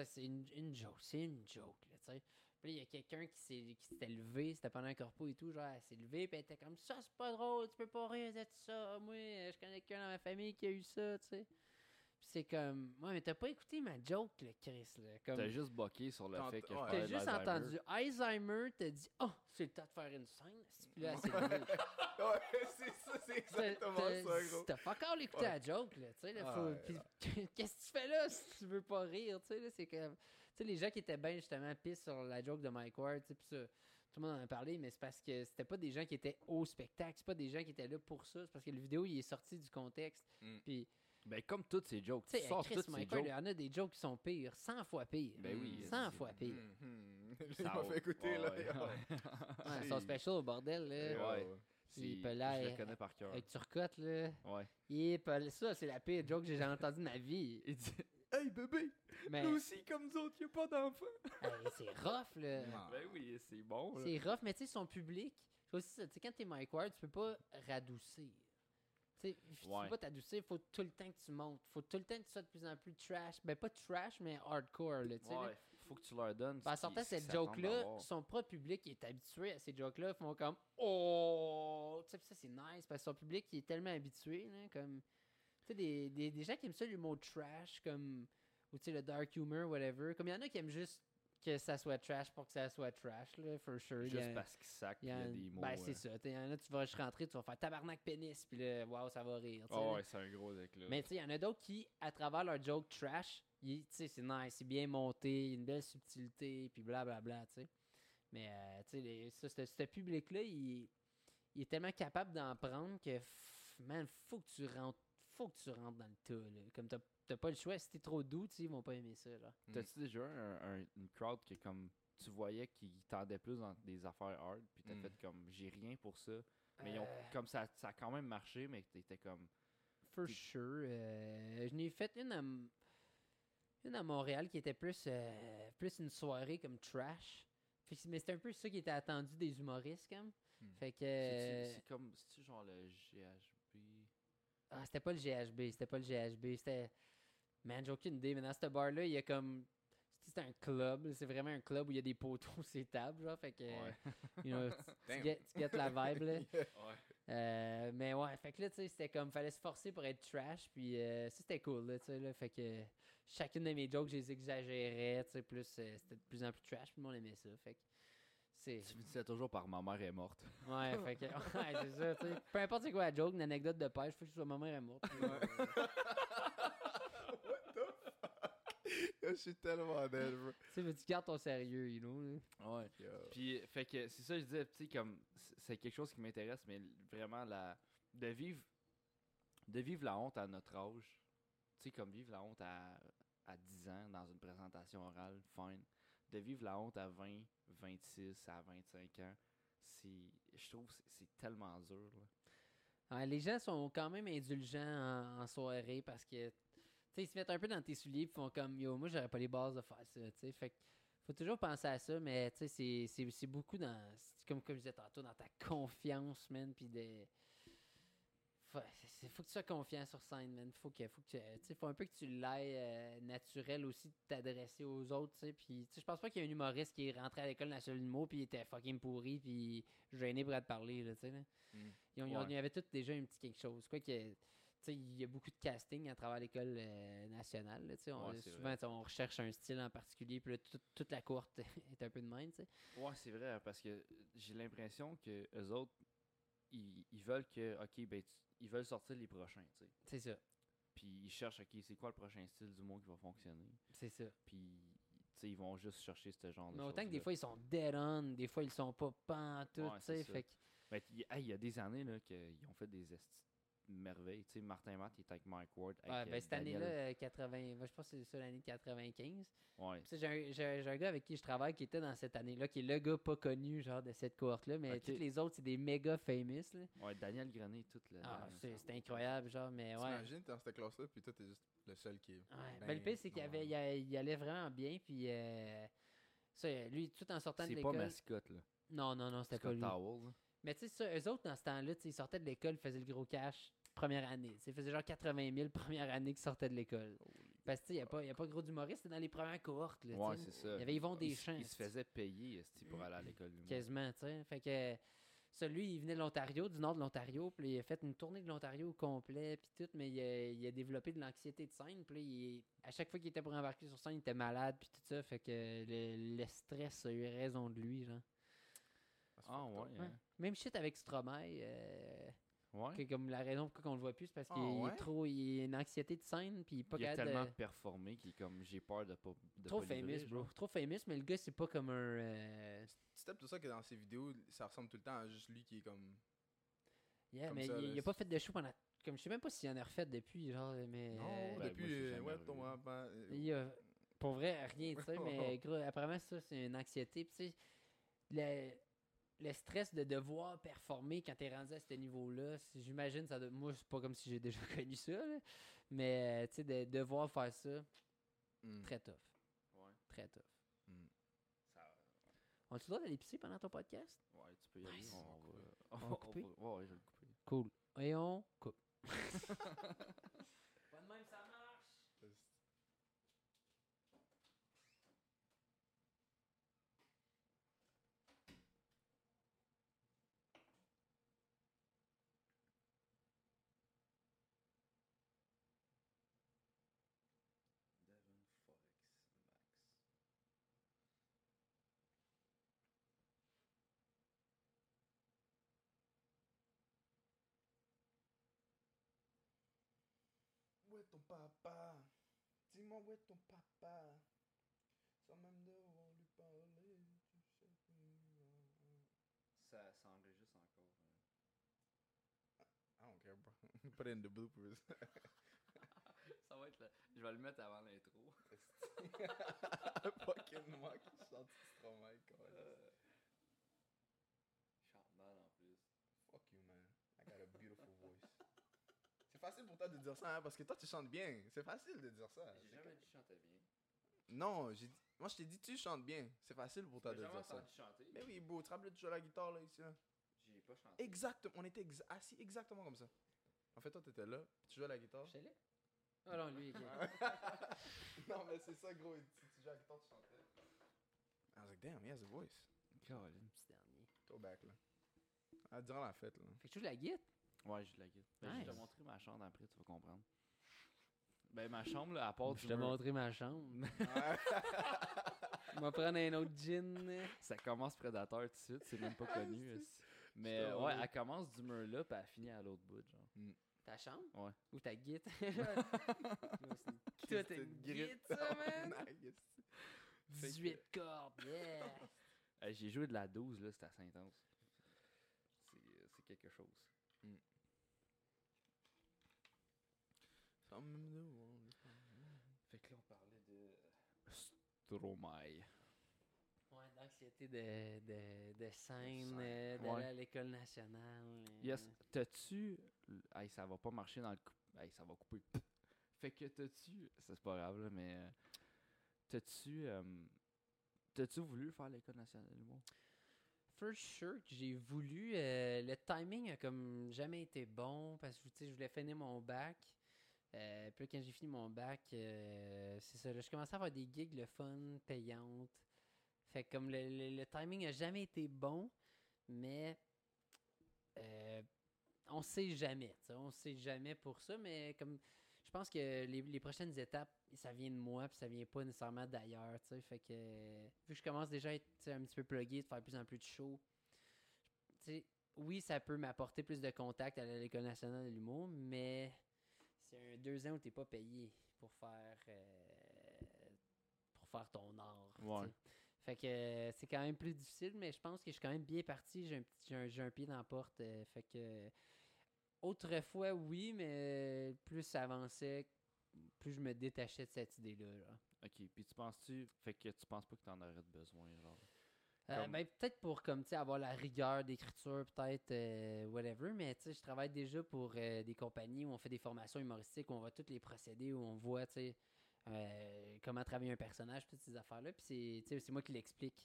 c'est une, une joke, c'est une joke, là, tu sais. Puis il y a quelqu'un qui s'était levé, c'était pendant un corpo et tout, genre, elle s'est levée, puis elle était comme, ça, c'est pas drôle, tu peux pas rire de ça, moi, je connais quelqu'un dans ma famille qui a eu ça, tu sais. C'est comme, ouais, mais t'as pas écouté ma joke, là, Chris, là. Comme, T'as juste boqué sur le fait que je ouais. T'as juste entendu Alzheimer, t'as dit, oh, c'est le temps de faire une scène. Puis là, c'est Ouais, c'est ça, c'est exactement ça, gros. T'as pas encore écouté Ouais. la joke, là. Tu sais, là, faut. ouais, qu'est-ce que tu fais là si tu veux pas rire, tu sais, là, c'est comme. Tu sais, les gens qui étaient bien, justement, pissent sur la joke de Mike Ward, tu sais, puis ça. Tout le monde en a parlé, mais c'est parce que c'était pas des gens qui étaient au spectacle, c'est pas des gens qui étaient là pour ça, c'est parce que la vidéo, il est sorti du contexte. Mm. Puis, Ben, comme toutes ces jokes. tu sais, sors Chris toutes ces Ward, il jokes. y en a des jokes qui sont pires, 100 fois pires. Ben oui. 100 c'est- fois pire. Mhm. Ça Il m'a fait écouter, ouais, là. ouais, son special au bordel, là. Ouais, Il peut Je l'air- le connais par cœur. Avec Turcotte, là. Ouais. Il pas- Ça, c'est la pire joke que j'ai jamais entendue de ma vie. Il dit Hey bébé, Mais nous aussi comme nous autres, y a pas d'enfants. hey, c'est rough, là. Non. Ben oui, c'est bon. là. C'est rough, mais tu sais, son public, aussi ça. Tu sais, quand t'es Mike Ward, tu peux pas radoucir. Tu Ouais. pas t'adoucir, faut tout le temps que tu montes. Faut tout le temps que tu sois de plus en plus trash. Ben, pas trash, mais hardcore, là, tu sais. là. Ouais, faut que tu leur donnes. Ben, en sortant cette joke-là, son propre public est habitué à ces jokes-là. Ils font comme Oh! Tu sais, ça, c'est nice parce que son public il est tellement habitué. Là, comme, tu sais, des, des, des gens qui aiment ça, l'humour trash, comme, ou tu sais, le dark humor, whatever. Comme il y en a qui aiment juste que ça soit trash pour que ça soit trash, là, for sure. Juste a- parce qu'ils sacent il qu'il y a des mots. Ben, euh, c'est ça. Il y en a, tu vas juste rentrer, tu vas faire tabarnak pénis, puis là, waouh, ça va rire. là. ouais, c'est un gros éclat. Mais tu sais, il y en a d'autres qui, à travers leur joke trash, ils- tu sais, c'est nice, c'est bien monté, il y a une belle subtilité, puis blablabla, tu sais. Mais, euh, tu sais, ce, public-là, il, il est tellement capable d'en prendre que, man, faut que tu rentres, faut que tu rentres dans le tas, là. Comme t'as t'as pas le choix, si t'es trop doux, tu sais, ils vont pas aimer ça, là. T'as-tu déjà eu un, un- une crowd qui est comme. Tu voyais qu'ils tendaient plus dans des affaires hard, puis t'as Mm. fait comme j'ai rien pour ça. Mais ils ont, Euh, comme ça, ça a quand même marché, mais t'étais comme. For sure. euh, je n'ai fait une à, M- une à Montréal qui était plus, euh, plus une soirée comme trash. Fait que- mais c'était un peu ça qui était attendu des humoristes, comme. Hmm. Fait que. C'est-tu- euh, C'est comme. C'est-tu genre le GHB ah, c'était pas le GHB, c'était pas le GHB, c'était. Man, j'ai aucune idée, mais dans ce bar-là, il y a comme. C'était un club, c'est vraiment un club où il y a des poteaux sur ces tables, genre. Fait que. Ouais. you know, tu, get, tu get la vibe, là. Ouais. Euh, mais ouais, fait que là, tu sais, c'était comme, fallait se forcer pour être trash, puis euh, ça, c'était cool, là, tu sais, là, fait que chacune de mes jokes, je les exagérais, tu sais, plus, euh, c'était de plus en plus trash, puis le monde aimait ça, fait que c'est... Tu me disais toujours par ma mère est morte. Ouais, fait que, ouais, c'est ça, tu sais, peu importe c'est quoi la joke, une anecdote de pêche, faut que ce soit ma mère est morte. puis, euh, Je suis tellement dead, bro. tu sais, mais tu gardes ton sérieux, you know, là. Ouais. Yo. Puis, fait que c'est ça, je disais, tu sais, comme, c'est quelque chose qui m'intéresse, mais vraiment, la, de vivre, de vivre la honte à notre âge, tu sais, comme vivre la honte à, à 10 ans dans une présentation orale, fine. De vivre la honte à 20, 26, à 25 ans, c'est, je trouve, que c'est- c'est tellement dur, là. Ouais, les gens sont quand même indulgents en, en soirée parce que, sais, ils se mettent un peu dans tes souliers et font comme, yo, moi, j'aurais pas les bases de faire ça, tu sais. Fait que, faut toujours penser à ça, mais, tu sais, c'est- c'est- c'est beaucoup dans, comme, comme je disais tantôt, dans ta confiance, man, puis. Faut, que tu sois confiant sur scène, man. Faut que, faut que, tu sais, faut un peu que tu l'aies euh, naturel aussi de t'adresser aux autres, tu sais. Puis, tu sais, je pense pas qu'il y a un humoriste qui est rentré à l'école nationale de l'humour puis il était fucking pourri puis gêné pour te parler, là, tu sais, là. Mm. Ils, ont- ils ont- Ouais. ils avaient tous déjà un petit quelque chose. Quoi que, il y a beaucoup de casting à travers l'école euh, nationale. là, on, Ouais, souvent, on recherche un style en particulier, puis tout- toute la courte est un peu de même. tu sais. Ouais, c'est vrai, parce que j'ai l'impression que eux autres, ils, ils veulent que, ok, ben, ils veulent sortir les prochains. C'est ça. Puis ils cherchent, ok, c'est quoi le prochain style du mot qui va fonctionner? C'est ça. Puis, ils vont juste chercher ce genre de Mais autant que des fois, ils sont dead on, des fois, ils sont pas pantoute. Ouais, tu sais, fait que- Ben, hey, il y a des années là, qu'ils ont fait des esti- merveille. Tu sais, Martin Matt, il était avec Mike Ward. Avec, Ouais, euh, ben, cette année-là, euh, 80, moi, je pense que c'est ça l'année de 95. Ouais. Tu sais, J'ai un, j'ai un- gars avec qui je travaille qui était dans cette année-là, qui est le gars pas connu, genre, de cette cohorte-là, mais tous les autres, c'est des méga famous, là. Ouais, Daniel Grenet, toute la. Ah, c'est incroyable, genre, mais ouais. T'imagines, t'es dans cette classe-là, puis toi, t'es juste le seul qui est. Ouais. ben, Ben, le pire, c'est qu'il normal. avait, il, a- il allait vraiment bien, puis euh, ça, lui, tout en sortant de C'est pas mascotte, là. Non, non, non, c'était pas lui. Mais tu sais, ça, eux autres, dans ce temps-là, ils sortaient de l'école, ils faisaient le gros cash première année. Ils faisaient genre 80 000 première année qu'ils sortaient de l'école. Parce que tu sais, il n'y a, pas- y a pas gros d'humoristes, c'était dans les premières cohortes. Là, tu Ouais, sais. c'est ça. Il y avait Yvon Deschamps. il se faisait payer pour aller à l'école du Quasiment, tu sais. Fait que celui, il venait de l'Ontario, du nord de l'Ontario, puis il a fait une tournée de l'Ontario au complet, puis tout, mais il a, il a développé de l'anxiété de scène, puis il- à chaque fois qu'il était pour embarquer sur scène, il était malade, puis tout ça, fait que le, le stress a eu raison de lui, genre. Ah, ouais. Ouais. hein. Même shit avec Stromae, euh, Ouais. que comme la raison pourquoi on le voit plus, c'est parce Ah, qu'il est ouais? trop, il a une anxiété de scène, puis il est pas il a capable tellement de- performé qu'il est comme j'ai peur de pas. De Trop pas livrer, famous, bro. genre. Trop famous, mais le gars, c'est pas comme un. euh, C'est peut-être pour ça que dans ses vidéos, ça ressemble tout le temps à juste lui qui est comme. Yeah, Comme mais ça, il, là, il a pas fait de show pendant. Comme je sais même pas s'il en a refait depuis, genre, mais. Non, euh, ben, depuis. euh, ouais, ton euh, il a- pour vrai, rien, tu sais, mais gros, apparemment, ça, c'est une anxiété. Puis, tu sais, le, stress de devoir performer quand t'es rendu à ce niveau-là, j'imagine, ça doit- moi, c'est pas comme si j'ai déjà connu ça, là, mais, euh, tu sais, de devoir faire ça, hmm. très tough. Ouais. Très tough. Hmm. Ça- On tu le droit d'aller pisser pendant ton podcast? Ouais, tu peux y aller. Nice. On, On va, On va on couper? va- ouais, je vais le couper. Cool. Et on coupe. pas de même, ça marche! Devon Forex Max. Où est ton papa Dis-moi où est ton papa Sans même devoir lui parler, tu sais. Ça, ça enregistre encore. hein. I don't care, bro. Put it in the bloopers. Ça va être là. Je vais le mettre avant l'intro. Fucking moi qui chante Stromae, quoi. Je chante mal en plus. Fuck you, man. I got a beautiful voice. C'est facile pour toi de dire ça, hein, parce que toi tu chantes bien. C'est facile de dire ça. J'ai C'est jamais dit chantais bien. Non, j'ai dit... moi je t'ai dit tu chantes bien. C'est facile pour toi de dire ça. chanter. Mais oui, beau, tu rappelles, à la guitare là ici. Là. J'ai pas chanté. Exactement, on était exa- assis exactement comme ça. En fait, toi t'étais là, puis tu jouais à la guitare. J'étais là? Ah non, lui, ok. non, mais c'est ça, gros. Tu, tu joues à la guitare, tu chantais. I was like, damn, he has a voice. Caroline. Petit dernier. Throwback, là. Ah, durant la fête, là. Fait que tu joues la guitare? Ouais, je la guide. Ben, Je vais te Nice. montrer ma chambre après, tu vas comprendre. Ben, ma chambre, là, à part Je du te mur- montrer ma chambre. On va prendre un autre gin. Ça commence prédateur tout de suite, c'est même pas connu. c'est- esti. Mais c'est ouais, elle commence du mur là, puis elle finit à l'autre bout, genre. Ta chambre? Ouais. Ou ta guitare? Tout Christ, est une gritte. ça, man! Nice. 18 cordes, yeah! J'ai joué de la 12, là, c'était à Saint-Anse. C'est euh, c'est quelque chose. Même parler. Fait que là, on parlait de Stromae. Ouais, d'anxiété de, de, de scène, scène. euh, d'aller Ouais. à l'école nationale. euh. Yes, t'as-tu. Hey, ça va pas marcher dans le coup. Hey, ça va couper. Fait que t'as-tu. Ça, C'est pas grave, là, mais. euh, T'as-tu. euh, T'as-tu voulu faire l'école nationale l'humour? For sure que j'ai voulu. euh, le timing a comme jamais été bon parce que tu sais, je voulais finir mon bac. Euh, puis quand j'ai fini mon bac, euh, c'est ça. là, je commençais à avoir des gigs le fun, payantes. Fait que comme le, le- timing a jamais été bon, mais euh, on sait jamais. On sait jamais pour ça, mais comme je pense que les, les prochaines étapes, ça vient de moi, puis ça vient pas nécessairement d'ailleurs. Fait que vu que je commence déjà à être un petit peu plugué, de faire plus en plus de shows, oui, ça peut m'apporter plus de contacts à l'École nationale de l'humour, mais c'est un deux ans où t'es pas payé pour faire euh, pour faire ton art. Ouais. Fait que euh, c'est quand même plus difficile, mais je pense que je suis quand même bien parti. J'ai un, petit- j'ai un, j'ai un pied dans la porte. euh, fait que autrefois, oui, mais plus ça avançait, plus je me détachais de cette idée-là. Ok, puis tu penses-tu. Fait que tu penses pas que t'en aurais besoin, genre? Euh, ben, peut-être pour comme avoir la rigueur d'écriture, peut-être euh, whatever, mais je travaille déjà pour euh, des compagnies où on fait des formations humoristiques, où on voit tous les procédés, où on voit euh, comment travailler un personnage, toutes ces affaires-là. Puis c'est moi qui l'explique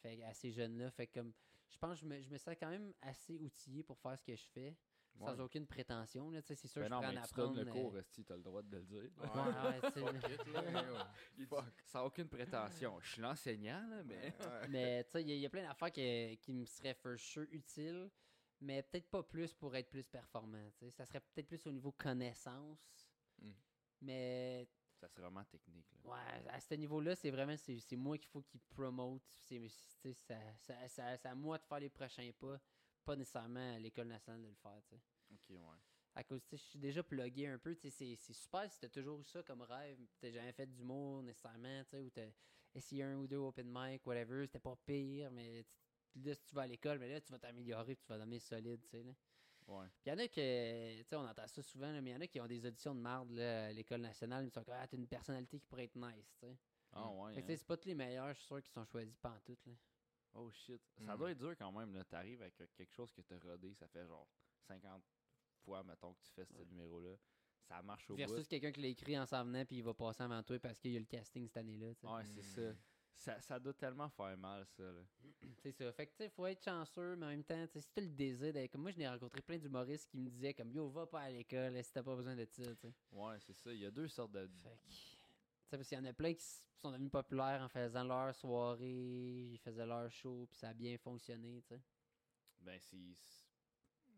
fait, à ces jeunes-là. Fait comme je pense que je me, je me sens quand même assez outillé pour faire ce que je fais, sans aucune prétention. C'est sûr Ben que non, je mais en tu donnes apprendre. le euh, cours, Esti, t'as le droit de le dire. Ouais, ouais. Sans aucune prétention. Je suis l'enseignant, là, mais. Ouais. Mais tu sais, il y, a- il y a plein d'affaires qui, qui me seraient for sure utiles, mais peut-être pas plus pour être plus performant. tu sais. Ça serait peut-être plus au niveau connaissance. Mm. Mais Ça serait vraiment technique, là. ouais, à ce niveau-là, c'est vraiment c'est c'est moi qu'il faut qu'il promote. C'est tu sais, ça, ça, ça- c'est à moi de faire les prochains pas, pas nécessairement à l'école nationale de le faire. tu sais. Ok, ouais. À cause, tu sais, je suis déjà plugué un peu. tu sais, C'est super si t'as toujours eu ça comme rêve. T'as jamais fait d'humour nécessairement, tu sais, ou t'as essayé un ou deux open mic, whatever. C'était pas pire, mais là, si tu vas à l'école, mais là, tu vas t'améliorer, tu vas devenir solide, tu sais. là. Ouais. Puis il y en a que, tu sais, on entend ça souvent, là, mais il y en a qui ont des auditions de marde là, à l'école nationale. Ils sont comme, ah, t'as une personnalité qui pourrait être nice, tu sais. Ah, ouais. Fait hein. c'est pas tous les meilleurs, je suis sûr, qui sont choisis pantoute, là. Oh shit. Ça Mm. doit être dur quand même, là. T'arrives avec euh, quelque chose que t'as rodé, ça fait genre 50 fois, mettons, que tu fais ce Ouais. numéro-là. Ça marche au Versus quelqu'un qui l'a écrit en s'en venant, puis il va passer avant toi parce qu'il y a le casting cette année-là. Ouais, c'est ça. Mm. ça. Ça doit tellement faire mal, ça, là. C'est ça. Fait que, tu sais, faut être chanceux, mais en même temps, si tu le désir. Comme moi, je n'ai rencontré plein d'humoristes qui me disaient, comme, yo, va pas à l'école si t'as pas besoin de ça, tu sais. Ouais, c'est ça. Il y a deux sortes de. Fait que. Tu sais, parce qu'il y en a plein qui sont devenus populaires en faisant leur soirée, ils faisaient leur show, puis ça a bien fonctionné, tu sais. Ben, c'est.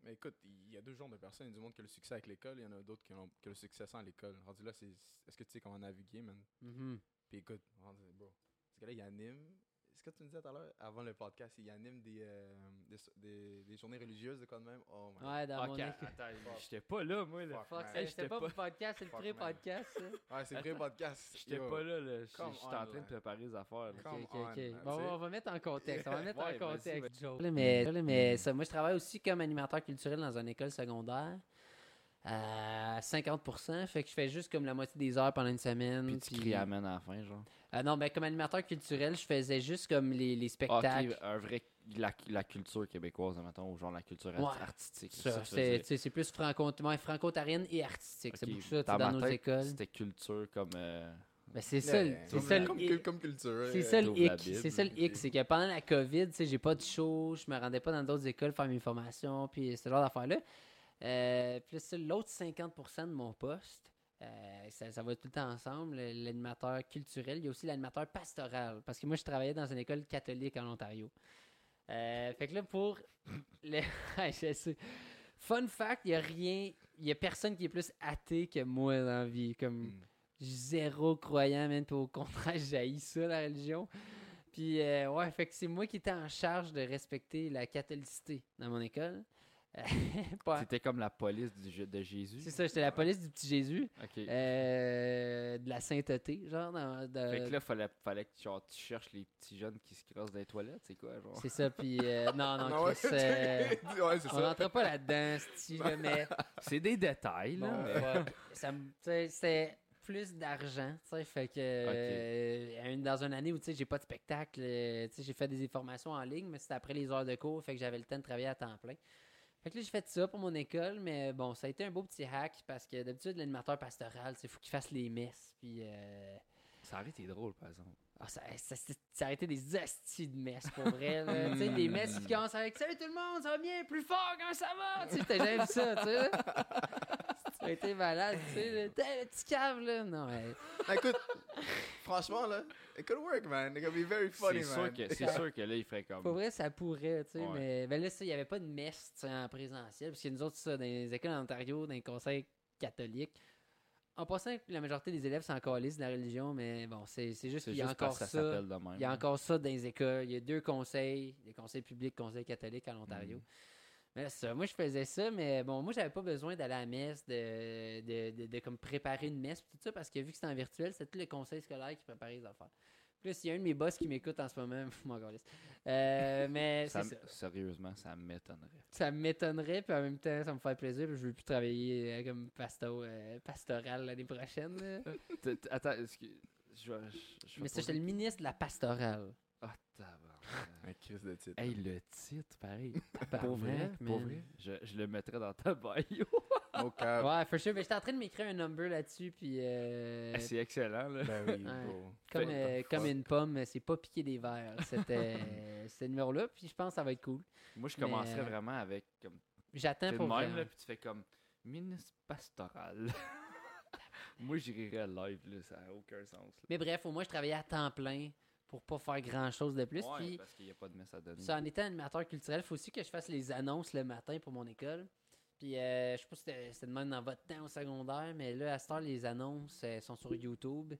Mais écoute, il y a deux genres de personnes. Il y a du monde qui a le succès avec l'école, il y en a d'autres qui ont, qui ont le succès sans l'école. Rendu là, c'est est-ce que tu sais comment naviguer, man? Mhm. Puis écoute, rendu, bro, ce gars-là, il anime. Ce que tu me disais tout à l'heure, avant le podcast, il anime des, euh, des, des, des journées religieuses de quoi de même? Oh Ouais, dans mon attends, j'étais pas là, moi, là. Fuck, Hey, j'étais pas pas- pour podcast, c'est le pré-podcast. Ouais, c'est vrai podcast. J'étais pas là, là. J'étais en train de préparer les affaires, là. Ok, ok, on, Bon, on va mettre en contexte. On va mettre Ouais, en contexte. Joe. Mais, mais ça, moi, je travaille aussi comme animateur culturel dans une école secondaire. À 50%, fait que je fais juste comme la moitié des heures pendant une semaine. Puis tu puis- amen à la fin, genre. Ah non, ben comme animateur culturel, je faisais juste comme les, les Ah, spectacles. ok, un vrai. La, la culture québécoise, mettons, ou genre la culture Ouais. artistique. Ça, c'est plus franco-ontarienne et artistique. C'est beaucoup ça dans nos tête, écoles. C'était culture comme. euh, Ben, c'est ça, c'est comme- ça le comme, hic. comme culture. C'est euh, ça le hic. C'est ça le puis- hic. C'est que pendant la COVID, tu sais, j'ai pas de show, je me rendais pas dans d'autres écoles faire mes formations, puis ce genre d'affaires-là. Euh, c'est l'autre 50% de mon poste. euh, ça, ça va tout le temps ensemble, le- l'animateur culturel. Il y a aussi l'animateur pastoral. Parce que moi, je travaillais dans une école catholique en Ontario. Euh, fait que là, pour. le-. Fun fact, il n'y a rien. Il y a personne qui est plus athée que moi dans la vie. Comme Mm. zéro croyant, même. Au contraire, j'haïs ça, la religion. Puis, euh, ouais, fait que c'est moi qui étais en charge de respecter la catholicité dans mon école. Pas- C'était comme la police du, jeu de Jésus. c'est ça, j'étais la police du petit Jésus, euh, de la sainteté, genre. Dans, de- Fait que là, fallait, fallait que genre, tu cherches les petits jeunes qui se crossent dans les toilettes, c'est quoi, genre? C'est ça, puis euh, non, non, ouais, Chris, euh, ouais, on rentre pas là-dedans, mais C'est des détails, là. Bon, mais- ça c'était plus d'argent, tu sais, fait que euh, dans une année où tu sais j'ai pas de spectacle, euh, tu sais j'ai fait des formations en ligne, mais c'était après les heures de cours, fait que j'avais le temps de travailler à temps plein. Fait que là, j'ai fait ça pour mon école, mais bon, ça a été un beau petit hack parce que d'habitude, l'animateur pastoral, il faut qu'il fasse les messes. Puis, euh, Ça aurait été drôle, par exemple. ah, ça, ça, ça- ça a été des hosties de messes, pour vrai. tu sais, des messes qui commencent avec Salut tout le monde, ça va bien, plus fort quand ça va? Tu sais, vu ça, tu sais. Ça a été malade, tu sais. le petit cave, là. Non, ouais. Écoute, franchement, là, it could work, man. It could be very funny, C'est man. sûr, que, c'est sûr que là, il ferait comme. Pour vrai, ça pourrait, tu sais. Ouais. Mais ben là, ça, il n'y avait pas de messe en présentiel. Parce que nous autres, ça, dans les écoles en Ontario, dans les conseils catholiques. En passant, la majorité des élèves sont encore de la religion, mais bon, c'est c'est juste qu'il y a encore ça. ça même. Il y a encore ça dans les écoles. Il y a deux conseils, des conseils publics, conseils catholiques à l'Ontario. Mhm. Mais ça, moi, je faisais ça, mais bon, moi, j'avais pas besoin d'aller à la messe, de, de, de, de comme préparer une messe, tout ça, parce que vu que c'était en virtuel, c'était tous les conseils scolaires qui préparaient les affaires. Là, s'il y a un de mes boss qui m'écoute en ce moment, mon gars. Euh, mais Ça. Sérieusement, ça m'étonnerait. Ça m'étonnerait, puis en même temps, ça me fait plaisir. puis Je veux plus travailler euh, comme pasto, euh, pastoral l'année prochaine. là. Attends, que. Je je- je Mais ça, j'étais le ministre de la pastorale. Ah, tabarnak. Un crise de titre. Hey, le titre, pareil. Pour vrai, pour man. vrai? Je, je le mettrais dans ta bio. Cap. Ouais, for sure. Mais j'étais en train de m'écrire un number là-dessus, puis euh, Ah, C'est excellent, là. Ben oui, Ouais. bro. comme, euh, comme une pomme, c'est pas piquer des verres. C'était ce numéro-là, puis je pense que ça va être cool. Moi, je Mais, commencerais euh, vraiment avec. comme J'attends pour même, là, puis tu fais comme ministre pastoral. Moi, j'irais live, là, ça n'a aucun sens. là. Mais bref, au moins, je travaillais à temps plein pour pas faire grand-chose de plus. Ouais, puis parce qu'il n'y a pas de messe à donner. Ça, en étant animateur culturel, il faut aussi que je fasse les annonces le matin pour mon école. Puis, euh, je sais pas si c'était c'était de même dans votre temps au secondaire, mais là, à cette heure, les annonces euh, sont sur YouTube.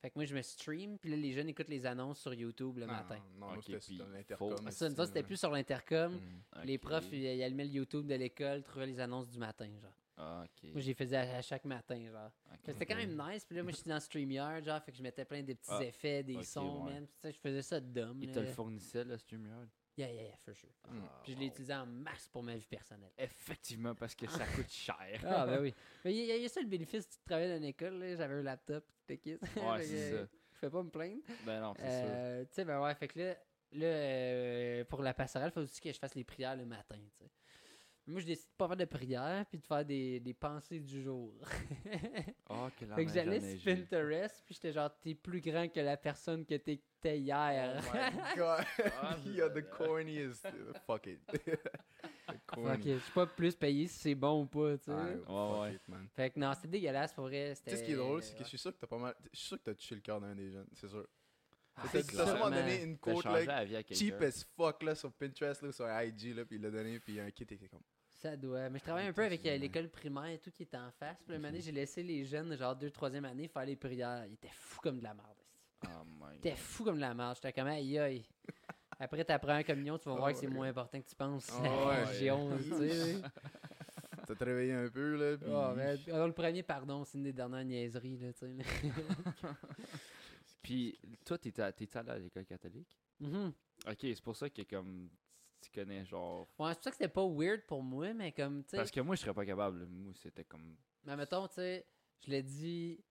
Fait que moi, je me stream, puis là, les jeunes écoutent les annonces sur YouTube le Non, matin. Non, non, Ok, c'était l'intercom. Ah, ça, c'était plus sur l'intercom. Mm. Les profs, ils, ils allumaient le YouTube de l'école, trouvaient les annonces du matin, genre. Ah, ok. Moi, j'ai faisais à, à chaque matin, genre. C'était quand même nice. Puis là, moi, je suis dans StreamYard, genre, fait que je mettais plein de petits Ah, effets, des ok, sons, ouais. tu sais, je faisais ça dumb. Il là. te le fournissait, le StreamYard? Yeah, yeah, yeah, for sure. Mm. Ah, Puis je l'ai wow. utilisé en masse pour ma vie personnelle. Effectivement, parce que ça coûte cher. Ah, ben oui. Mais il y, y a ça le bénéfice de travailler dans une école. là. J'avais un laptop. Fait Ouais, c'est ça. Je fais pas me plaindre. Ben non, c'est sûr. Euh, tu sais, ben ouais, fait que là, là euh, pour la passerelle, il faut aussi que je fasse les prières le matin, tu sais. Moi, je décide de pas faire de prières, puis de faire des, des pensées du jour. Ah, que la fait que j'allais sur Pinterest, puis j'étais genre, t'es plus grand que la personne que t'étais hier. Oh my god. Ah, You're the corniest. Fuck it. Corny. que je suis pas plus payé si c'est bon ou pas, tu sais. Ah, Ouais, fuck ouais. it, man. Fait que non, c'était dégueulasse pour vrai. Tu sais ce qui est drôle, c'est que je suis sûr que t'as pas mal. Je suis sûr que t'as touché le cœur d'un des jeunes, c'est sûr. Ah, T'as c'est t'as sûrement donné une quelqu'un. cheap as fuck là, sur Pinterest, là, sur IG, là, puis il l'a donné, puis un kit était comme. Ça doit. Mais je travaille un peu avec euh, l'école primaire et tout qui était en face. Puis une Mhm. année, j'ai laissé les jeunes, genre 2 3e année, faire les prières. Ils étaient fous comme de la merde. Oh my Ils étaient God. fous comme de la merde. J'étais comme, aïe aïe. Après ta première communion, tu vas Oh voir que c'est moins important que tu penses. Oh ouais. J'ai honte, tu sais. T'as te réveillé un peu, là, puis. Oh, mais, alors, le premier, pardon, c'est une des dernières niaiseries, là, tu sais. Puis, toi, t'étais à- à l'école catholique? Mhm. Ok, c'est pour ça que, comme, tu connais, genre... Ouais, c'est pour ça que c'était pas weird pour moi, mais comme, tu. Parce que moi, je serais pas capable. Moi, c'était comme... Mais mettons, tu sais, je l'ai dit.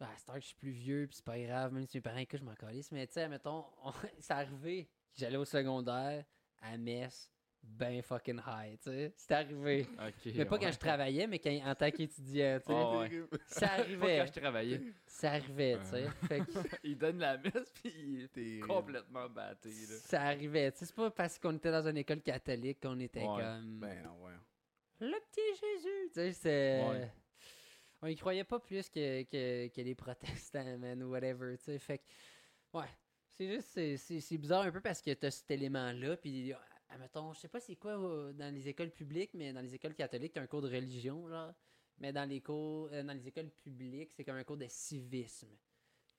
Ah, c'est que je suis plus vieux, puis c'est pas grave, même si mes parents écoutent, je m'en calisse. Mais tu sais, mettons, c'est arrivé. J'allais au secondaire, à Metz, ben fucking high, tu sais. C'est arrivé. Mais pas quand je travaillais, mais quand, en tant qu'étudiant, tu sais. Ah ouais. Ça Pas arrivait. quand je travaillais. Ça arrivait, tu sais. Que il donne la messe, puis il est Terrible. complètement batté, là. ça arrivait. Tu sais, c'est pas parce qu'on était dans une école catholique qu'on était Ouais. comme. Ben non, ouais. Le petit Jésus! Tu sais, c'est. Ouais. On y croyait pas plus que, que, que les protestants, man, ou whatever, tu sais. Fait que, ouais. C'est juste, c'est bizarre un peu parce que t'as cet élément-là, puis, ah, mettons, je sais pas c'est quoi euh, dans les écoles publiques, mais dans les écoles catholiques, t'as un cours de religion, genre. Mais dans les cours, euh, dans les écoles publiques, c'est comme un cours de civisme.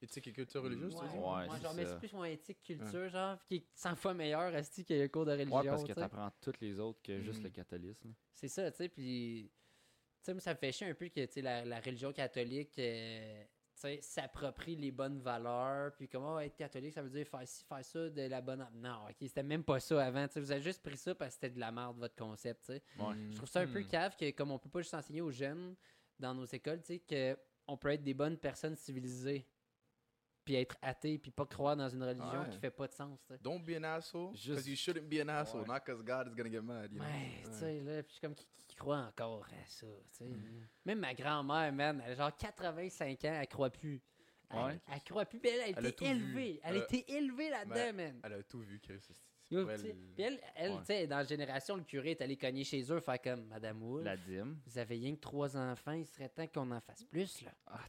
Éthique et culture religieuse, tu ouais, ouais, c'est genre, mais c'est plus mon éthique culture, genre, qui est 100 fois meilleur, asti, que le cours de religion. Ouais, parce que tu t'apprends toutes les autres que juste Mm. le catholisme. C'est ça, tu sais, puis... Tu sais, moi, ça me fait chier un peu que, tu sais, la, la religion catholique, euh, tu s'approprie les bonnes valeurs, puis comment être catholique, ça veut dire faire ci, faire ça, de la bonne... Non, OK, c'était même pas ça avant, tu sais, vous avez juste pris ça parce que c'était de la merde, votre concept, tu sais. Ouais. Je trouve ça un peu Hmm. cave que, comme on peut pas juste enseigner aux jeunes dans nos écoles, tu sais, que on peut être des bonnes personnes civilisées, puis être athée, puis pas croire dans une religion Ouais. qui fait pas de sens, tu sais. Don't be an asshole, Juste- because you shouldn't be an asshole, Ouais. not because God is gonna get mad, you know? Ouais, tu sais, là, puis comme qui, qui croit encore à ça, tu sais. Mm. Même ma grand-mère, man, elle a genre 85 ans, elle croit plus. Elle, croit plus, mais elle a Elle a été élevée. vu. Elle a été élevée là-dedans, ben, man. Elle a tout vu, Chris. Yo, Puis elle, elle Ouais. tu sais, dans la génération, le curé est allé cogner chez eux, faire comme Madame Wood, La dîme. vous avez rien que trois enfants, il serait temps qu'on en fasse plus, là. Ah,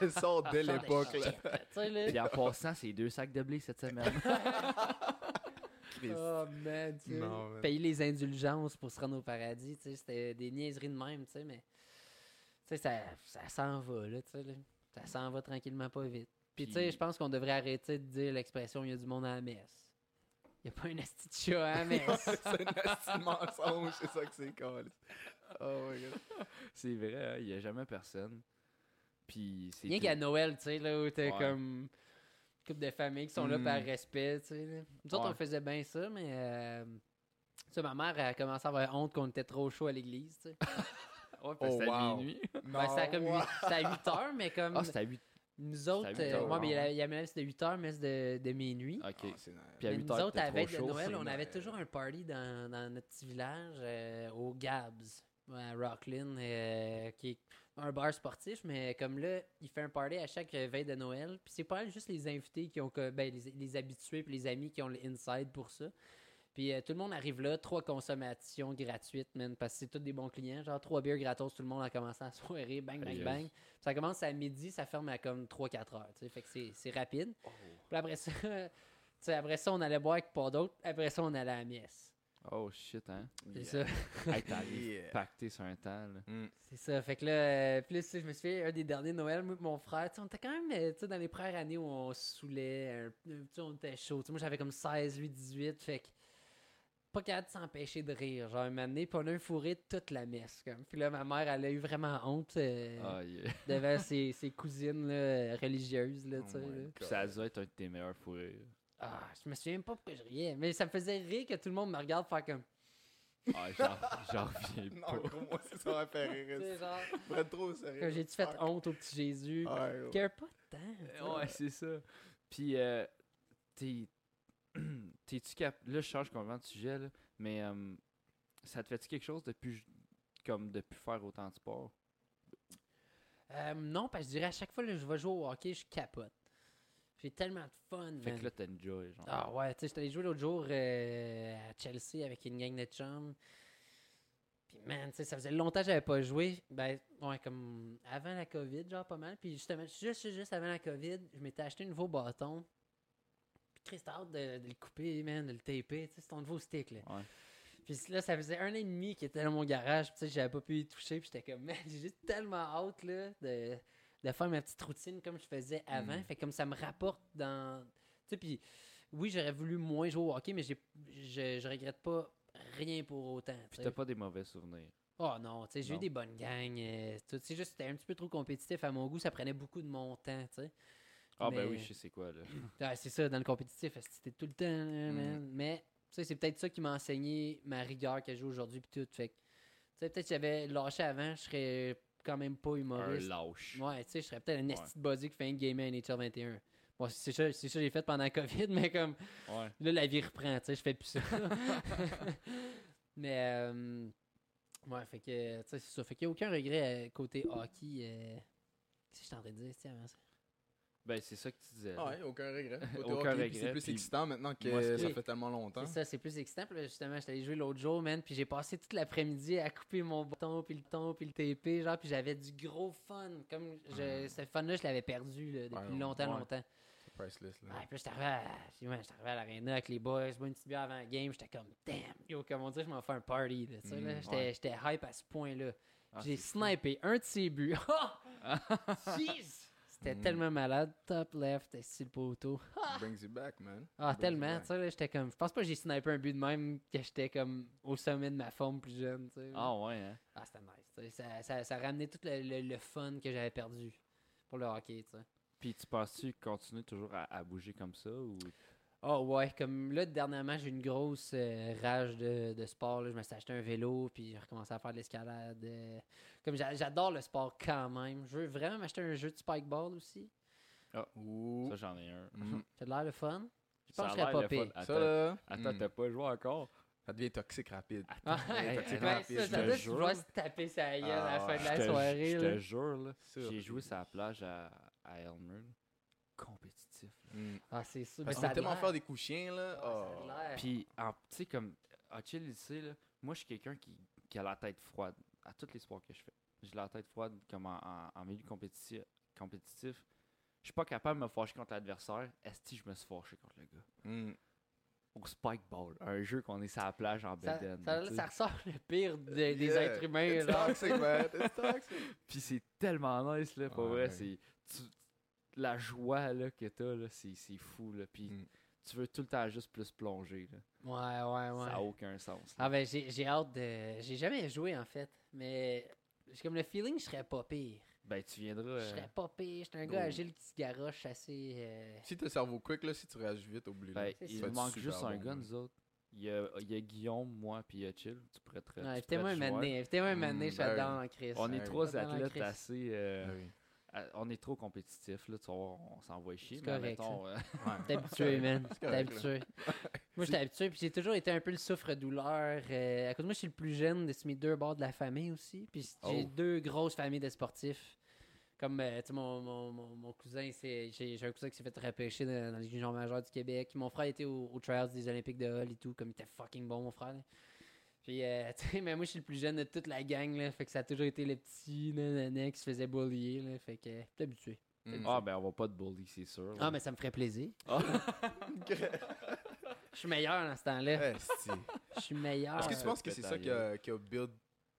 Elle sort dès de l'époque, là. Puis en passant, c'est deux sacs de blé cette semaine. Oh man, tu. Non. Payer les indulgences pour se rendre au paradis, tu sais, c'était des niaiseries de même, tu sais, mais tu sais, ça, ça s'en va, là, tu sais, là. Ça s'en va tranquillement pas vite. Puis, tu sais, Puis- je pense qu'on devrait arrêter de dire l'expression il y a du monde à la messe. Il n'y a pas un asti de chat à la messe. c'est un esti de mensonge, c'est ça que c'est, câlisse. Oh my god. c'est vrai, hein, il n'y a jamais personne. Puis c'est. Rien qu'à Noël, tu sais, là, où t'es Ouais. comme. couple de familles qui sont là Mm. par respect, tu sais. là. Nous autres, Ouais. on faisait bien ça, mais... euh, tu sais, ma mère a commencé à avoir honte qu'on était trop chaud à l'église, tu sais. Ouais, parce Oh, que c'était à wow. minuit. Ben, c'était comme wow. huit- c'était à 8 heures, mais comme Ah, c'était à 8. Nous autres, euh, ouais, mais il y a- il y avait c'était 8 heures, mais c'est de, de minuit. Ok. Ah. Puis à Mais 8 nous autres, à la de. Noël, on avait toujours un party dans, dans notre petit village, euh, au Gabs, à Rocklin, euh, qui est un bar sportif, mais comme là, il fait un party à chaque veille de Noël. Puis c'est pas juste les invités qui ont, que- ben, les, les habitués puis les amis qui ont l'inside pour ça. Puis euh, tout le monde arrive là, trois consommations gratuites, man, parce que c'est tous des bons clients. Genre trois bières gratos, tout le monde a commencé à soirée, bang, bang, bang. Puis ça commence à midi, ça ferme à comme 3-4 heures, tu sais. Fait que c'est- c'est rapide. Puis après ça, tu sais, après ça, on allait boire avec pas d'autres. Après ça, on allait à la messe. Oh shit, hein? C'est Yeah. ça. Hey, Yeah. pacté sur un temps, là. Mm. C'est ça. Fait que là, euh, sais, je me suis fait un des derniers Noël, moi et mon frère. tu sais, on était quand même euh, tu sais, dans les premières années où on se saoulait. sais, on était chaud. Tu sais, moi, j'avais comme 16, 8, 18. Fait que pas capable de s'empêcher de rire. Genre, un moment donné, puis on a un fourré toute la messe. Comme. Puis là, ma mère, elle a eu vraiment honte euh, Ah, yeah. devant ses, ses cousines là, religieuses. Là, Oh là. Puis ça a dû être un de tes meilleurs fourrés. Ah, je me souviens même pas pourquoi je riais. Mais ça me faisait rire que tout le monde me regarde faire comme. Ah, j'en j'en reviens Non, pas. gros, moi, c'est ça m'a fait Tu sais, rire. genre, Prends trop sérieux. j'ai-tu fait honte au petit Jésus? Ouais, Je ouais. care pas sais. Ouais, c'est ça. Puis, euh, t'es. T'es-tu cap. Là, je change complètement de sujet, là. Mais, euh, ça te fait-tu quelque chose depuis. Comme de plus faire autant de sport? Euh, non, parce que je dirais à chaque fois que je vais jouer au hockey, je capote. J'ai tellement de fun. Fait man. que là, t'enjoy, genre. Ah ouais, tu sais, j'étais allé jouer l'autre jour euh, à Chelsea avec une gang de chums. Puis man, tu sais, ça faisait longtemps que j'avais pas joué. Ben, ouais, comme avant la COVID, genre pas mal. Puis justement, juste, juste avant la COVID, je m'étais acheté un nouveau bâton. Puis Chris, t'as hâte de, de le couper, man, de le taper. Tu sais, c'est ton nouveau stick, là. Ouais. Puis là, ça faisait un an et demi qu'il était dans mon garage. Puis tu sais, j'avais pas pu y toucher. Puis j'étais comme, man, j'ai juste tellement hâte, là, de, de faire ma petite routine comme je faisais avant. Mm. Fait comme ça me rapporte dans. Tu sais, puis oui, j'aurais voulu moins jouer au hockey, mais j'ai, je, je regrette pas rien pour autant. tu Puis sais. t'as pas des mauvais souvenirs. Oh non, tu sais, j'ai eu des bonnes gangs. euh, tout. C'est juste, c'était un petit peu trop compétitif à mon goût. Ça prenait beaucoup de mon temps, tu sais. Ah, ben oui, je sais c'est quoi, là. Ah, c'est ça, dans le compétitif, c'était tout le temps, là, man? Mais, tu sais, c'est peut-être ça qui m'a enseigné ma rigueur que j'ai aujourd'hui, puis tout. Fait que, tu sais, peut-être que j'avais lâché avant, je serais quand même pas Un humoriste. lâche. Ouais, tu sais, je serais peut-être un esti de buzzy qui fait un game à NHL 21. Bon, c'est ça, c'est ça que j'ai fait pendant la COVID, mais comme, Ouais. là, la vie reprend, tu sais, je fais plus ça. mais, euh, ouais, fait que, tu sais, c'est ça. Fait qu'il n'y a aucun regret euh, côté hockey. Euh, Qu'est-ce que je suis en train de dire, avant ça? Ben, c'est ça que tu disais. Ah ouais, aucun regret. Aucun hockey, regret, C'est plus puis excitant maintenant que moi, ça fait tellement longtemps. C'est ça, c'est plus excitant. Puis là, justement, j'étais allé jouer l'autre jour, man. Puis j'ai passé toute l'après-midi à couper mon bâton, puis le ton, puis le TP. Genre, puis j'avais du gros fun. Comme je, ce fun-là, je l'avais perdu là, depuis Ouais, ouais. longtemps, Ouais. longtemps. C'est priceless, là. Ouais, puis j'étais arrivé à, ouais, à l'aréna avec les boys, bois une petite bière avant la game. J'étais comme, damn, yo, comme on dit, je m'en fais un party. Là, tu sais, là. Mm, J'étais hype à ce point-là. Ah, j'ai snipé un de ses buts. Jeez! C'était Mm. tellement malade. Top left, c'est le poteau? Brings you back, man. Ah, Brings tellement, tu sais, là, j'étais comme. Je pense pas que j'ai snipé un but de même que j'étais comme au sommet de ma forme plus jeune, tu sais. Ah, ouais, hein. Ah, c'était nice. Ça, ça, ça ramenait tout le, le- le fun que j'avais perdu pour le hockey, tu sais. Puis tu penses-tu continuer toujours à, à bouger comme ça ou. Ah ouais, comme là, dernièrement, j'ai une grosse euh, rage de, de sport. là. Je me suis acheté un vélo, puis j'ai recommencé à faire de l'escalade. euh. Comme j'a- j'adore le sport quand même. Je veux vraiment m'acheter un jeu de spikeball aussi. Ouh. Ça, j'en ai un. Mm. Ça a l'air le fun. Je pense que je serais pas pire. Attends, là, attends mm, t'as pas joué encore? ça devient toxique rapide. Ah, Hey, ouais, hey, ça, rapide, ça je te se jure, taper sa gueule à la Ah, fin de Je la soirée. Je te jure, là. Ça, J'ai joué sur la plage à, à Elmer. là. Mm. Ah, c'est sûr. Parce mais ça a tellement faire des coups chiens, là. Ouais, ça a Oh. l'air. Puis, en- tu sais, comme, à Chill, il sait, là, moi, je suis quelqu'un qui, qui a la tête froide à tous les sports que je fais. J'ai la tête froide comme en, en- en milieu compétitif. compétitif. Je suis pas capable de me fâcher contre l'adversaire. Est-ce que je me suis fâché contre le gars? Mm. Au Spikeball, un jeu qu'on est sur la plage en Ça, ça, ressort le pire de- des Yeah. êtres humains. It's genre. toxic, man. It's toxic. Puis c'est tellement nice, là, pour Ouais. vrai. C'est, tu- la joie là, que t'as, là, c'est, c'est fou. Là. Puis Mm. tu veux tout le temps juste plus plonger. Là. Ouais, ouais, ouais. Ça n'a aucun sens. là. Ah ben j'ai j'ai hâte de. J'ai jamais joué en fait, mais j'ai comme le feeling que je serais pas pire. Ben, tu viendras. Je euh, serais pas pire. J'étais un gars oh. agile qui se garoche assez. euh, Si t'as cerveau quick, là, si tu réagis vite, oublie ben, il nous manque juste un bon, gars, nous autres. Il y a, il y a Guillaume, moi, puis il y a Chill. Tu pourrais te. tu Ouais, pourrais Invitez-moi un donné. Invitez-moi un Mm, je suis ben dedans en crise. On est trois athlètes assez. euh, oui. À- on est trop compétitifs, là. Tu voir, on s'envoie chier. C'est mettons, euh, T'es habitué, man. T'es habitué. Moi, j'étais habitué, puis j'ai toujours été un peu le souffre-douleur. euh, à cause de moi, je suis le plus jeune de mes deux bords de la famille aussi. Puis j'ai Oh. deux grosses familles de sportifs. Comme, euh, tu sais, mon, mon, mon, mon cousin, c'est- j'ai j'ai un cousin qui s'est fait repêcher dans, dans les juniors majeurs du Québec. Mon frère était au, au Trials des Olympiques de Hall et tout, comme il était fucking bon, mon frère. là. Puis, euh, tu sais, mais moi, je suis le plus jeune de toute la gang, là. Fait que ça a toujours été le petit nanana qui se faisait bullier, là. Fait que, t'es habitué. Mm. Ah, ben, on va pas te bully, c'est sûr. Ah, mais ça me ferait plaisir. Ah. Je suis meilleur dans ce temps-là. Esti. Je suis meilleur. Est-ce que tu penses que c'est ça qui a, qui a build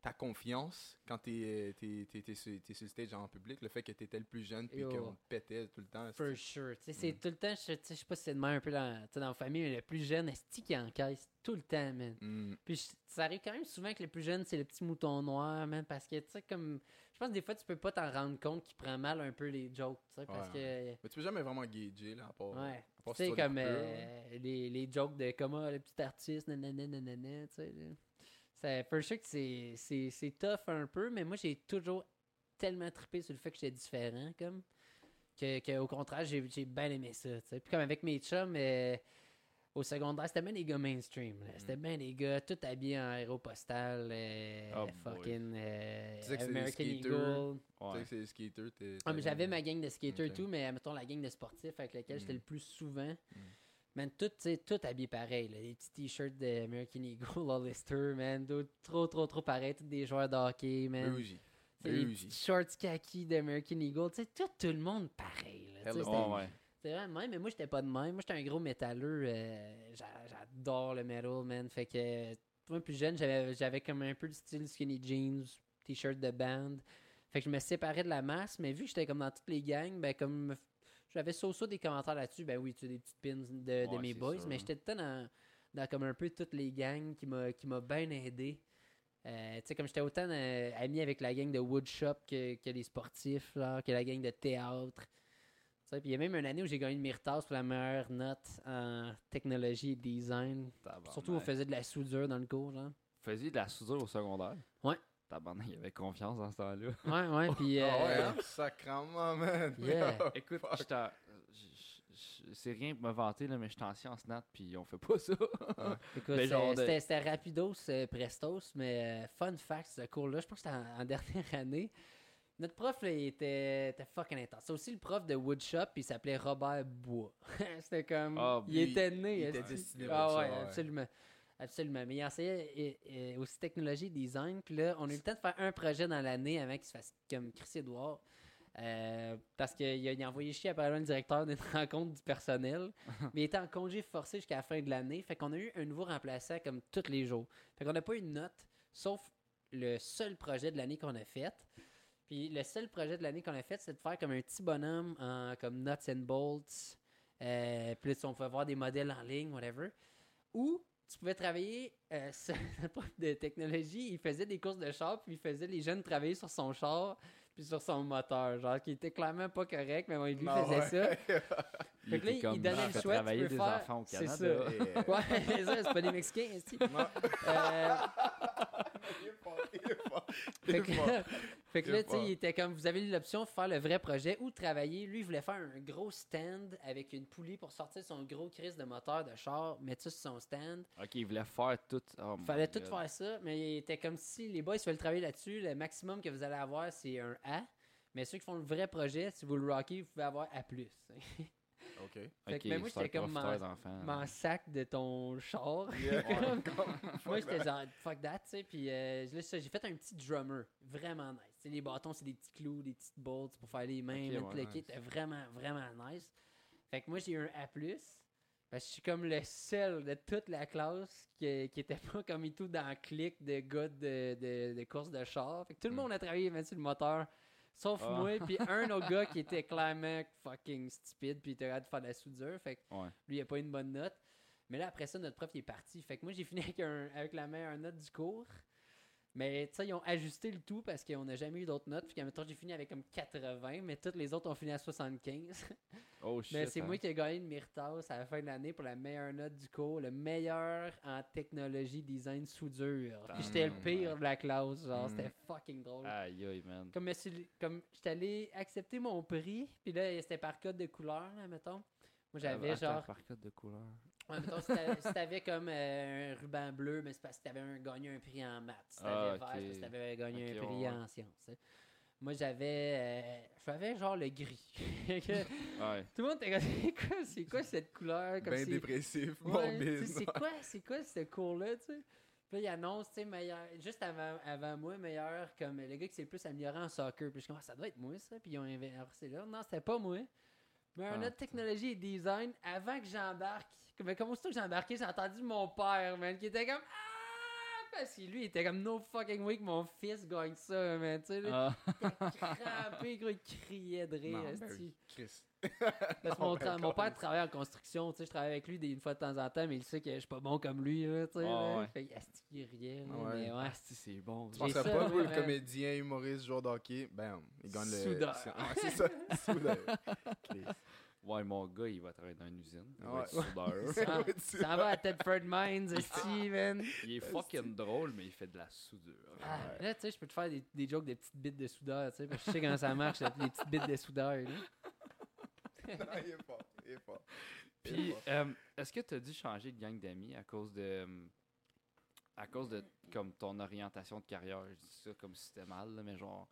ta confiance quand t'es t'es- t'es sur, le stage en public? Le fait que t'étais le plus jeune puis qu'on te pétait tout le temps. For sure. C'est Mm. tout le temps, je, sais, pas si c'est de même un peu dans, dans la famille, mais le plus jeune, est qui encaisse tout le temps, man. Mm. Puis ça arrive quand même souvent que le plus jeune, c'est le petit mouton noir, man, parce que, tu sais, comme, je pense que des fois, tu peux pas t'en rendre compte qu'il prend mal un peu les jokes, tu sais, parce Mais tu peux jamais vraiment gager, là, à part. que, ouais. Tu sais, comme euh, les, les jokes de comment le petit artiste, nanana, nanana, tu sais. C'est for sure que c'est- c'est c'est tough un peu, mais moi, j'ai toujours tellement trippé sur le fait que j'étais différent, comme, que, que au contraire, j'ai j'ai bien aimé ça, tu sais. Puis comme avec mes chums, euh, au secondaire, c'était bien les gars mainstream, là. C'était bien les gars tout habillés en aéropostale, euh, Oh fucking euh, Tu disais que c'est des American skaters? Eagle. Tu sais que c'est skater, t'es. Ah, mais j'avais ma gang de skaters et Ok. tout, mais mettons la gang de sportifs avec laquelle j'étais Mm. le plus souvent. Mm. Man, tout, tout habillé pareil. Là. Les petits t-shirts de American Eagle, Hollister, man. Trop, trop, trop pareil. Tous des joueurs de hockey, man. Les petits shorts kaki d'American Eagle. Tu sais, tout, tout le monde pareil. Là. Ouais, ouais. C'est vraiment même, mais moi, j'étais pas de même. Moi, j'étais un gros métalleux. euh, j'a- J'adore le metal, man. Fait que, moi, plus jeune, j'avais j'avais comme un peu le style skinny jeans, t-shirt de band. Fait que je me séparais de la masse, mais vu que j'étais comme dans toutes les gangs, ben, comme j'avais so des commentaires là-dessus, ben oui, tu sais, des petites pins de, de Ouais, mes boys, sûr. mais j'étais tout dans, dans comme un peu toutes les gangs qui m'a qui m'a bien aidé. Euh, tu sais, comme j'étais autant euh, ami avec la gang de woodshop que, que les sportifs, là, que la gang de théâtre. Tu sais, Puis il y a même une année où j'ai gagné une Myrtas pour la meilleure note en technologie et design. Surtout, on faisait de la soudure dans le cours, genre. Vous faisiez de la soudure au secondaire? Ouais. Tabarnak, il y avait confiance dans ce temps-là. Ouais, ouais, puis... Ah ouais, euh, hein? Sacrement, man. Yeah. Écoute, en- c'est rien pour me vanter, là, mais je suis en sciences nat, puis on fait pas ça. Écoute, euh, de- c'était c'était rapidos, euh, prestos, mais euh, fun fact, ce cours-là, je pense que c'était en, en dernière année. Notre prof, là, il était, était fucking intense. C'est aussi le prof de woodshop, puis il s'appelait Robert Bois. c'était comme... Ah, il était né. il était esti. destiné pour Ah ça, ouais, ouais. absolument. Absolument. Mais il enseignait aussi technologie et design. Puis là, on a eu le temps de faire un projet dans l'année avant qu'il se fasse comme Chris Edouard. Euh, parce qu'il a, il a envoyé chier apparemment le directeur d'une rencontre du personnel. mais il était en congé forcé jusqu'à la fin de l'année. Fait qu'on a eu un nouveau remplaçant comme tous les jours. Fait qu'on n'a pas eu de note, sauf le seul projet de l'année qu'on a fait. Puis le seul projet de l'année qu'on a fait, c'est de faire comme un petit bonhomme en comme nuts and bolts. Euh, puis là, on pouvait voir des modèles en ligne, whatever. Ou tu pouvais travailler euh, sur notre prof de technologie, il faisait des courses de char, puis il faisait les jeunes travailler sur son char, puis sur son moteur, genre qui était clairement pas correct, mais bon, lui Non, faisait ça. Il Fait que là, comme, il donnait je le choix, tu peux des faire- enfants au c'est ça. Yeah. Ouais, c'est ça, c'est pas des Mexicains, esti. Non. Euh, Il est fort, il est fort, il fait est que, fort. Fait que là, tu sais, il était comme, vous avez l'option de faire le vrai projet ou de travailler. Lui, il voulait faire un gros stand avec une poulie pour sortir son gros crise de moteur de char, mettre ça sur son stand. Ok, il voulait faire tout. Oh fallait tout God. faire ça, mais il était comme si les boys veulent travailler là-dessus, le maximum que vous allez avoir, c'est un A. Mais ceux qui font le vrai projet, si vous le rockez, vous pouvez avoir A. Ok. Fait que, mais moi, j'étais comme m'en-. M'en sac de ton char. Yeah. Moi, j'étais genre, fuck that, tu sais. Puis euh, là, j'ai fait un petit drummer. Vraiment nice. Tu sais, les bâtons, c'est des petits clous, des petites bolts pour faire les mains. Ok, man, ouais, le nice. kit était vraiment, vraiment nice. Fait que moi, j'ai eu un A. Parce que je suis comme le seul de toute la classe qui, qui était pas comme et tout dans le clic de gars de, de, de course de char. Fait que tout le Mm. monde a travaillé même sur le moteur. Sauf Ah. moi, puis un autre gars qui était clairement fucking stupide, puis il était capable de faire de la soudure. Fait que Ouais. lui, il a pas eu une bonne note. Mais là, après ça, notre prof, il est parti. Fait que moi, j'ai fini avec, un, avec la meilleure note du cours. Mais tu sais, ils ont ajusté le tout parce qu'on n'a jamais eu d'autres notes. Puis, mettons, j'ai fini avec comme 80, mais toutes les autres ont fini à 75. Oh shit. mais c'est hein. moi qui ai gagné le Myrtas à la fin de l'année pour la meilleure note du cours, le meilleur en technologie, design, soudure. Puis j'étais le pire de la classe, genre, Mm. c'était fucking drôle. Aïe, aïe, man. Comme, comme j'étais allé accepter mon prix, puis là, c'était par code de couleur, là, mettons. Moi, j'avais Attends, genre. Par code de couleur. Ouais, mettons, si t'avais- si t'avais comme euh, un ruban bleu, mais c'est parce que t'avais un- gagné un prix en maths. Si t'avais Ah, vert, c'est parce que t'avais gagné un prix ouais. en sciences. hein. Moi, j'avais. euh, j'avais genre le gris. Ouais. Tout le monde était comme, c'est quoi, c'est quoi cette couleur? Comme Ben c'est- dépressif, morbide. c'est quoi, c'est quoi ce cours-là, tu sais? Puis là, il annonce, tu sais, meilleur, juste avant, avant moi, meilleur, comme le gars qui s'est le plus amélioré en soccer. Puis je suis comme, Ah, ça doit être moi, ça. Puis ils ont inversé là. Non, c'était pas moi. Mais un Ah, autre technologie et design, avant que j'embarque, mais comme aussitôt que j'ai embarqué, j'ai entendu mon père, man, qui était comme, ah! Parce que lui, il était comme, no fucking way que mon fils gagne ça, man, tu sais, là. Ah. Crampé, gros, il criait de rire, Non, ben Chris. Parce que Oh mon, père travaille en construction, tu sais, je travaille avec lui des, une fois de temps en temps, mais il sait que je suis pas bon comme lui, là, tu sais. Ouais, là. ouais. Fait asti qu'il riait, Ouais. mais ouais. Asti, c'est bon. Tu ça, pas, le comédien, humoriste, joueur de hockey, bam, il gagne le... C'est- Ouais, c'est ça, soudeur. Chris. Ouais, mon gars, il va travailler dans une usine. Il va Ouais. être soudeur. Ça, va à Tedford Mines, man. il est fucking drôle, mais il fait de la soudure. Ah, là, tu sais, je peux te faire des, des jokes de petites bits de soudeur, tu sais, parce que je sais comment ça marche, les petites bits de soudeur, là. Non, il est fort, il est fort. Il est Puis, euh, est-ce que tu as dû changer de gang d'amis à cause de. à cause de comme ton orientation de carrière? Je dis ça comme si c'était mal, là, mais genre.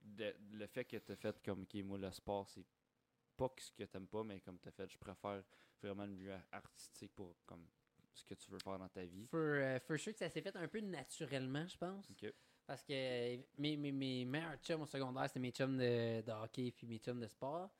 de- le fait que tu as fait comme, ok, moi, le sport, c'est pas que ce que t'aimes pas, mais comme tu as fait, je préfère vraiment le milieu artistique pour comme ce que tu veux faire dans ta vie. For, euh, for sure que ça s'est fait un peu naturellement, je pense. Parce que euh, mes, mes, mes meilleurs chums au secondaire, c'était mes chums de, de hockey puis mes chums de sport.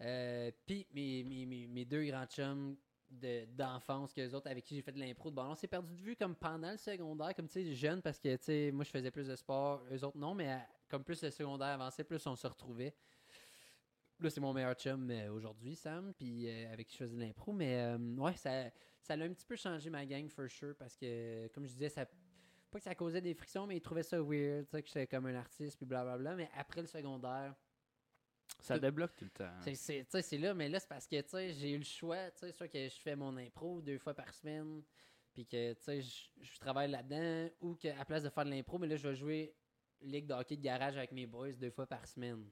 Euh, puis mes, mes, mes, deux grands chums de- d'enfance, que autres avec qui j'ai fait de l'impro de ballon, on s'est perdu de vue comme pendant le secondaire, comme tu sais, jeune, parce que tu sais, moi je faisais plus de sport, eux autres non, mais à- comme plus le secondaire avançait, plus on se retrouvait. Là, c'est mon meilleur chum euh, aujourd'hui, Sam, puis euh, avec qui je faisais de l'impro. Mais euh, ouais, ça, ça a un petit peu changé ma gang, for sure, parce que, comme je disais, ça, pas que ça causait des frictions, mais ils trouvaient ça weird, tu sais, que j'étais comme un artiste, puis blablabla. Mais après le secondaire, Ça débloque tout le temps. c'est- c'est là, mais là, c'est parce que tu sais, j'ai eu le choix. tu sais, Soit que je fais mon impro deux fois par semaine, puis que tu sais, je, je travaille là-dedans, ou qu'à place de faire de l'impro, mais là, je vais jouer ligue de hockey de garage avec mes boys deux fois par semaine.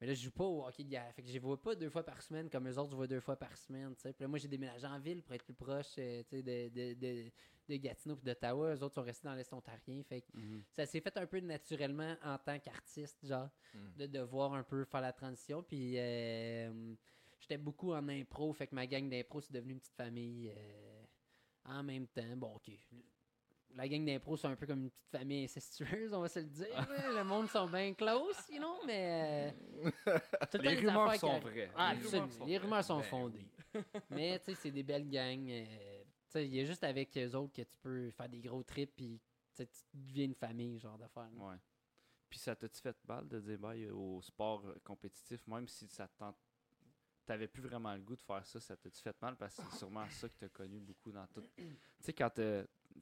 Mais là, je joue pas au hockey de. Fait que je les vois pas deux fois par semaine comme eux autres, je vois deux fois par semaine. Puis là, moi, j'ai déménagé en ville pour être plus proche euh, de, de, de, de Gatineau et d'Ottawa. Eux autres sont restés dans l'Est ontarien. Fait que Mhm. ça s'est fait un peu naturellement en tant qu'artiste, genre, Mm. de devoir un peu faire la transition. Puis euh, j'étais beaucoup en impro, fait que ma gang d'impro, c'est devenu une petite famille euh, en même temps. Bon, ok. La gang d'impro, c'est un peu comme une petite famille incestueuse, on va se le dire. là. le monde sont bien close, sinon, mais. euh, Les rumeurs sont vraies. Ah, Les absolument. rumeurs sont Les vraies. rumeurs sont Ben fondées. Mais, tu sais, c'est des belles gangs. euh, tu sais, il y a juste avec eux autres que tu peux faire des gros trips, puis tu deviens une famille, genre d'affaires. Ouais. Puis ça t'a-tu fait mal de dire bye au sport euh, compétitif, même si ça te tente- T'avais plus vraiment le goût de faire ça, ça t'a-tu fait mal? Parce que c'est sûrement ça que t'as connu beaucoup dans tout. Tu sais, quand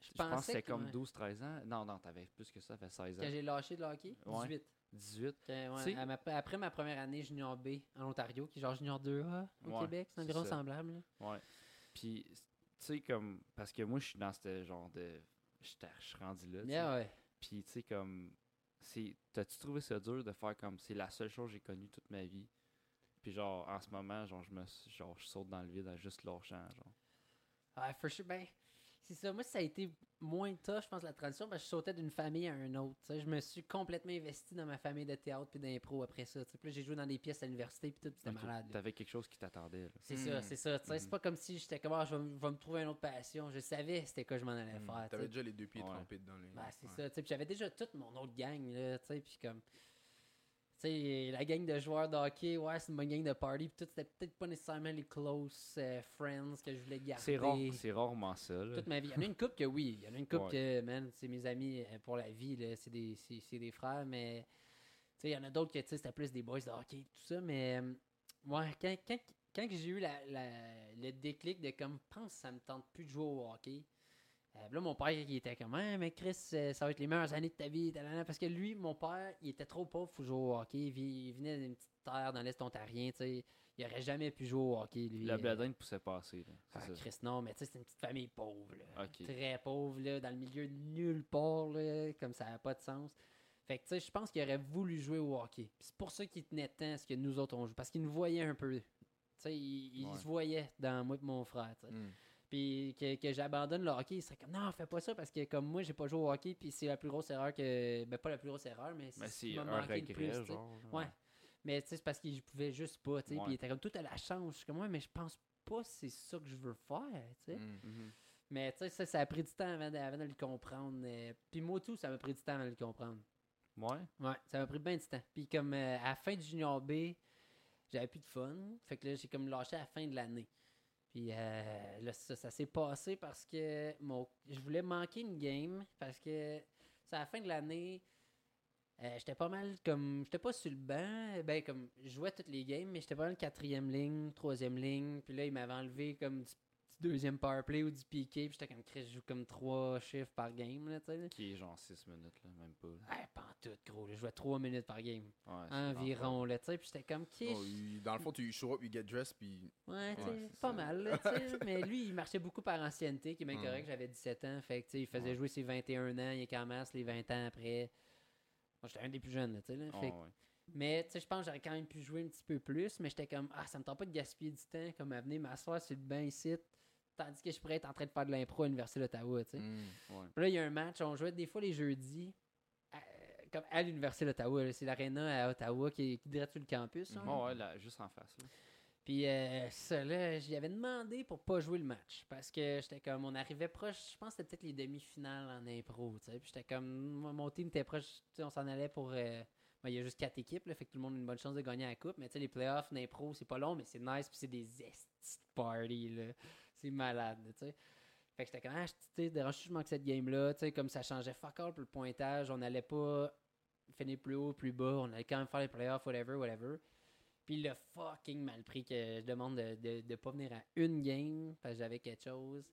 Je pense que que, comme ouais. 12-13 ans. Non, non, t'avais plus que ça, ça fait 16 ans. Quand j'ai lâché de hockey, Ouais. 18. 18. Quand- ouais, Tu sais- à ma- après ma première année junior B en Ontario, qui est genre junior 2A au Ouais, Québec, c'est c'est environ semblable. là. Ouais. Puis, tu sais, comme. Parce que moi, je suis dans ce genre de. Je suis rendu là. Yeah, ouais. Puis, tu sais, comme. c'est T'as-tu trouvé ça dur de faire comme. C'est la seule chose que j'ai connue toute ma vie? Puis, genre, en ce moment, genre, je me genre, je saute dans le vide à juste lâchant, genre. Ouais, for sure, ben, c'est ça. Moi, ça a été moins tough, je pense, la transition, parce que je sautais d'une famille à une autre. tu sais. Je me suis complètement investi dans ma famille de théâtre puis d'impro après ça. Puis j'ai joué dans des pièces à l'université puis tout, puis c'était Ok, malade. T'avais quelque chose qui t'attendait. C'est ça, Mm. c'est ça. tu sais. C'est Mhm. pas comme si j'étais comme, ah, je vais, m- je vais me trouver une autre passion. Je savais c'était quoi je m'en allais Mm. faire. tu T'avais déjà les deux pieds Ouais. trempés dans les. Ben, c'est ouais. ça, tu sais, puis j'avais déjà toute mon autre gang, là, tu sais, puis comme... Tu sais, la gang de joueurs de hockey, ouais, c'est une bonne gang de party, puis tout, c'était peut-être pas nécessairement les close euh, friends que je voulais garder. C'est rare, c'est rarement ça, là. Toute ma vie. Il y en a une couple que oui, il y en a une couple Ouais. que, man, c'est mes amis euh, pour la vie, là, c'est des, c'est, c'est des frères, mais... Tu sais, il y en a d'autres que, tu sais, c'était plus des boys de hockey, tout ça, mais... euh, Ouais, quand, quand, quand j'ai eu la, la- le déclic de comme, pense, ça me tente plus de jouer au hockey, là, mon père, il était comme, Hein, mais Chris, euh, ça va être les meilleures années de ta vie. Parce que lui, mon père, il était trop pauvre pour jouer au hockey. Il, venait d'une petite terre dans l'Est ontarien, tu sais. Il aurait jamais pu jouer au hockey, lui. La Euh, bladin ne poussait pas assez. là. ah, ça. Chris, non, mais tu sais, c'est une petite famille pauvre, là. Très pauvre, là, dans le milieu de nulle part, là, comme ça n'a pas de sens. Fait que, tu sais, je pense qu'il aurait voulu jouer au hockey. C'est pour ça qu'il tenait tant à ce que nous autres, on joue. Parce qu'il nous voyait un peu. Tu sais, il, il Ouais. se voyait dans moi et mon frère, tu sais. Mm. Puis que, que j'abandonne le hockey, il serait comme non, fais pas ça parce que comme moi, j'ai pas joué au hockey, puis c'est la plus grosse erreur que. Ben, pas la plus grosse erreur, mais ce c'est qui m'a un manqué regret, plus, genre. Ouais. Mais tu sais, c'est parce qu'il pouvait juste pas, tu sais. Puis il était comme tout à la chance. Je suis comme ouais, mais je pense pas que c'est ça que je veux faire, tu sais. Mm. Mhm. Mais tu sais, ça, ça a pris du temps avant de, avant de le comprendre. euh, Puis moi tout, ça m'a pris du temps avant de le comprendre. Ouais. Ouais, ça m'a pris bien du temps. Puis comme euh, à la fin du Junior B, j'avais plus de fun. Fait que là, j'ai comme lâché à la fin de l'année. Puis euh, là, ça, s'est passé parce que mon, je voulais manquer une game parce que c'est à la fin de l'année. euh, j'étais pas mal comme. J'étais pas sur le banc. Ben, comme. Je jouais toutes les games, mais j'étais pas mal quatrième ligne, troisième ligne. Puis là, il m'avait enlevé comme du deuxième power play ou du piqué. Puis j'étais comme, Chris, je joue comme trois chiffres par game, là, tu sais. là. Qui est genre 6 minutes, là, même pas. là. Ouais, pas en tout, gros. là, Je jouais trois minutes par game. Ouais, c'est Environ, là, tu sais. Puis j'étais comme, qui Oh, dans le fond, tu show up, you get dressed, puis. Ouais, tu sais, Ouais, c'est pas ça. mal, là, tu sais. Mais lui, il marchait beaucoup par ancienneté, qui est bien Mm. correct. J'avais 17 ans. Fait que, tu sais, il faisait Ouais. jouer ses 21 ans. Il est quand même les 20 ans après. Moi, j'étais un des plus jeunes, là, tu sais. là. Ah, Fait que- ouais. Mais, tu sais, je pense que j'aurais quand même pu jouer un petit peu plus. Mais j'étais comme, ah, ça me tente pas de gaspiller du temps, comme à venir m'asseoir sur le banc ici. Tandis que je pourrais être en train de faire de l'impro à l'Université d'Ottawa, tu sais. Mm. Ouais. Puis Là, il y a un match, on jouait des fois les jeudis, à, comme à l'Université d'Ottawa. C'est l'aréna à Ottawa qui est qui est sur le campus. hein. Ouais, ouais, là, juste en face. Là. Puis euh, ça, là, j'y avais demandé pour pas jouer le match. Parce que j'étais comme, on arrivait proche, je pense que c'était peut-être les demi-finales en impro, tu sais. Puis j'étais comme, mon team était proche, tu sais, on s'en allait pour... euh, ben, il y a juste quatre équipes, là, fait que tout le monde a une bonne chance de gagner la coupe. Mais tu sais, les playoffs, l'impro, c'est pas long, mais c'est nice, puis c'est des estis party, là. C'est malade, tu sais. Fait que j'étais comme, ah, tu dérange je manque cette game-là, tu sais, comme ça changeait fuck all pour le pointage, on allait pas finir plus haut, plus bas, on allait quand même faire les playoffs, whatever, whatever. Puis le fucking mal pris que je demande de, de, de pas venir à une game parce que j'avais quelque chose.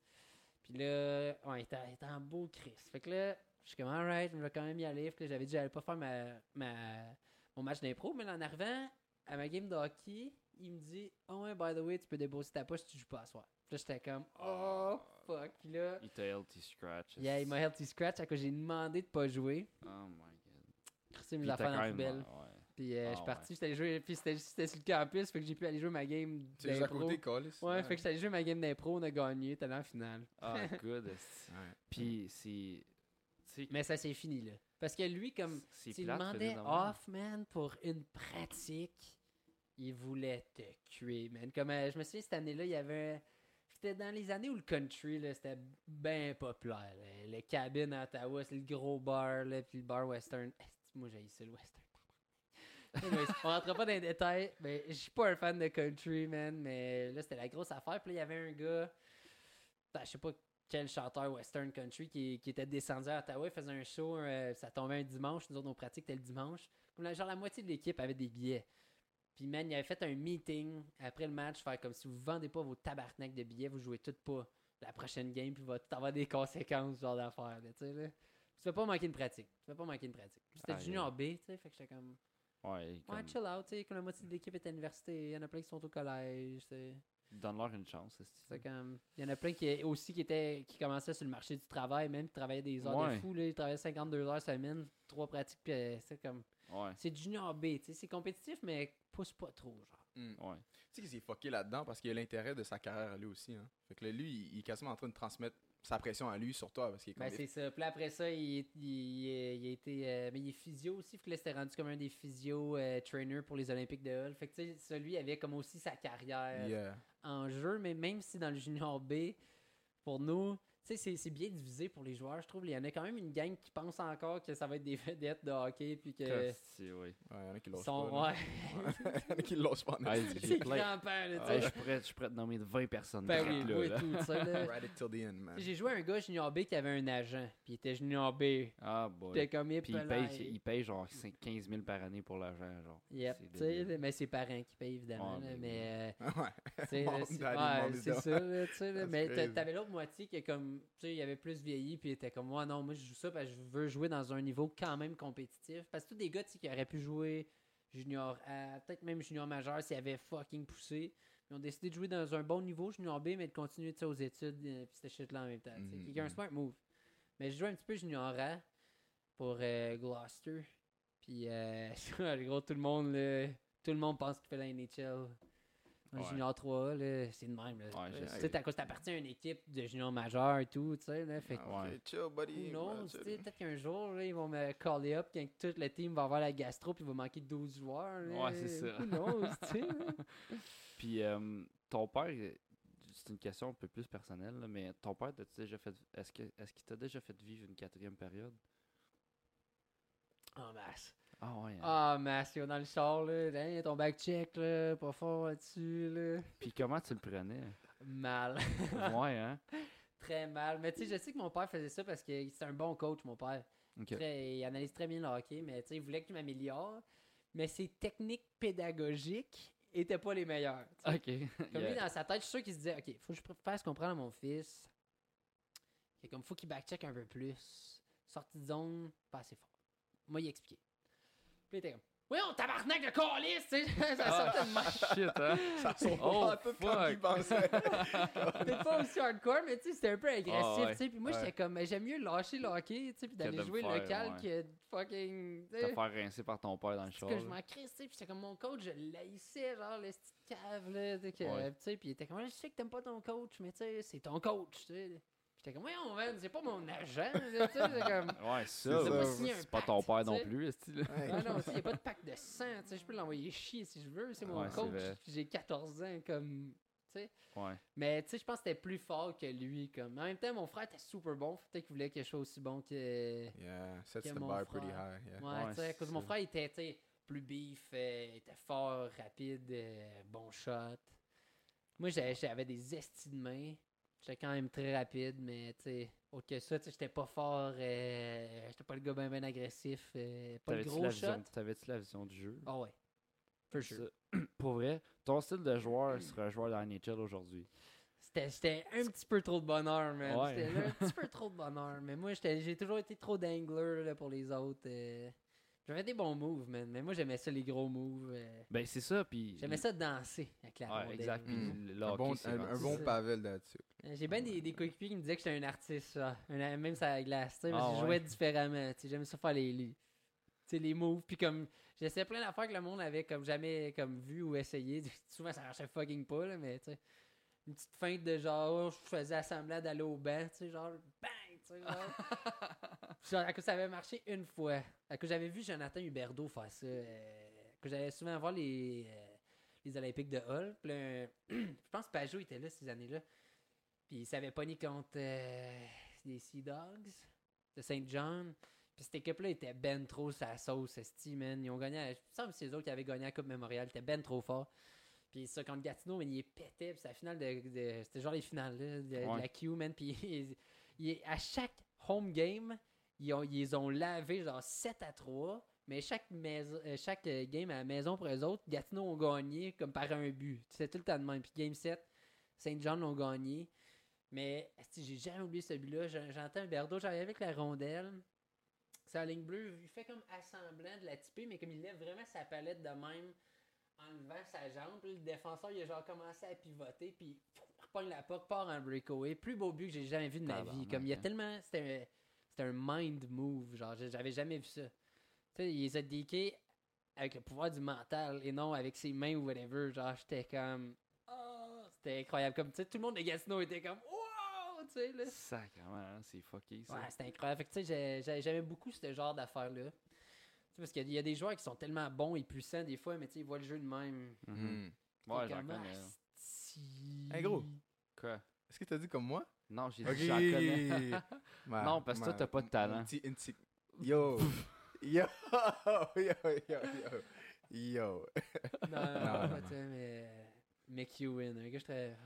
Puis là, il était, était en beau Chris. Fait que là, je suis comme, alright, je vais quand même y aller. Puis là, j'avais dit que j'allais pas faire ma, ma, mon match d'impro, mais en arrivant à ma game de hockey, il me dit, oh ouais, by the way, tu peux déposer ta poche si tu joues pas à soir. Puis là, j'étais comme, oh fuck. Puis là, Il t'a healthy scratch. yeah, il m'a healthy scratch à cause j'ai demandé de pas jouer. Oh my god. C'est mes affaires dans la poubelle. ouais. Puis euh, je Ah suis ouais. parti, j'étais allé jouer, puis c'était c'était sur le campus, fait que j'ai pu aller jouer ma game C'est juste à d'impro. côté. Ouais, fait que j'étais allé jouer ma game d'impro, on a gagné, t'es allé en finale. Ah, good. esti. Ouais. Puis c'est. Mais ça c'est fini là. Parce que lui, comme c'est tu lui plate, demandais finir de même. off, man, pour une pratique, il voulait te cuire, man. Comme euh, je me souviens, cette année-là, il y avait. C'était dans les années où le country, c'était bien populaire. là. Le cabin à Ottawa, c'est le gros bar, là, puis le bar western. Moi, j'ai ça, le western. Anyways, on rentrera pas dans les détails. Mais je suis pas un fan de country, man. Mais là, c'était la grosse affaire. Puis il y avait un gars, ben, je sais pas quel chanteur western country qui, était descendu à Ottawa. Il faisait un show, euh, ça tombait un dimanche. Nous autres, nos pratiques c'était le dimanche. Genre la moitié de l'équipe avait des billets. Puis, man, il avait fait un meeting après le match, faire comme si vous vendez pas vos tabarnaks de billets, vous jouez toutes pas la prochaine game, puis va tout avoir des conséquences, ce genre d'affaires, tu sais, là. Tu fais pas manquer une pratique. Tu fais pas manquer une pratique. C'était Aïe, junior. B, tu sais, fait que j'étais comme. Ouais, Ouais, comme- chill out, tu sais, comme la moitié de l'équipe est à l'université, il y en a plein qui sont au collège, tu sais. Donne-leur une chance. C'est comme. Il y en a plein qui aussi qui étaient qui commençaient sur le marché du travail, même qui travaillaient des heures Ouais. de fou, là, ils travaillaient 52 heures semaine, trois pratiques, puis euh, c'est comme. Ouais, C'est junior B, tu sais, c'est compétitif, mais pousse pas trop, genre. Mm. ouais. Tu sais qu'il s'est fucké là-dedans parce qu'il a l'intérêt de sa carrière à lui aussi. Hein. Fait que là, lui, il, il est quasiment en train de transmettre sa pression à lui sur toi parce qu'il est. Ben, c'est ça. Puis après ça, il, est- il, il a été. euh, mais il est physio aussi. Fait que là, c'était rendu comme un des physio euh, trainers pour les Olympiques de Hull. Fait que, tu sais, celui avait comme aussi sa carrière Yeah. en jeu. Mais même si dans le Junior B, pour nous, sais, c'est- c'est bien divisé pour les joueurs, je trouve. Il y en a quand même une gang qui pense encore que ça va être des vedettes de hockey. Puis que. Oui. Ouais, il y en a qui ils lâchent sont. pas. Ouais. Il y en a qui lâchent pas. Ah, c'est tu sais. je pourrais, je pourrais te nommer 20 personnes. Ben oui, là, oui, là. tout, tu sais, là. Ride it till the end, man. J'ai joué à un gars Junior B qui avait un agent. Puis il était Junior B. Ah, boy. T'es comme Puis il paye, il paye genre 5 15 000 par année pour l'argent, genre. Yep, sais, mais c'est parents qui payent évidemment. Là, mais mais euh, ouais. là, c'est ça, tu sais, mais t'avais l'autre moitié qui est comme comme, tu sais, il avait plus vieilli, puis il était comme, moi, non, moi, je joue ça parce que je veux jouer dans un niveau quand même compétitif. Parce que tous des gars, tu sais, qui auraient pu jouer junior A, peut-être même junior majeur s'ils avaient fucking poussé. Ils ont décidé de jouer dans un bon niveau, junior B, mais de continuer, tu sais, aux études, euh, puis cette shit-là en même temps. Mhm, qui est un mhm. smart move. Mais je jouais un petit peu junior A pour euh, Gloucester. Puis, euh, gros, tout le monde, là, tout le monde pense qu'il fait la NHL. Ouais. junior 3, là, c'est de même. Là. Ouais, tu sais, t'as- cause t'appartiens à une équipe de junior majeur et tout, tu sais, là, fait que Ah, ouais. Chill, buddy. chill. peut-être qu'un jour, là, ils vont me caller up quand tout le team va avoir la gastro puis il va manquer 12 joueurs. là. Ouais, c'est ça. Tu sais, là. Puis euh, ton père, c'est une question un peu plus personnelle, là, mais ton père, t'as-tu déjà fait. Est-ce que est-ce qu'il t'a déjà fait vivre une quatrième période? En masse. Ah ouais. hein. Ah, masse, dans le char, là, hein, ton back check, là, pas fort là-dessus, là. Puis comment tu le prenais? Mal. ouais, hein? très mal. Mais tu sais, je sais que mon père faisait ça parce que c'est un bon coach, mon père. Très- il analyse très bien le hockey, mais tu sais, il voulait que je m'améliore. Mais ses techniques pédagogiques étaient pas les meilleures. Ok. Comme Yeah. lui, dans sa tête, je suis sûr qu'il se disait, OK, faut que je fasse comprendre à mon fils. que comme, faut qu'il backcheck un peu plus. Sortie de zone, pas assez fort. Moi, il expliquait. Puis il était comme, oui, on tabarnak de calice, tu sais. ça Ah, sortait de shit, hein? Ça sonne Oh, pas tout comme il pensait. C'était pas aussi hardcore, mais tu sais, c'était un peu agressif, Ah, ouais. tu sais. Puis moi, Ouais. j'étais comme, j'aime mieux lâcher le hockey, tu sais, puis d'aller jouer faire, local ouais. que de fucking. tu Te faire rincer par ton père dans le char. que je m'en crisse, tu sais. Puis j'étais comme mon coach, je l'haïssais, genre, le petit cave, là. Tu sais, que- Ouais. tu sais, puis il était comme, je sais que t'aimes pas ton coach, mais tu sais, c'est ton coach, tu sais. J'étais comme, ouais, man, c'est pas mon agent, là, c'est comme. Ouais, ça. pas C'est pas ton pacte, père non plus, Ouais. Ah non, tu sais, y a pas de pack de sang, tu sais. Je peux l'envoyer chier si je veux, c'est mon Ouais, coach. J'ai 14 ans, comme. Tu sais. Ouais. Mais tu sais, je pense que c'était plus fort que lui. Comme. En même temps, mon frère était super bon. Peut-être qu'il voulait que je sois aussi bon que. Yeah, sets Que the mon bar pretty frère. high. Yeah. Ouais, Ouais, tu sais, à cause c'est mon frère il était plus beef, euh, il était fort, rapide, euh, bon shot. Moi, j'avais j'avais des estis de main. J'étais quand même très rapide, mais tu sais, autre que ça, tu sais, j'étais pas fort, euh, j'étais pas le gars bien ben agressif, euh, pas le gros la shot. T'avais-tu la vision du jeu? Ah ouais, for sure. Pour vrai, ton style de joueur serait un joueur de la NHL aujourd'hui. C'était un petit peu trop de bonheur, man. Ouais. C'était un petit peu trop de bonheur. Mais moi, j'ai toujours été trop d'angler là, pour les autres. euh. J'avais des bons moves, man. Mais moi, j'aimais ça, les gros moves. euh. Ben, c'est ça, puis. J'aimais ça danser avec la Ouais, rondelle. exact. Puis Mm. le- Un bon, un, ça. bon ça. Pavel là-dessus. Euh, J'ai bien des, des coéquipiers qui me disaient que j'étais un artiste, ça. Même la glace, tu sais, parce Ah que je ouais. jouais différemment. tu sais, J'aimais ça faire les, les, moves. Puis comme, j'essayais plein d'affaires que le monde avait comme jamais comme vu ou essayé. Souvent, ça marchait fucking pas, là, mais tu sais. Une petite feinte de genre, oh, je faisais semblant d'aller au banc, tu sais, genre, bang, tu sais, genre. À cause ça avait marché une fois. À cause j'avais vu Jonathan Huberdeau faire ça. euh, que j'allais souvent voir les, euh, les Olympiques de Hull. Puis là, je pense que Pajot était là ces années-là. Puis il s'avait pogné contre euh, les Sea Dogs de Saint John. Puis cette équipe-là était ben trop sa sauce, esti, man. Ils ont gagné, à- je me que c'est eux autres qui avaient gagné la Coupe Mémorial. C'était ben trop fort. Puis ça, contre Gatineau, mais il est pété. Puis finale de. de- C'était genre les finales là, de, la Q, man. Puis il- il- à chaque home game, ils, ont, ils ont lavé genre 7 à 3. Mais chaque, maison, euh, chaque euh, game à la maison pour eux autres, Gatineau ont gagné comme par un but. C'était tout le temps de même. Puis game 7, Saint John l'ont gagné. Mais j'ai jamais oublié ce but-là. J'en- J'entends Berdo, j'arrive avec la rondelle. Sa ligne bleue, il fait comme assemblant de la tiper, mais comme il lève vraiment sa palette de même en levant sa jambe. Le défenseur, il a genre commencé à pivoter, puis il repogne la puck, part en breakaway. Plus beau but que j'ai jamais vu de ma vie. Tabarnak, Comme il y a tellement. C'était c'était un mind move. Genre, j'avais jamais vu ça. Tu sais, il les a avec le pouvoir du mental et non avec ses mains ou whatever. Genre, j'étais comme. Oh, c'était incroyable. Comme, tu sais, tout le monde de Gatineau était comme. Wow! Tu sais, là. Sacrément, hein, c'est fucké ça. Ouais, c'était incroyable. Fait que, tu sais, j'ai- j'ai- j'aimais beaucoup ce genre d'affaires-là. Tu sais, Parce qu'il y a des joueurs qui sont tellement bons et puissants des fois, mais tu sais, ils voient le jeu de même. Mhm. Hmm. Ouais, j'en connais. Ah, si- Hey, gros. Quoi? Est-ce que t'as dit comme moi? Non, j'ai dit Ok. j'en connais. Ma- Non, parce que toi, t'as pas de talent. une petite- Yo! Yo! Yo! Yo! Yo! Yo! Non, non, Non, pas non, mais. McEwen, un gars, je très.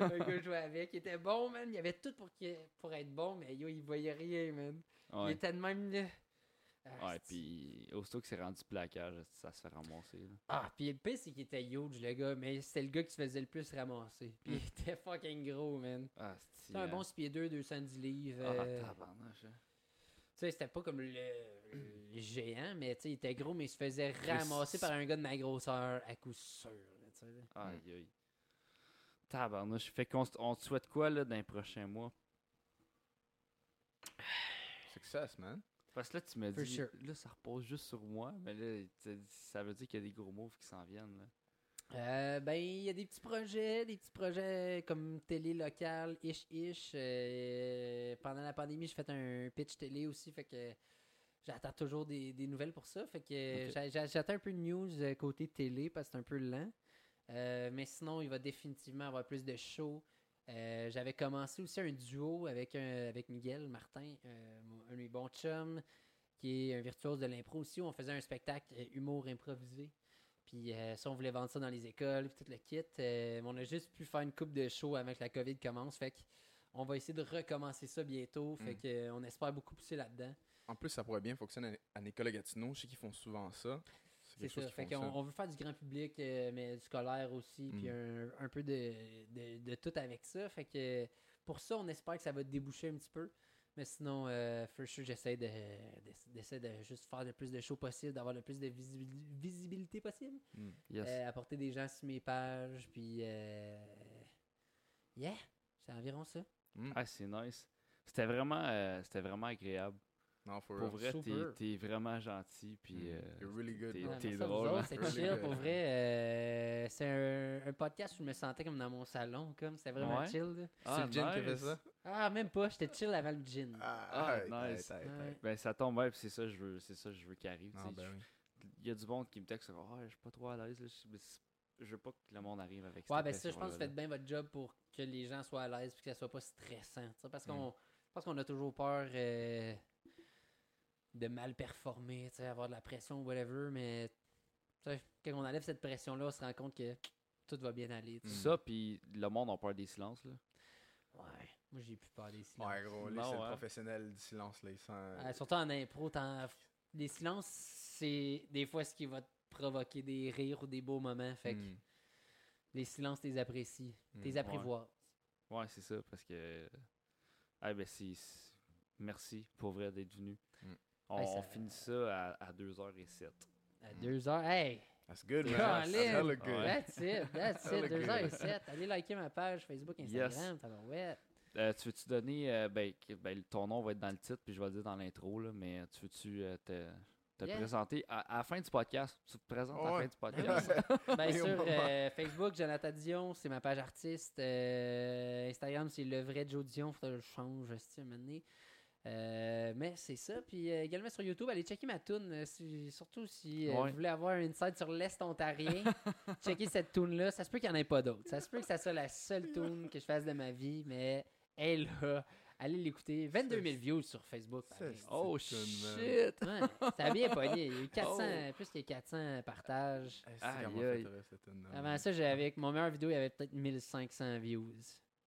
un gars que je jouais avec, il était bon, man. Il avait tout pour, qu'il- pour être bon, mais yo, il voyait rien, man. Il était de même, là. Ouais, c'est- puis aussitôt que c'est rendu plaquage, ça se fait ramasser. là. Ah, puis le pire, c'est qu'il était huge, le gars, mais c'était le gars qui se faisait le plus ramasser. Puis il était fucking gros, man. Ah, C'était un bon 6 pieds 2, 210 livres. Ah, euh, hein. tu sais, c'était pas comme le, le géant, mais tu sais, il était gros, mais il se faisait ramasser par un gars de ma grosseur à coup sûr. là, tu sais, là. Aïe, aïe. Tabarnouche. Fait qu'on on te souhaite quoi, là, dans les prochains mois? Success, man. Parce que là, tu dit, sure. là, ça repose juste sur moi, mais là, ça veut dire qu'il y a des gros moves qui s'en viennent, là. Euh, ben, il y a des petits projets, des petits projets comme télé locale, ish ish. Euh, pendant la pandémie, j'ai fait un pitch télé aussi, fait que j'attends toujours des, des nouvelles pour ça. Fait que j'attends un peu de news euh, côté télé parce que c'est un peu lent. Euh, mais sinon, il va définitivement avoir plus de shows. Euh, J'avais commencé aussi un duo avec, un, avec Miguel Martin, euh, un de mes bons chums, qui est un virtuose de l'impro aussi. où On faisait un spectacle euh, humour improvisé. Puis ça, on voulait vendre ça dans les écoles, puis tout le kit. On a juste pu faire une coupe de show avant que la COVID commence. Fait que on va essayer de recommencer ça bientôt. Fait Mm. que on espère beaucoup pousser là-dedans. En plus, ça pourrait bien fonctionner à, à Gatineau. Je sais qu'ils font souvent ça. C'est ça. Fait qu'on on veut faire du grand public, euh, mais du scolaire aussi, puis un, un peu de, de, de tout avec ça. Fait que pour ça, on espère que ça va déboucher un petit peu. Mais sinon, euh, for sure, j'essaie de, d'essayer de juste faire le plus de shows possible, d'avoir le plus de visibil- visibilité possible. Mm. Yes. Euh, apporter des gens sur mes pages, puis euh, yeah, c'est environ ça. Mm. Ah, c'est nice. C'était vraiment, euh, c'était vraiment agréable. Non, for Pour real. vrai, t'es, vraiment gentil, puis... Mm. euh, You're really good, t'es-. Ouais, drôle, autres. C'est Really chill good. pour vrai. euh, c'est un, un podcast où je me sentais comme dans mon salon, comme c'était vraiment Ouais. chill. Ah, c'est le gin qui fait ça? Ah, même pas, j'étais chill avant le gin. Ah, Ah, nice. Ouais. Ben, ça tombe bien, puis c'est ça, je veux, c'est ça, je veux qu'il arrive. Ah, ben oui. Il y a du monde qui me texte, oh, je suis pas trop à l'aise, là, je, veux pas que le monde arrive avec Ouais, cette ben ça, je pense que vous faites bien votre job pour que les gens soient à l'aise et que ça soit pas stressant. Parce qu'on pense qu'on a toujours peur euh, de mal performer, avoir de la pression ou whatever, mais quand on enlève cette pression-là, on se rend compte que tout va bien aller. tu sais. Ça, puis le monde a peur des silences, là. Ouais, moi j'ai plus peur des silences. Ouais, gros, lui, Non, c'est le hein. professionnel du silence, là. Il sent. Euh, surtout en impro, les silences, c'est des fois ce qui va te provoquer des rires ou des beaux moments. Fait que Mm. les silences, t'es apprécies, Mm, t'es ouais. apprivoises. Ouais, c'est ça, parce que. Ah, ben, c'est- Merci pour vrai d'être venu. On, Hey, ça- on finit ça à, à 2h07. À deux heures, hey! That's good, man. That's hella good. That's it, that's it, 2 good. heures et 7. Allez liker ma page Facebook, Yes. Instagram, tabarouette. Euh, tu veux-tu donner. euh, ben, ben, ton nom va être dans le titre, puis je vais le dire dans l'intro, là, mais tu veux-tu euh, te, te Yeah. présenter à, à la fin du podcast? Tu te présentes à la Ouais. fin du podcast? Ben, sur moment. euh, Facebook, Jonathan Dion, c'est ma page artiste. Euh, Instagram, c'est le vrai Joe Dion. Faudrait que je change, si, un moment donné. Euh, mais c'est ça. Puis euh, également sur YouTube, allez checker ma tune. euh, si- surtout si euh, Ouais. vous voulez avoir un insight sur l'Est ontarien, checkez cette tune là Ça se peut qu'il n'y en ait pas d'autres. Ça se peut que ça soit la seule tune que je fasse de ma vie, mais elle là, allez l'écouter. 22 000 views sur Facebook. Oh shit Ouais, ça a bien pogné. Il y a eu 400, Oh. plus que 400 partages. Tune-là, Avant ça, j'avais avec mon meilleur vidéo, il y avait peut-être 1500 views.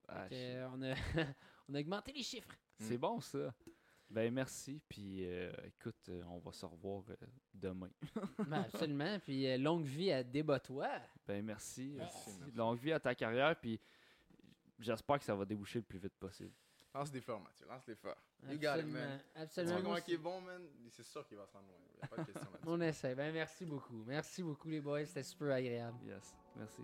Ah, euh, on, a, on a augmenté les chiffres. Mm. C'est bon, ça. Ben merci, puis euh, écoute, euh, on va se revoir euh, demain. ben absolument, puis longue vie à Débat-toi. Ben merci, merci. Longue vie à ta carrière, puis j'espère que ça va déboucher le plus vite possible. Lance l'effort, Mathieu, lance l'effort. You got it, man. Absolument. Tu qui est bon, man? C'est sûr qu'il va se rendre loin. Il n'y a pas de question là-dessus. on essaie. Ben merci beaucoup. Merci beaucoup, les boys. C'était super agréable. Yes, merci.